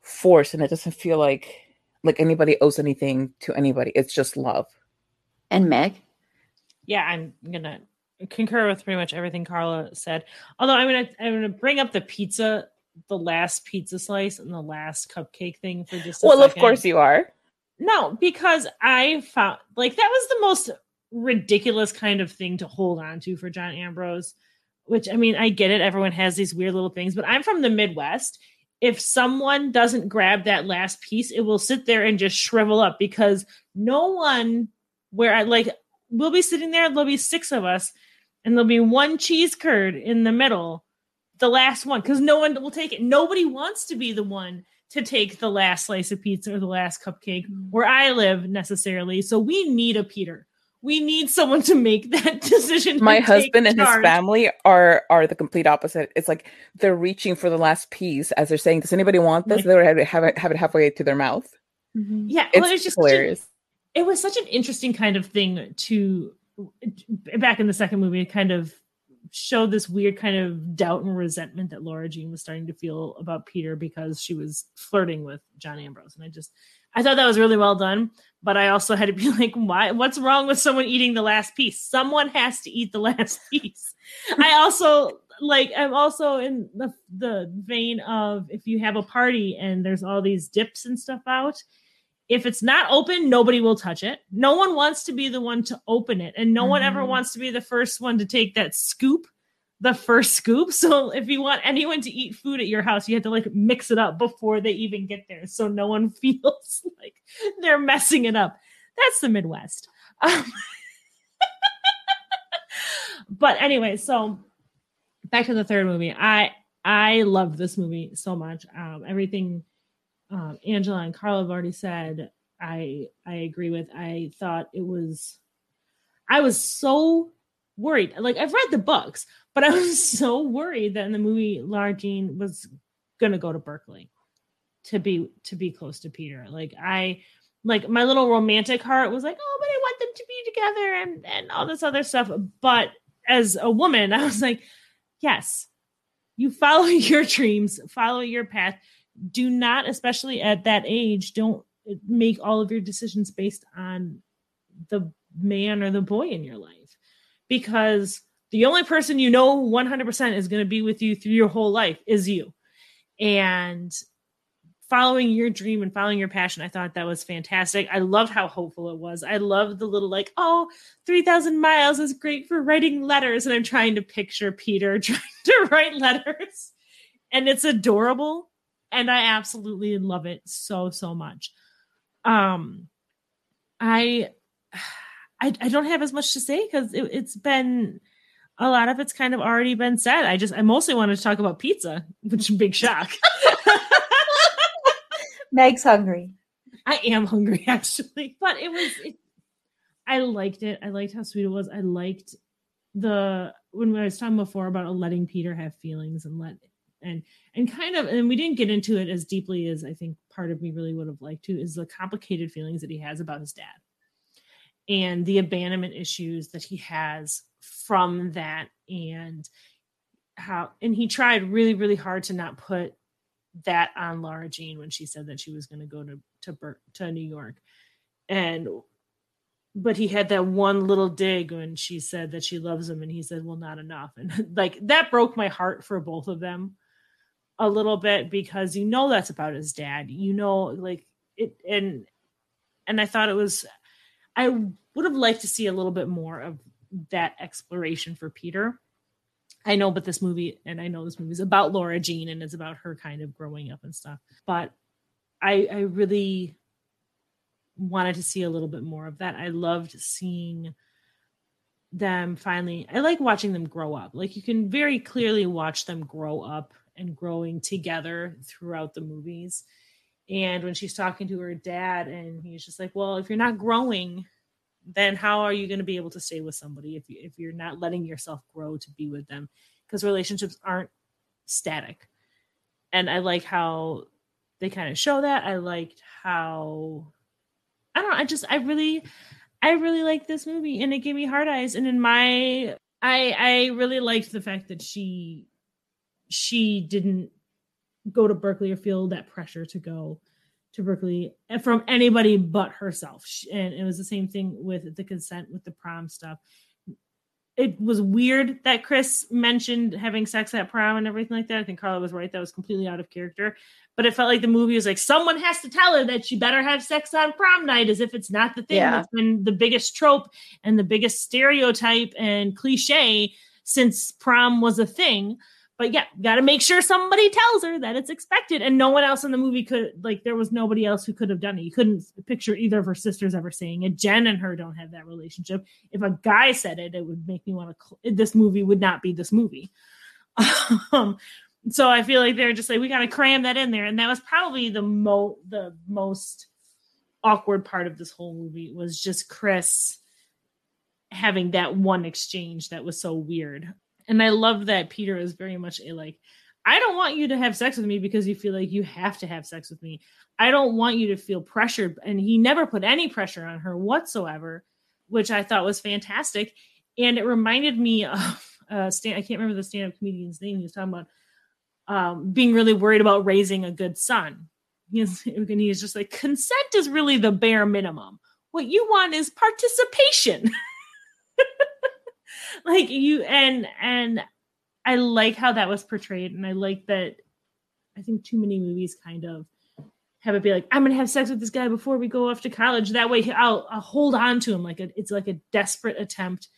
[SPEAKER 3] forced and it doesn't feel like like anybody owes anything to anybody. It's just love.
[SPEAKER 1] And Meg?
[SPEAKER 4] Yeah, I'm gonna concur with pretty much everything Carla said. Although I'm gonna I'm gonna bring up the pizza, the last pizza slice and the last cupcake thing for just.
[SPEAKER 3] well,
[SPEAKER 4] second.
[SPEAKER 3] of course you are.
[SPEAKER 4] No, because I found like that was the most ridiculous kind of thing to hold on to for John Ambrose. Which I mean, I get it. Everyone has these weird little things, but I'm from the Midwest. If someone doesn't grab that last piece, it will sit there and just shrivel up because no one where I like we'll be sitting there, there'll be six of us, and there'll be one cheese curd in the middle, the last one, because no one will take it. Nobody wants to be the one to take the last slice of pizza or the last cupcake where I live necessarily. So we need a Peter. We need someone to make that decision.
[SPEAKER 3] My husband and charge. his family are are the complete opposite. It's like they're reaching for the last piece as they're saying, "Does anybody want this?" They have it, have it have it halfway to their mouth.
[SPEAKER 4] Mm-hmm. Yeah,
[SPEAKER 3] it's, well, it's just hilarious.
[SPEAKER 4] It was such an interesting kind of thing to back in the second movie, kind of showed this weird kind of doubt and resentment that Laura Jean was starting to feel about Peter because she was flirting with John Ambrose. And I just, I thought that was really well done. But I also had to be like, why? What's wrong with someone eating the last piece? Someone has to eat the last piece. I also like. I'm also in the the vein of if you have a party and there's all these dips and stuff out, if it's not open, nobody will touch it. No one wants to be the one to open it, and no mm-hmm. one ever mm-hmm. wants to be the first one to take that scoop, the first scoop. So if you want anyone to eat food at your house, you have to like mix it up before they even get there, so no one feels like they're messing it up. That's the Midwest. Um, but anyway, so back to the third movie. I I love this movie so much. Um, everything um, Angela and Carla have already said, I I agree with. I thought it was, I was so worried. Like I've read the books, but I was so worried that in the movie, Lara Jean was gonna go to Berkeley to be to be close to Peter. Like I like my little romantic heart was like, oh, but I want them to be together and and all this other stuff. But as a woman, I was like, yes, you follow your dreams, follow your path do not, especially at that age, don't make all of your decisions based on the man or the boy in your life because the only person you know 100% is going to be with you through your whole life is you. And following your dream and following your passion. I thought that was fantastic. I loved how hopeful it was. I loved the little like, oh, 3,000 miles is great for writing letters. And I'm trying to picture Peter trying to write letters. And it's adorable. And I absolutely love it so, so much. Um, I, I, I don't have as much to say because it, it's been a lot of it's kind of already been said. I just I mostly wanted to talk about pizza, which is big shock.
[SPEAKER 1] Meg's hungry.
[SPEAKER 4] I am hungry actually, but it was. It, I liked it. I liked how sweet it was. I liked the when I was talking before about letting Peter have feelings and let and and kind of and we didn't get into it as deeply as I think part of me really would have liked to is the complicated feelings that he has about his dad and the abandonment issues that he has from that and how and he tried really really hard to not put that on Laura Jean when she said that she was going to go to to to New York, and but he had that one little dig when she said that she loves him, and he said, "Well, not enough," and like that broke my heart for both of them a little bit because you know that's about his dad, you know, like it, and and I thought it was, I would have liked to see a little bit more of that exploration for Peter I know, but this movie, and I know this movie is about Laura Jean and it's about her kind of growing up and stuff. But I, I really wanted to see a little bit more of that. I loved seeing them finally. I like watching them grow up. Like you can very clearly watch them grow up and growing together throughout the movies. And when she's talking to her dad, and he's just like, "Well, if you're not growing, then how are you going to be able to stay with somebody if you if you're not letting yourself grow to be with them? Because relationships aren't static. And i like how they kind of show that. I liked how i don't know i just i really i really like this movie and it gave me hard eyes. And in my i i really liked the fact that she she didn't go to berkeley or feel that pressure to go to Berkeley from anybody but herself. And it was the same thing with the consent with the prom stuff. It was weird that Chris mentioned having sex at prom and everything like that. I think Carla was right. That was completely out of character. But it felt like the movie was like, someone has to tell her that she better have sex on prom night, as if it's not the thing yeah. that's been the biggest trope and the biggest stereotype and cliche since prom was a thing but yeah, got to make sure somebody tells her that it's expected. And no one else in the movie could, like, there was nobody else who could have done it. You couldn't picture either of her sisters ever saying it. Jen and her don't have that relationship. If a guy said it, it would make me want to, cl- this movie would not be this movie. um, so I feel like they're just like, we got to cram that in there. And that was probably the mo, the most awkward part of this whole movie was just Chris having that one exchange that was so weird and I love that Peter is very much a like, I don't want you to have sex with me because you feel like you have to have sex with me. I don't want you to feel pressured. And he never put any pressure on her whatsoever, which I thought was fantastic. And it reminded me of uh stand I can't remember the stand-up comedian's name. He was talking about um being really worried about raising a good son. He's and he's just like consent is really the bare minimum. What you want is participation. like you and and I like how that was portrayed, and I like that. I think too many movies kind of have it be like, I'm gonna have sex with this guy before we go off to college. That way, I'll, I'll hold on to him like a, it's like a desperate attempt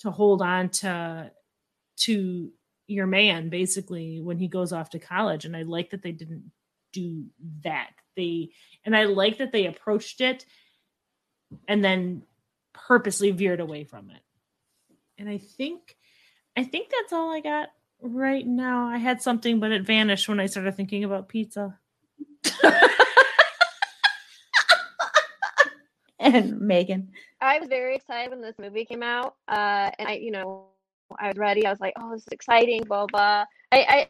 [SPEAKER 4] to hold on to to your man basically when he goes off to college. And I like that they didn't do that. They and I like that they approached it and then purposely veered away from it and I think I think that's all I got right now. I had something, but it vanished when I started thinking about pizza.
[SPEAKER 1] and Megan.
[SPEAKER 5] I was very excited when this movie came out. Uh, and I, you know, I was ready. I was like, oh, this is exciting, blah, blah. I, I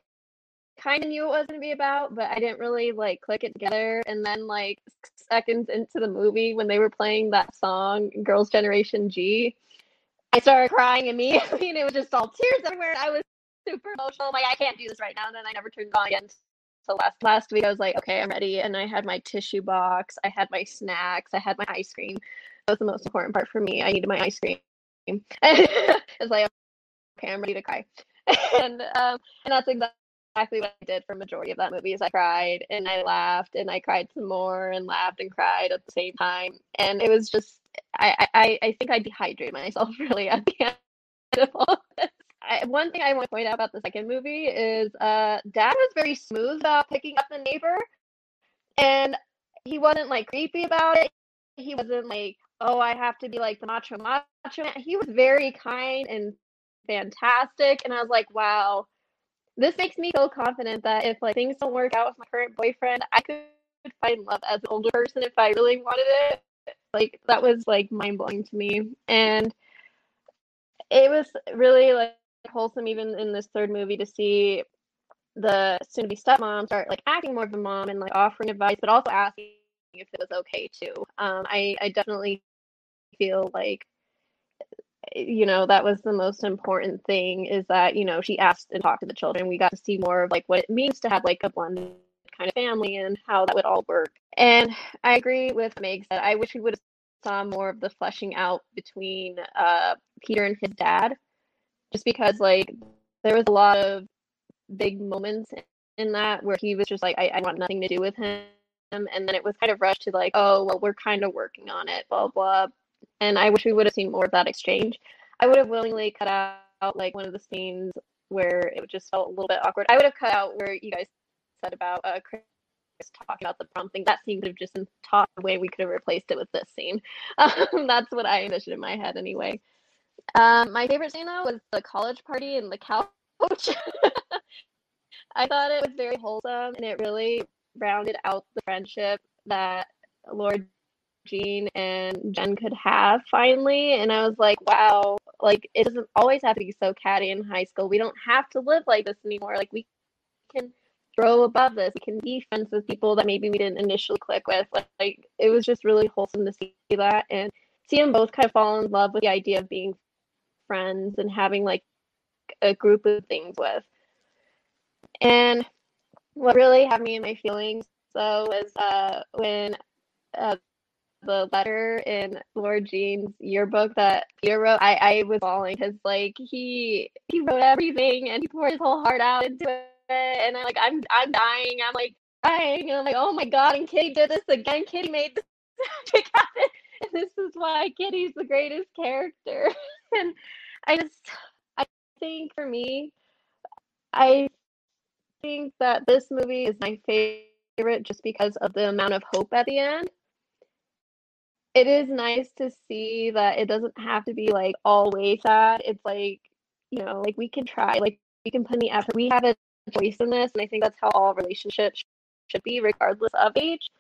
[SPEAKER 5] kind of knew what it was going to be about, but I didn't really like click it together. And then, like, seconds into the movie, when they were playing that song, Girls' Generation Gee, I started crying immediately, and it was just all tears everywhere. I was super emotional. I'm like, I can't do this right now. And then I never turned on again. So last last week, I was like, okay, I'm ready. And I had my tissue box, I had my snacks, I had my ice cream. That was the most important part for me. I needed my ice cream. it's like, okay, I'm ready to cry. and um, and that's exactly what I did for majority of that movie is I cried and I laughed and I cried some more and laughed and cried at the same time. And it was just I I, I think I dehydrate myself really at the end of all this. I, one thing I want to point out about the second movie is uh dad was very smooth about picking up the neighbor and he wasn't like creepy about it. He wasn't like, oh, I have to be like the macho macho. He was very kind and fantastic. And I was like, wow, this makes me feel confident that if like things don't work out with my current boyfriend, I could find love as an older person if I really wanted it. Like that was like mind blowing to me. And it was really like wholesome even in this third movie to see the soon to be stepmom start like acting more of a mom and like offering advice, but also asking if it was okay too. Um, I, I definitely feel like you know that was the most important thing is that you know she asked and talked to the children we got to see more of like what it means to have like a blended kind of family and how that would all work and i agree with meg that i wish we would have saw more of the fleshing out between uh peter and his dad just because like there was a lot of big moments in that where he was just like i, I want nothing to do with him and then it was kind of rushed to like oh well we're kind of working on it blah blah and I wish we would have seen more of that exchange. I would have willingly cut out, like one of the scenes where it just felt a little bit awkward. I would have cut out where you guys said about uh, Chris talking about the prom thing. That scene could have just been taught away. We could have replaced it with this scene. Um, that's what I envisioned in my head anyway. Um, my favorite scene though was the college party and the couch. I thought it was very wholesome and it really rounded out the friendship that Laura Jean and Jen could have finally. And I was like, wow, like it doesn't always have to be so catty in high school. We don't have to live like this anymore. Like we can grow above this. We can be friends with people that maybe we didn't initially click with. Like, like it was just really wholesome to see that and see them both kind of fall in love with the idea of being friends and having like a group of things with. And what really had me in my feelings though was uh, when uh, the letter in Laura Jean's yearbook that Peter wrote, I, I was bawling because like he he wrote everything and he poured his whole heart out into it, and I'm like I'm I'm dying. I'm like dying, and I'm like oh my god, and Kitty did this again. Kitty made this happen, and this is why Kitty's the greatest character. and I just I think for me, I think that this movie is my favorite just because of the amount of hope at the end it is nice to see that it doesn't have to be like always sad. It's like, you know, like we can try, like we can put in the effort. We have a choice in this, and I think that's how all relationships should be, regardless of age.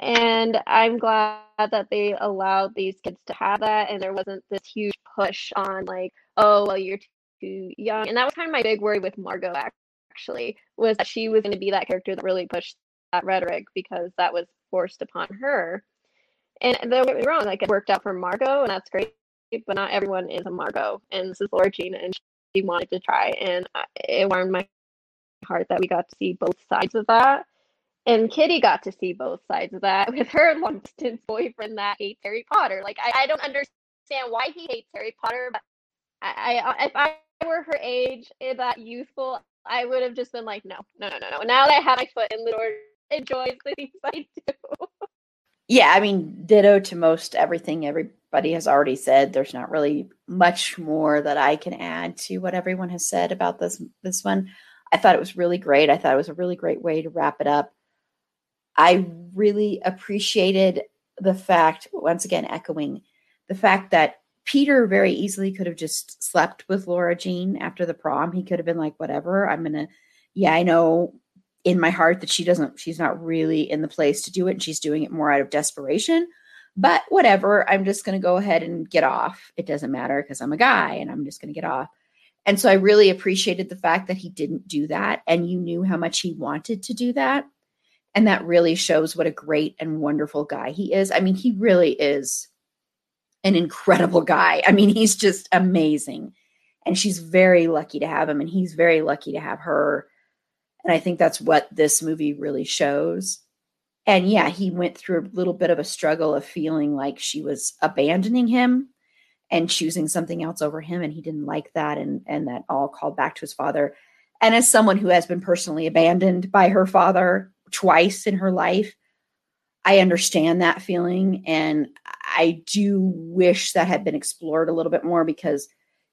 [SPEAKER 5] And I'm glad that they allowed these kids to have that, and there wasn't this huge push on like, oh, well, you're too young. And that was kind of my big worry with Margot. Actually, was that she was going to be that character that really pushed that rhetoric because that was forced upon her and don't get me wrong, like it worked out for Margot, and that's great. But not everyone is a Margot, and this is Laura Jean, and she wanted to try, and it warmed my heart that we got to see both sides of that. And Kitty got to see both sides of that with her long distance boyfriend that hates Harry Potter. Like I, I don't understand why he hates Harry Potter, but I, I if I were her age, eh, that youthful, I would have just been like, no, no, no, no, no. Now that I have my foot in the door, enjoys the things I do.
[SPEAKER 1] Yeah, I mean, ditto to most everything everybody has already said. There's not really much more that I can add to what everyone has said about this this one. I thought it was really great. I thought it was a really great way to wrap it up. I really appreciated the fact, once again, echoing the fact that Peter very easily could have just slept with Laura Jean after the prom. He could have been like, whatever, I'm going to, yeah, I know in my heart that she doesn't she's not really in the place to do it and she's doing it more out of desperation but whatever i'm just going to go ahead and get off it doesn't matter because i'm a guy and i'm just going to get off and so i really appreciated the fact that he didn't do that and you knew how much he wanted to do that. And that really shows what a great and wonderful guy he is. I mean he really is an incredible guy. I mean he's just amazing. And she's very lucky to have him and he's very lucky to have her. And I think that's what this movie really shows. And yeah, he went through a little bit of a struggle of feeling like she was abandoning him and choosing something else over him and he didn't like that and and that all called back to his father And as someone who has been personally abandoned by her father twice in her life, I understand that feeling. And I do wish that had been explored a little bit more because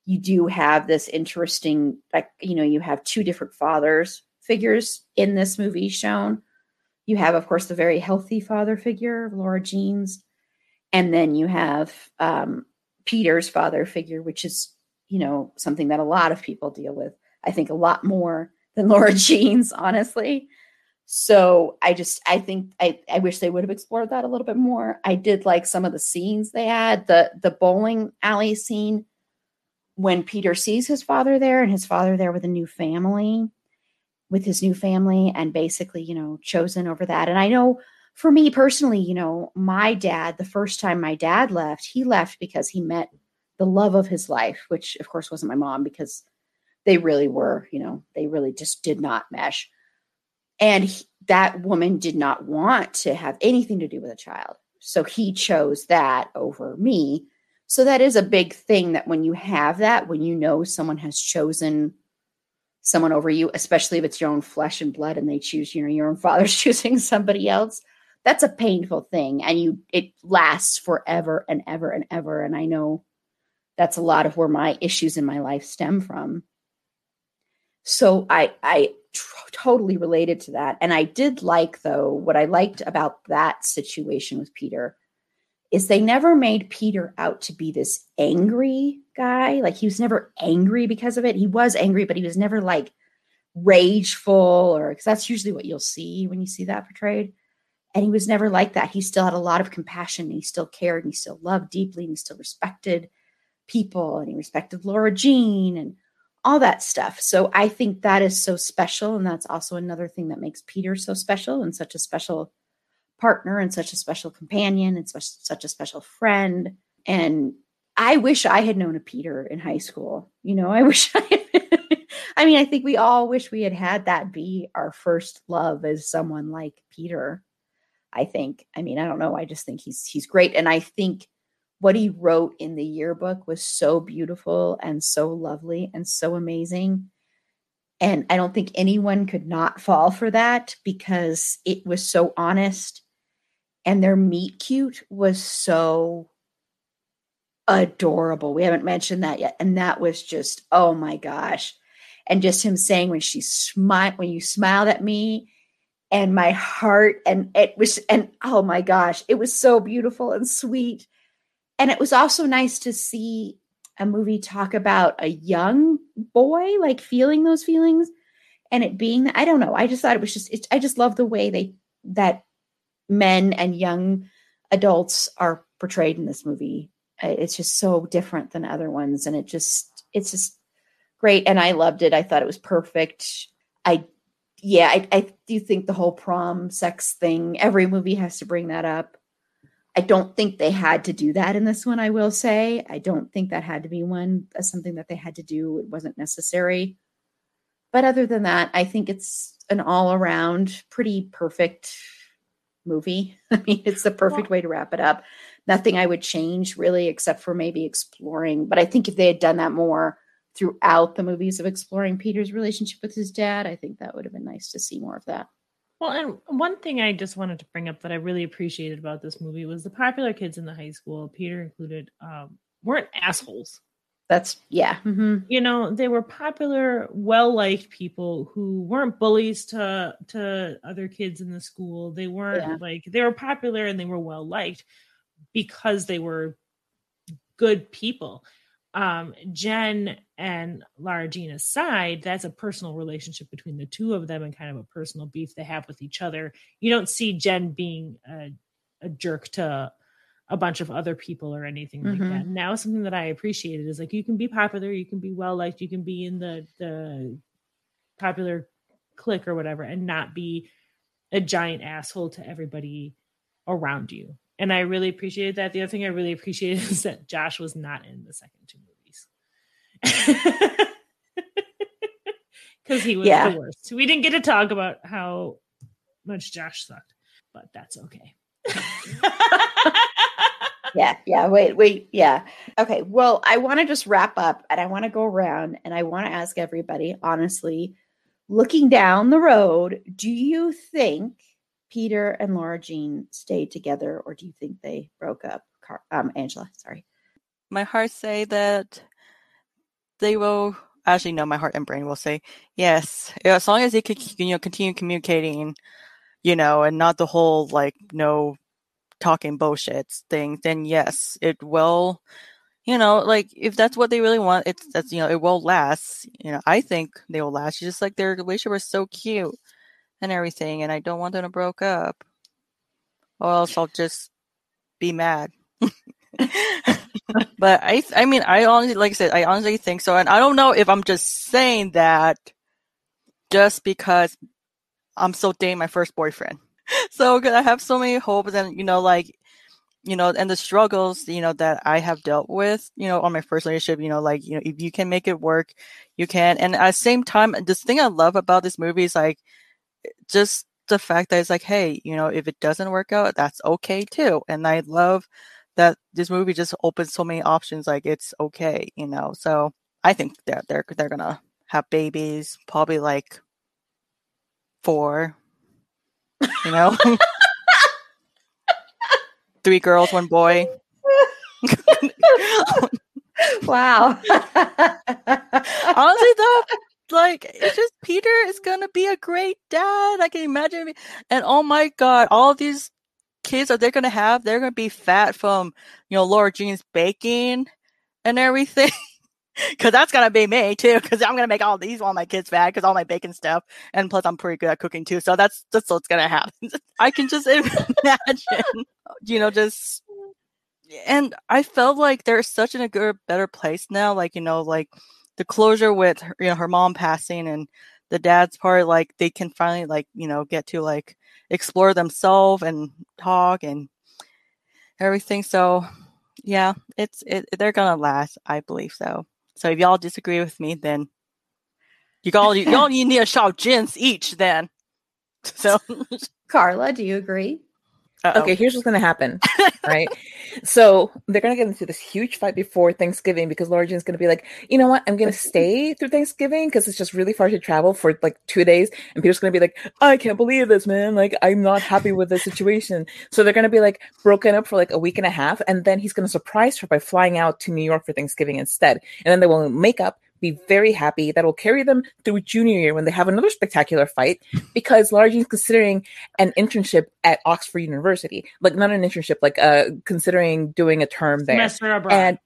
[SPEAKER 1] you do have this interesting, like, you know, you have two different fathers figures in this movie shown. You have, of course, the very healthy father figure, Laura Jean's, and then you have um, Peter's father figure, which is, you know, something that a lot of people deal with. I think a lot more than Laura Jean's, honestly. So I just I think I, I wish they would have explored that a little bit more. I did like some of the scenes they had. The the bowling alley scene when Peter sees his father there and his father there with a new family, with his new family, and basically, you know, chosen over that. And I know for me personally, you know, my dad, the first time my dad left, he left because he met the love of his life, which of course wasn't my mom because they really were, you know, they really just did not mesh and he, that woman did not want to have anything to do with a child. So he chose that over me. So that is a big thing that when you have that, when you know someone has chosen someone over you, especially if it's your own flesh and blood and they choose, you know, your own father's choosing somebody else, that's a painful thing. And you, it lasts forever and ever and ever. And I know that's a lot of where my issues in my life stem from. So I, I totally related to that. And I did like, though, what I liked about that situation with Peter is they never made Peter out to be this angry guy. Like he was never angry because of it. He was angry, but he was never like rageful or because that's usually what you'll see when you see that portrayed. And he was never like that. He still had a lot of compassion. And he still cared and he still loved deeply and he still respected people and he respected Laura Jean and all that stuff. So I think that is so special. And that's also another thing that makes Peter so special and such a special partner and such a special companion and such, such a special friend. And I wish I had known a Peter in high school. You know, I wish I I mean, I think we all wish we had had that be our first love as someone like Peter. I think. I mean, I don't know. I just think he's he's great. And I think what he wrote in the yearbook was so beautiful and so lovely and so amazing. And I don't think anyone could not fall for that because it was so honest. And their meet cute was so adorable. We haven't mentioned that yet. And that was just, oh my gosh. And just him saying when she smiled, when you smiled at me and my heart, and it was, and oh my gosh, it was so beautiful and sweet. And it was also nice to see a movie talk about a young boy like feeling those feelings and it being i don't know i just thought it was just it, i just love the way they that men and young adults are portrayed in this movie. It's just so different than other ones and it just it's just great and i loved it. I thought it was perfect. I yeah i, I do think the whole prom sex thing every movie has to bring that up I don't think they had to do that in this one, I will say. I don't think that had to be one as uh, something that they had to do. It wasn't necessary. But other than that, I think it's an all around pretty perfect movie. I mean, it's the perfect way to wrap it up. Nothing I would change really, except for maybe exploring. But I think if they had done that more throughout the movies of exploring Peter's relationship with his dad, I think that would have been nice to see more of that.
[SPEAKER 4] Well, and one thing I just wanted to bring up that I really appreciated about this movie was the popular kids in the high school, Peter included, um, weren't assholes.
[SPEAKER 1] That's yeah. Mm-hmm.
[SPEAKER 4] You know, they were popular, well-liked people who weren't bullies to to other kids in the school. They weren't yeah. like they were popular and they were well-liked because they were good people um, Jen and Lara Jean aside, that's a personal relationship between the two of them and kind of a personal beef they have with each other. You don't see Jen being a, a jerk to a bunch of other people or anything mm-hmm. like that. Now, something that I appreciated is like you can be popular, you can be well liked, you can be in the the popular clique or whatever, and not be a giant asshole to everybody around you and I really appreciated that. The other thing I really appreciated is that Josh was not in the second two movies because he was yeah. the worst. We didn't get to talk about how much Josh sucked, but that's okay.
[SPEAKER 1] yeah, yeah. Wait, wait. Yeah. Okay. Well, I want to just wrap up and I want to go around and I want to ask everybody, honestly, looking down the road, do you think Peter and Laura Jean stayed together or do you think they broke up? Car- um, Angela, sorry.
[SPEAKER 2] My heart say that they will actually no, my heart and brain will say yes. As long as they could you know continue communicating, you know, and not the whole like no talking bullshit thing, then yes, it will you know, like if that's what they really want, it's that's you know, it will last. You know, I think they will last. Just like their relationship was so cute and everything, and I don't want them to broke up. Or else I'll just be mad. but I, I mean, I honestly, like I said, I honestly think so, and I don't know if I'm just saying that just because I'm so dating my first boyfriend. So, cause I have so many hopes, and you know, like, you know, and the struggles, you know, that I have dealt with, you know, on my first relationship, you know, like, you know, if you can make it work, you can. And at the same time, this thing I love about this movie is like, just the fact that it's like, hey, you know, if it doesn't work out, that's okay too. And I love that this movie just opens so many options. Like it's okay, you know. So I think that they're they're gonna have babies, probably like four. You know, three girls, one boy.
[SPEAKER 1] wow.
[SPEAKER 2] Honestly, though, like it's just Peter is gonna be a great dad. I can imagine, and oh my god, all these kids that they're gonna have, they're gonna be fat from you know Laura Jean's baking and everything. Cause that's gonna be me too. Cause I'm gonna make all these all my kids fat. Cause all my bacon stuff, and plus I'm pretty good at cooking too. So that's that's what's gonna happen. I can just imagine, you know, just mm. and I felt like they're such in a good, better place now. Like you know, like the closure with her, you know her mom passing and the dad's part. Like they can finally like you know get to like explore themselves and talk and everything. So yeah, it's it. They're gonna last. I believe so. So if y'all disagree with me, then you all you all need a shot of gins each. Then, so
[SPEAKER 1] Carla, do you agree?
[SPEAKER 2] Uh-oh.
[SPEAKER 3] Okay, here's what's going to happen, right? so they're going to get into this huge fight before Thanksgiving because Laura Jean's going to be like, you know what? I'm going to stay through Thanksgiving because it's just really far to travel for like two days. And Peter's going to be like, I can't believe this, man. Like, I'm not happy with the situation. So they're going to be like broken up for like a week and a half. And then he's going to surprise her by flying out to New York for Thanksgiving instead. And then they will make up be very happy. That'll carry them through junior year when they have another spectacular fight because Jean's considering an internship at Oxford University. Like not an internship, like uh considering doing a term there.
[SPEAKER 4] Semester abroad.
[SPEAKER 3] And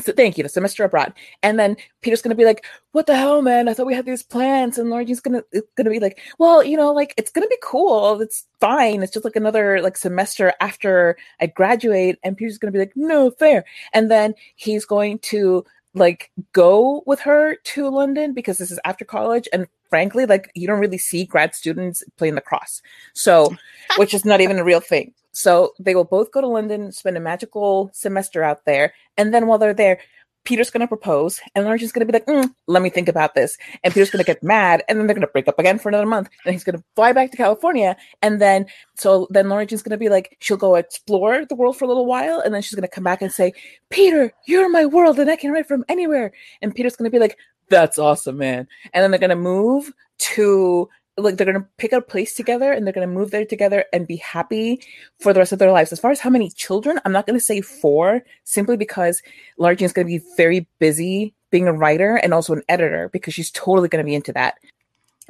[SPEAKER 3] so thank you, the semester abroad. And then Peter's gonna be like, "What the hell, man? I thought we had these plans." And Jean's gonna gonna be like, "Well, you know, like it's gonna be cool. It's fine. It's just like another like semester after I graduate." And Peter's gonna be like, "No, fair." And then he's going to like go with her to London because this is after college and frankly like you don't really see grad students playing lacrosse. So which is not even a real thing. So they will both go to London, spend a magical semester out there, and then while they're there, Peter's going to propose, and Laura's just going to be like, mm, "Let me think about this." And Peter's going to get mad, and then they're going to break up again for another month. And he's going to fly back to California, and then so then Lauren's Jean's going to be like, she'll go explore the world for a little while, and then she's going to come back and say, "Peter, you're my world, and I can write from anywhere." And Peter's going to be like, "That's awesome, man." And then they're going to move to like they're gonna pick a place together and they're gonna move there together and be happy for the rest of their lives. As far as how many children, I'm not gonna say four, simply because Laura Jean's gonna be very busy being a writer and also an editor because she's totally gonna be into that.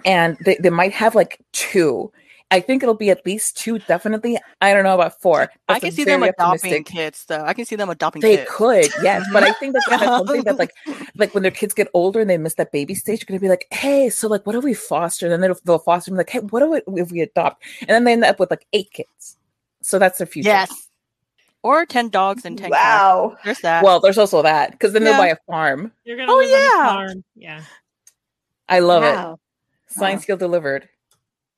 [SPEAKER 3] And they, they might have like two. I think it'll be at least two, definitely. I don't know about four.
[SPEAKER 2] I can see them adopting
[SPEAKER 3] optimistic-
[SPEAKER 2] kids though. I can see them adopting
[SPEAKER 3] they
[SPEAKER 2] kids.
[SPEAKER 3] could, yes, but I think that's, that's something that, like, like when their kids get older and they miss that baby stage, you're gonna be like, "Hey, so like, what do we foster?" And then they'll, they'll foster them like, "Hey, what do we if we adopt?" And then they end up with like eight kids. So that's their future.
[SPEAKER 2] Yes. Or ten dogs and ten cats.
[SPEAKER 1] Wow.
[SPEAKER 2] There's that.
[SPEAKER 3] Well, there's also that because then
[SPEAKER 2] Yeah.
[SPEAKER 3] they'll buy a farm.
[SPEAKER 4] You're gonna
[SPEAKER 2] Oh,
[SPEAKER 4] live on a
[SPEAKER 2] yeah.
[SPEAKER 4] farm. Yeah.
[SPEAKER 3] I love it. Science
[SPEAKER 1] Wow.
[SPEAKER 3] skill delivered.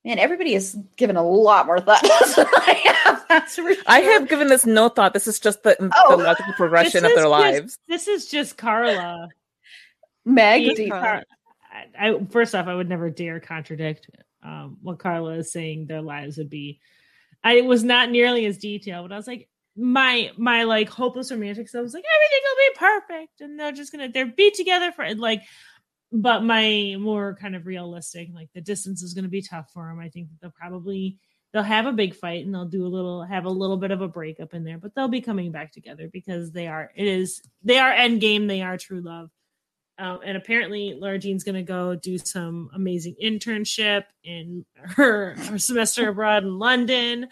[SPEAKER 1] Man, everybody has given a lot more thought than I have. That's for
[SPEAKER 3] I have given this no thought. This is just the,
[SPEAKER 1] Oh.
[SPEAKER 3] the logical progression of their
[SPEAKER 4] just-
[SPEAKER 3] lives.
[SPEAKER 4] This is just Carla.
[SPEAKER 1] Meg.
[SPEAKER 4] I, I, first off, I would never dare contradict um, what Carla is saying their lives would be. I it was not nearly as detailed, but I was like, my my like hopeless romantic stuff was like everything will be perfect, and they're just gonna they're be together for like but my more kind of realistic, like the distance is going to be tough for them. I think that they'll probably they'll have a big fight and they'll do a little have a little bit of a breakup in there, but they'll be coming back together because they are it is they are end game, they are true love. Um, and apparently Laura Jean's gonna go do some amazing internship in her, her semester abroad in London.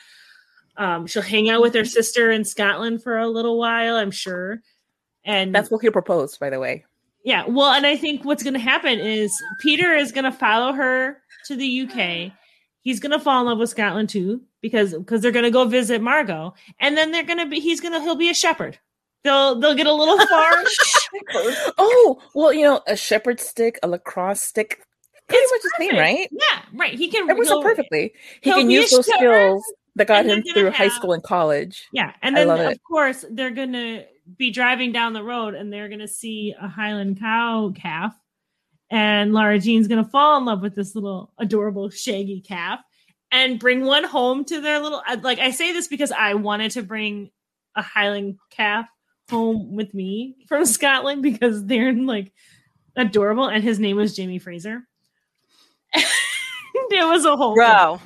[SPEAKER 4] Um, she'll hang out with her sister in Scotland for a little while, I'm sure. And
[SPEAKER 3] That's what he proposed, by the way.
[SPEAKER 4] Yeah, well, and I think what's going to happen is Peter is going to follow her to the UK. He's going to fall in love with Scotland too because because they're going to go visit Margot, and then they're going to be he's going to he'll be a shepherd. They'll they'll get a little far.
[SPEAKER 3] oh, well, you know, a shepherd stick, a lacrosse stick, pretty
[SPEAKER 4] It's
[SPEAKER 3] much the same,
[SPEAKER 4] perfect.
[SPEAKER 3] right?
[SPEAKER 4] yeah, right. He can
[SPEAKER 3] It works perfectly. He can use those skills that got him through high school and college.
[SPEAKER 4] Yeah, and then of
[SPEAKER 3] it.
[SPEAKER 4] course they're gonna be driving down the road and they're gonna see a Highland cow calf, and Laura Jean's gonna fall in love with this little adorable shaggy calf and bring one home to their little. Like I say this because I wanted to bring a Highland calf home with me from Scotland because they're like adorable, and his name was Jamie Fraser. it was a whole thing
[SPEAKER 2] Bro.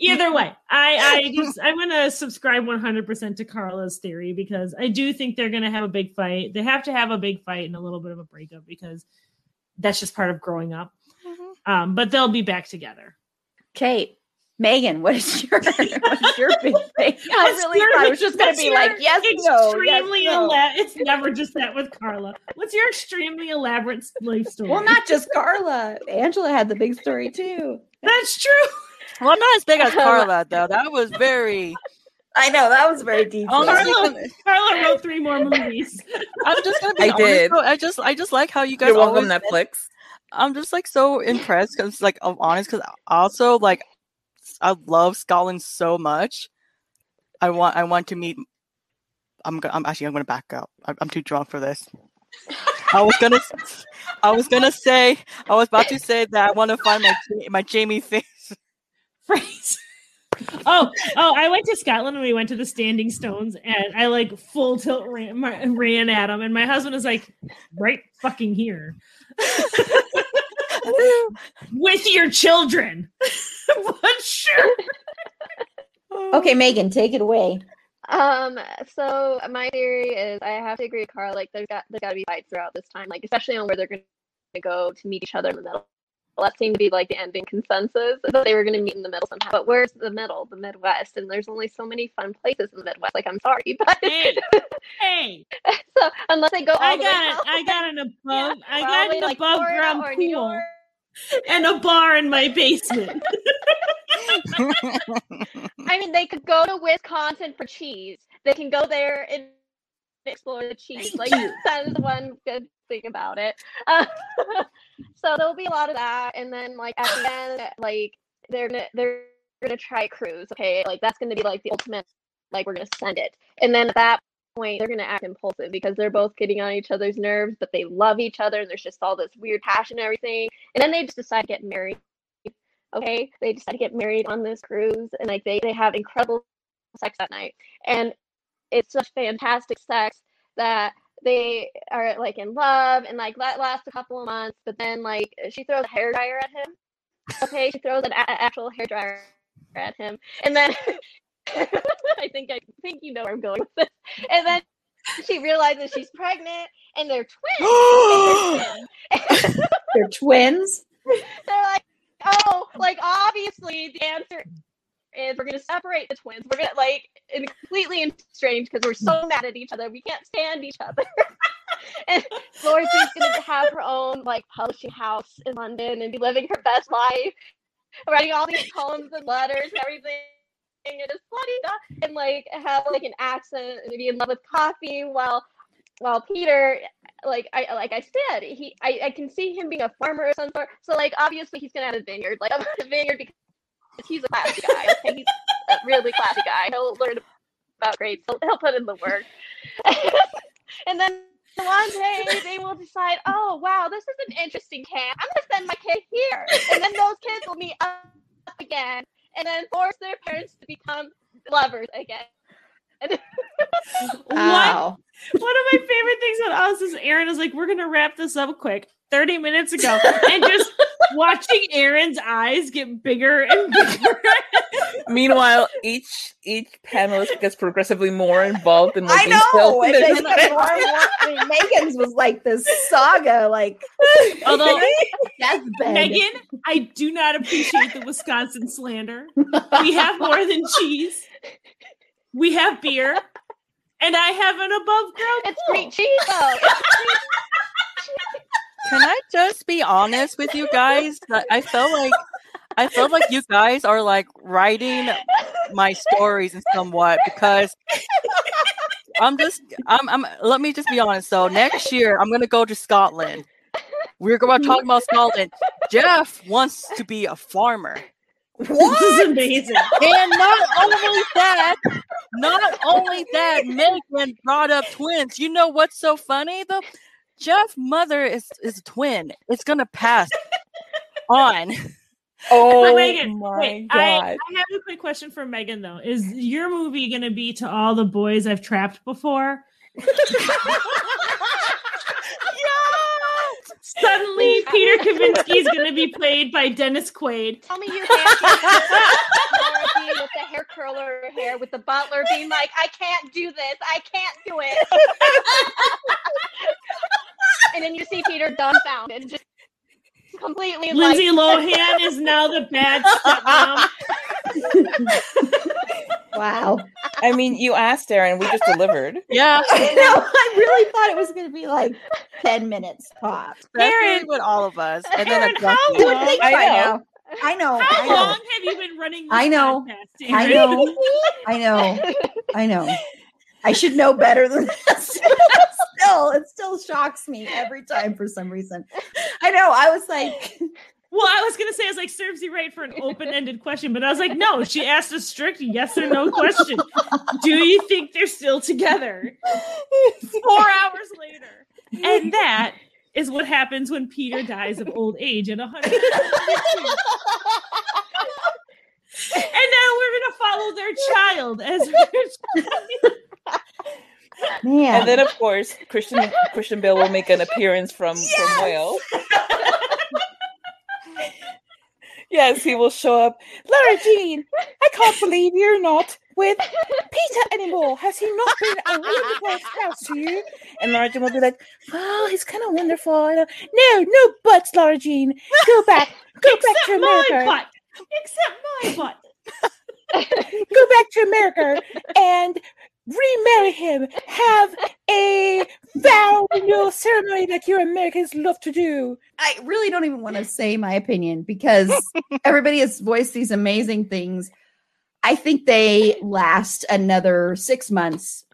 [SPEAKER 4] Either way i i just i'm gonna subscribe 100% to carla's theory because i do think they're gonna have a big fight they have to have a big fight and a little bit of a breakup because that's just part of growing up um but they'll be back together
[SPEAKER 1] Kate, Megan, what is your what's your big thing? I really
[SPEAKER 4] your-
[SPEAKER 1] thought was just going to be like yes, no, yes,
[SPEAKER 4] extremely
[SPEAKER 1] no.
[SPEAKER 4] it's never just that with carla what's your extremely elaborate life story
[SPEAKER 1] Well, not just Carla. Angela had the big story too.
[SPEAKER 4] that's true
[SPEAKER 2] Well, I'm not as big as Carla though. That was very.
[SPEAKER 1] I know that was very deep.
[SPEAKER 4] Carla- carla wrote three more movies
[SPEAKER 2] I'm just gonna be
[SPEAKER 3] I
[SPEAKER 2] honest,
[SPEAKER 3] did.
[SPEAKER 2] though, I just, I just like how you guys
[SPEAKER 3] You're welcome. Netflix.
[SPEAKER 2] I'm just like so impressed because, like, I'm honest because also like I love Scotland so much. I want, I want to meet. I'm, go- I'm actually, I'm gonna back up. I'm, I'm too drunk for this. I was gonna, I was gonna say, I was about to say that I want to find my my Jamie face.
[SPEAKER 4] Phrase. oh, oh! I went to Scotland and we went to the Standing Stones, and I like full tilt ran, my- ran at them, and my husband was like, "Right fucking here, with your children." but sure,
[SPEAKER 1] Okay, Megan, take it away.
[SPEAKER 5] Um, so my theory is I have to agree with Carl, like there's got there's gotta be fights throughout this time, like especially on where they're gonna go to meet each other in the middle. Well, that seemed to be like the ending consensus that they were gonna meet in the middle somehow. But where's the middle? The Midwest. And there's only so many fun places in the Midwest. Like I'm sorry, but
[SPEAKER 4] hey, hey!
[SPEAKER 5] so unless they go all
[SPEAKER 4] I
[SPEAKER 5] the way
[SPEAKER 4] got it.
[SPEAKER 5] south,
[SPEAKER 4] I got an above. I got an
[SPEAKER 5] like,
[SPEAKER 4] above
[SPEAKER 5] Florida
[SPEAKER 4] ground pool and a bar in my basement.
[SPEAKER 5] I mean, they could go to Wisconsin for cheese. They can go there and explore the cheese. Like that is one good thing about it. Uh, so there'll be a lot of that, and then like at the end, like they're gonna they're gonna try cruise. Okay, like that's gonna be like the ultimate. Like we're gonna send it, and then at that point they're gonna act impulsive because they're both getting on each other's nerves, but they love each other, and there's just all this weird passion and everything. And then they just decide to get married okay they decide to get married on this cruise and like they, they have incredible sex that night and it's such fantastic sex that they are like in love and like that lasts a couple of months but then like she throws a hair dryer at him okay she throws an a- actual hair dryer at him and then i think i think you know where i'm going with this and then she realizes she's pregnant and they're twins and they're twins.
[SPEAKER 1] They're twins.
[SPEAKER 5] they're like, oh, like obviously the answer is we're gonna separate the twins. We're gonna like and completely estranged because we're so mad at each other. We can't stand each other. and Dorothy's gonna have her own like publishing house in London and be living her best life, writing all these poems and letters and everything. And just bloody and like have like an accent and be in love with coffee while while Peter like I like I said, he I, I can see him being a farmer of some sort. So like obviously he's gonna have a vineyard, like a vineyard because he's a classy guy. Okay, he's a really classy guy. He'll learn about grapes. He'll, he'll put in the work. and then one day they will decide, oh wow, this is an interesting camp. I'm gonna send my kid here, and then those kids will meet up again, and then force their parents to become lovers again.
[SPEAKER 4] One,
[SPEAKER 1] Wow.
[SPEAKER 4] one of my favorite things about us is Erin is like, we're gonna wrap this up quick. 30 minutes ago and just watching Erin's eyes get bigger and bigger.
[SPEAKER 3] Meanwhile, each each panelist gets progressively more involved in
[SPEAKER 1] I know. And they
[SPEAKER 3] and-
[SPEAKER 1] more and more- I mean, Megan's was like this saga, like
[SPEAKER 4] Although
[SPEAKER 1] deathbed.
[SPEAKER 4] Megan, I do not appreciate the Wisconsin slander. We have more than cheese. We have beer. And I have an above ground
[SPEAKER 5] It's
[SPEAKER 4] pool.
[SPEAKER 5] great cheese though. It's
[SPEAKER 2] Can I just be honest with you guys? I felt like I felt like you guys are like writing my stories in somewhat because I'm just I'm I'm let me just be honest. So next year I'm gonna go to Scotland. We're going to talk mm-hmm. about Scotland. Jeff wants to be a farmer.
[SPEAKER 4] This is amazing.
[SPEAKER 2] And not only that, not only that, Megan brought up twins. You know what's so funny though? Jeff's mother is is a twin. It's gonna pass on.
[SPEAKER 3] Oh
[SPEAKER 4] But Megan,
[SPEAKER 3] my
[SPEAKER 4] wait,
[SPEAKER 3] god!
[SPEAKER 4] I, I have a quick question for Megan though. Is your movie going to be to all the boys I've trapped before? Suddenly, Peter Kavinsky is going to be played by Dennis Quaid.
[SPEAKER 5] Tell me you can't Laura with the hair curler hair with the butler being like, I can't do this, I can't do it. And then you see Peter dumbfounded, just completely
[SPEAKER 4] Lindsay
[SPEAKER 5] like
[SPEAKER 4] Lohan is now the bad stepmom.
[SPEAKER 1] Wow.
[SPEAKER 3] I mean, you asked Erin, we just delivered.
[SPEAKER 2] Yeah,
[SPEAKER 1] I know. I really thought it was going to be like 10 minutes tops.
[SPEAKER 2] especially with all of us, and then
[SPEAKER 4] Erin,
[SPEAKER 2] a
[SPEAKER 4] how
[SPEAKER 1] You would
[SPEAKER 4] long-
[SPEAKER 1] think
[SPEAKER 3] I
[SPEAKER 1] by
[SPEAKER 3] know.
[SPEAKER 1] now. I know. I
[SPEAKER 4] How
[SPEAKER 1] know.
[SPEAKER 4] long have you been running this
[SPEAKER 1] I know.
[SPEAKER 4] podcast,
[SPEAKER 1] I know. I know. I know. I should know better than this. still, it still shocks me every time for some reason. I know. I was like,
[SPEAKER 4] Well, I was gonna say I was like serves you right for an open-ended question, but I was like, no, she asked a strict yes or no question. Do you think they're still together? Four hours later. And that is what happens when Peter dies of old age at 100. and now we're gonna follow their child as
[SPEAKER 1] man.
[SPEAKER 3] And then, of course, Christian Christian Bale will make an appearance from from Wales. yes, he will show up. Laura Jean, I can't believe you're not with Peter anymore. Has he not been a wonderful spouse to you? And Laura Jean will be like, "Well, he's kind of wonderful." No, no buts, Laura Jean. Go back. Go back to
[SPEAKER 4] except my
[SPEAKER 3] America.
[SPEAKER 4] butt. Except my butt.
[SPEAKER 3] go back to America and remarry him. Have a vow renewal ceremony like your Americans love to do.
[SPEAKER 1] I really don't even want to say my opinion because everybody has voiced these amazing things. I think they last another six months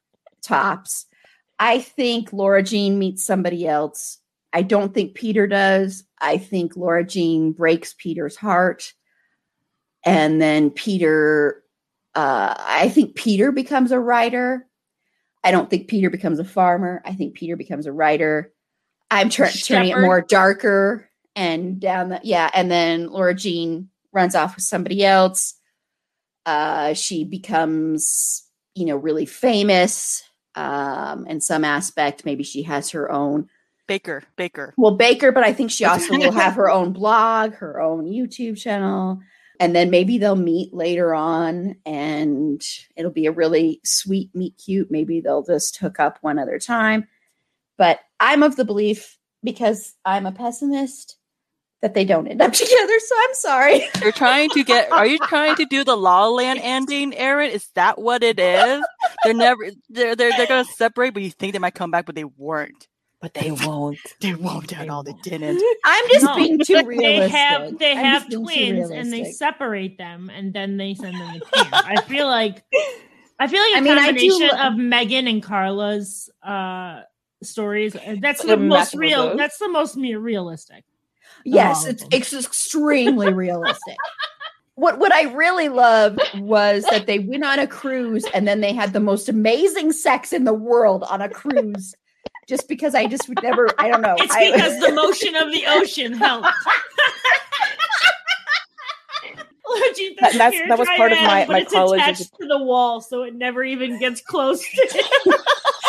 [SPEAKER 1] tops. I think Laura Jean meets somebody else. I don't think Peter does. I think Laura Jean breaks Peter's heart. And then Peter, uh, I think Peter becomes a writer. I don't think Peter becomes a farmer. I think Peter becomes a writer. I'm tur- turning it more darker and down the yeah, and then Laura Jean runs off with somebody else. Uh, she becomes, you know, really famous um, in some aspect. Maybe she has her own
[SPEAKER 2] Baker, Baker.
[SPEAKER 1] well Baker, but I think she also will have her own blog, her own YouTube channel, and then maybe they'll meet later on, and it'll be a really sweet meet cute. Maybe they'll just hook up one other time. But I'm of the belief because I'm a pessimist that they don't end up together. So I'm sorry.
[SPEAKER 2] You're trying to get. Are you trying to do the La La Land ending, Erin? Is that what it is? They're never. They're they're they're gonna separate, but you think they might come back, but they weren't.
[SPEAKER 3] But they won't.
[SPEAKER 2] They won't at all. They didn't.
[SPEAKER 1] I'm just
[SPEAKER 4] No,
[SPEAKER 1] being too realistic.
[SPEAKER 4] They have they
[SPEAKER 1] I'm
[SPEAKER 4] have
[SPEAKER 1] just being too
[SPEAKER 4] twins and they separate them and then they send them to camp. I feel like I feel like a
[SPEAKER 1] I mean, I do
[SPEAKER 4] combination of Megan and Carla's uh stories. uh, That's
[SPEAKER 3] The
[SPEAKER 4] the most real.
[SPEAKER 3] those.
[SPEAKER 4] That's the most me- realistic.
[SPEAKER 1] Yes, it's it's extremely realistic. What what I really loved was that they went on a cruise and then they had the most amazing sex in the world on a cruise. Just because I just would never, I don't know.
[SPEAKER 4] It's
[SPEAKER 1] I-
[SPEAKER 4] because the motion of the ocean helped.
[SPEAKER 3] That- that's- that was part of my- my
[SPEAKER 4] it's
[SPEAKER 3] college
[SPEAKER 4] attached to the wall, so it never even gets close to him.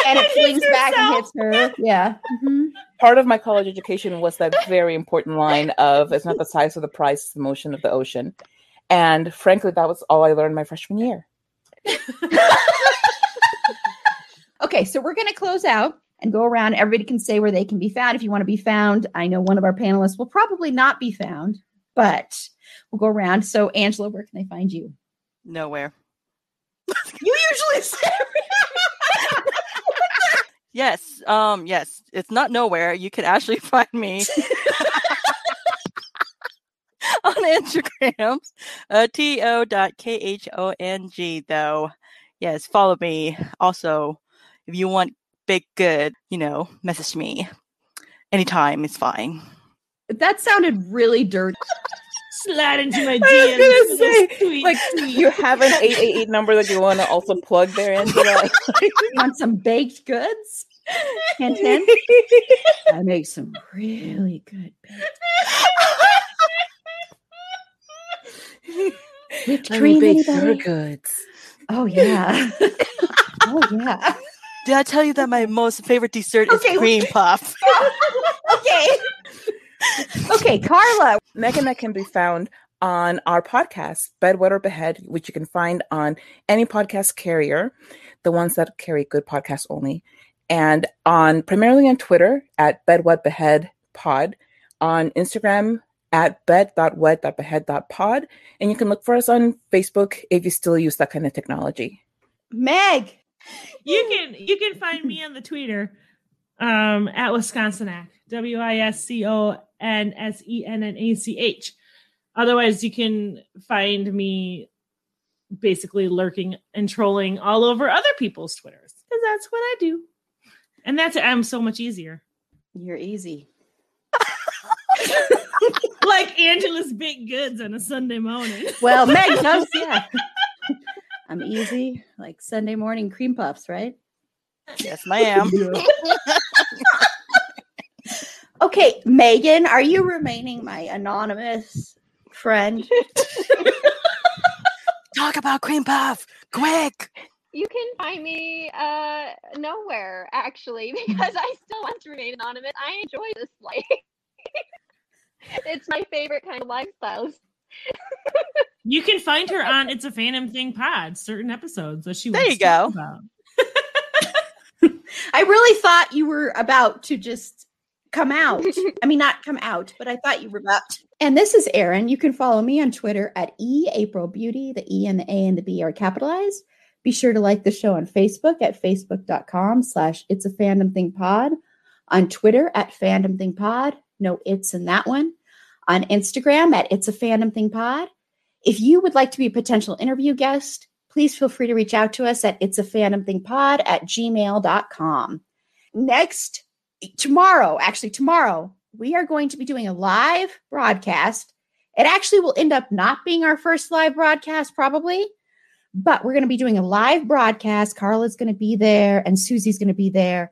[SPEAKER 1] and it flings back and hits her. Yeah. Mhm.
[SPEAKER 3] Part of my college education was that very important line of "It's not the size of the prize, it's the motion of the ocean." And frankly, that was all I learned my freshman year.
[SPEAKER 1] Okay, so we're going to close out and go around. Everybody can say where they can be found if you want to be found. I know one of our panelists will probably not be found, but we'll go around. So, Angela, where can they find you?
[SPEAKER 2] Nowhere.
[SPEAKER 1] You usually say.
[SPEAKER 2] Yes. Um. Yes. It's not nowhere. You can actually find me on Instagram. Uh, T O dot K H O N G. Though. Yes. Follow me. Also, if you want big good, you know, message me. Anytime is fine.
[SPEAKER 1] that sounded really dirty.
[SPEAKER 4] Slide into my
[SPEAKER 3] I
[SPEAKER 4] DMs.
[SPEAKER 3] was gonna say,
[SPEAKER 4] tweets.
[SPEAKER 3] like, you have an eight eight eight number that you want to also plug there, Angela.
[SPEAKER 1] You want some baked goods? Hint, hint. I make some really good baked. Whipped cream,
[SPEAKER 3] bake your
[SPEAKER 1] anybody?
[SPEAKER 3] goods.
[SPEAKER 1] Oh yeah. oh yeah.
[SPEAKER 2] Did I tell you that my most favorite dessert
[SPEAKER 1] Okay,
[SPEAKER 2] is cream puff?
[SPEAKER 1] okay. okay, Carla.
[SPEAKER 3] Megan that can be found on our podcast, Bedwetter Behead, which you can find on any podcast carrier, the ones that carry good podcasts only, and on primarily on Twitter at Bedwet Behead Pod, on Instagram at bed.wet.behead.pod, and you can look for us on Facebook if you still use that kind of technology.
[SPEAKER 1] Meg.
[SPEAKER 4] You can you can find me on the Twitter um at Wisconsinac. W I S C O N S E N N A C H. Otherwise, you can find me basically lurking and trolling all over other people's Twitters. Because that's what I do. And that's I'm so much easier.
[SPEAKER 1] You're easy.
[SPEAKER 4] Like Angela's baked goods on a Sunday morning.
[SPEAKER 1] Well, Meg knows, yeah. I'm easy, like Sunday morning cream puffs, right?
[SPEAKER 2] yes, ma'am.
[SPEAKER 1] Okay, Megan, are you remaining my anonymous friend?
[SPEAKER 2] Talk about cream puff, quick.
[SPEAKER 5] You can find me uh nowhere actually because I still want to remain anonymous. I enjoy this life. it's my favorite kind of lifestyles.
[SPEAKER 4] You can find her on It's a Fandom Thing pod, certain episodes that she
[SPEAKER 2] was.
[SPEAKER 4] There
[SPEAKER 2] you go.
[SPEAKER 1] I really thought you were about to just come out. I mean, not come out, but I thought you were about. to. And this is Erin. You can follow me on Twitter at E April Beauty. The E and the A and the B are capitalized. Be sure to like the show on Facebook at facebook.com slash it's a fandom thing pod. On Twitter at fandom thing pod. No it's in that one. On Instagram at it's a fandom thing pod. If you would like to be a potential interview guest, please feel free to reach out to us at it's a fandom thing pod at gmail.com. Next, tomorrow, actually, tomorrow, we are going to be doing a live broadcast. It actually will end up not being our first live broadcast, probably, but we're going to be doing a live broadcast. Carla's going to be there and Susie's going to be there.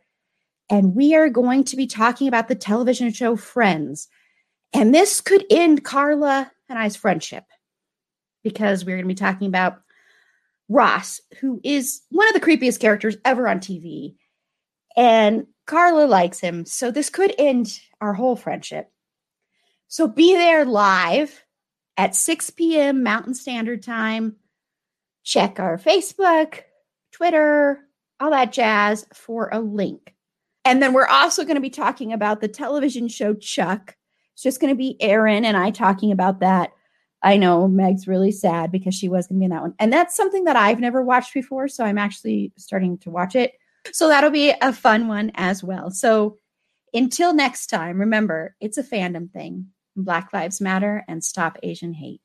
[SPEAKER 1] And we are going to be talking about the television show Friends. And this could end Carla and I's friendship because we're going to be talking about Ross, who is one of the creepiest characters ever on TV. And Carla likes him. So this could end our whole friendship. So be there live at 6 p.m. Mountain Standard Time. Check our Facebook, Twitter, all that jazz for a link. And then we're also going to be talking about the television show Chuck. It's just going to be Aaron and I talking about that. I know Meg's really sad because she was going to be in that one. And that's something that I've never watched before. So I'm actually starting to watch it. So that'll be a fun one as well. So until next time, remember it's a fandom thing. Black Lives Matter and stop Asian hate.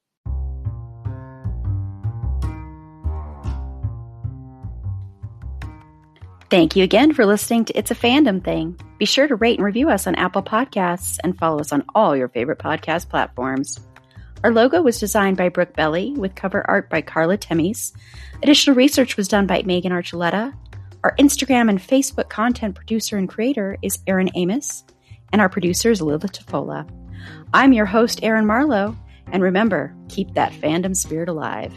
[SPEAKER 1] Thank you again for listening to It's a Fandom Thing. Be sure to rate and review us on Apple Podcasts and follow us on all your favorite podcast platforms. Our logo was designed by Brooke Belli with cover art by Carla Temis. Additional research was done by Megan Archuleta. Our Instagram and Facebook content producer and creator is Erin Amos, and our producer is Lila Tafola. I'm your host, Erin Marlowe, and remember, keep that fandom spirit alive.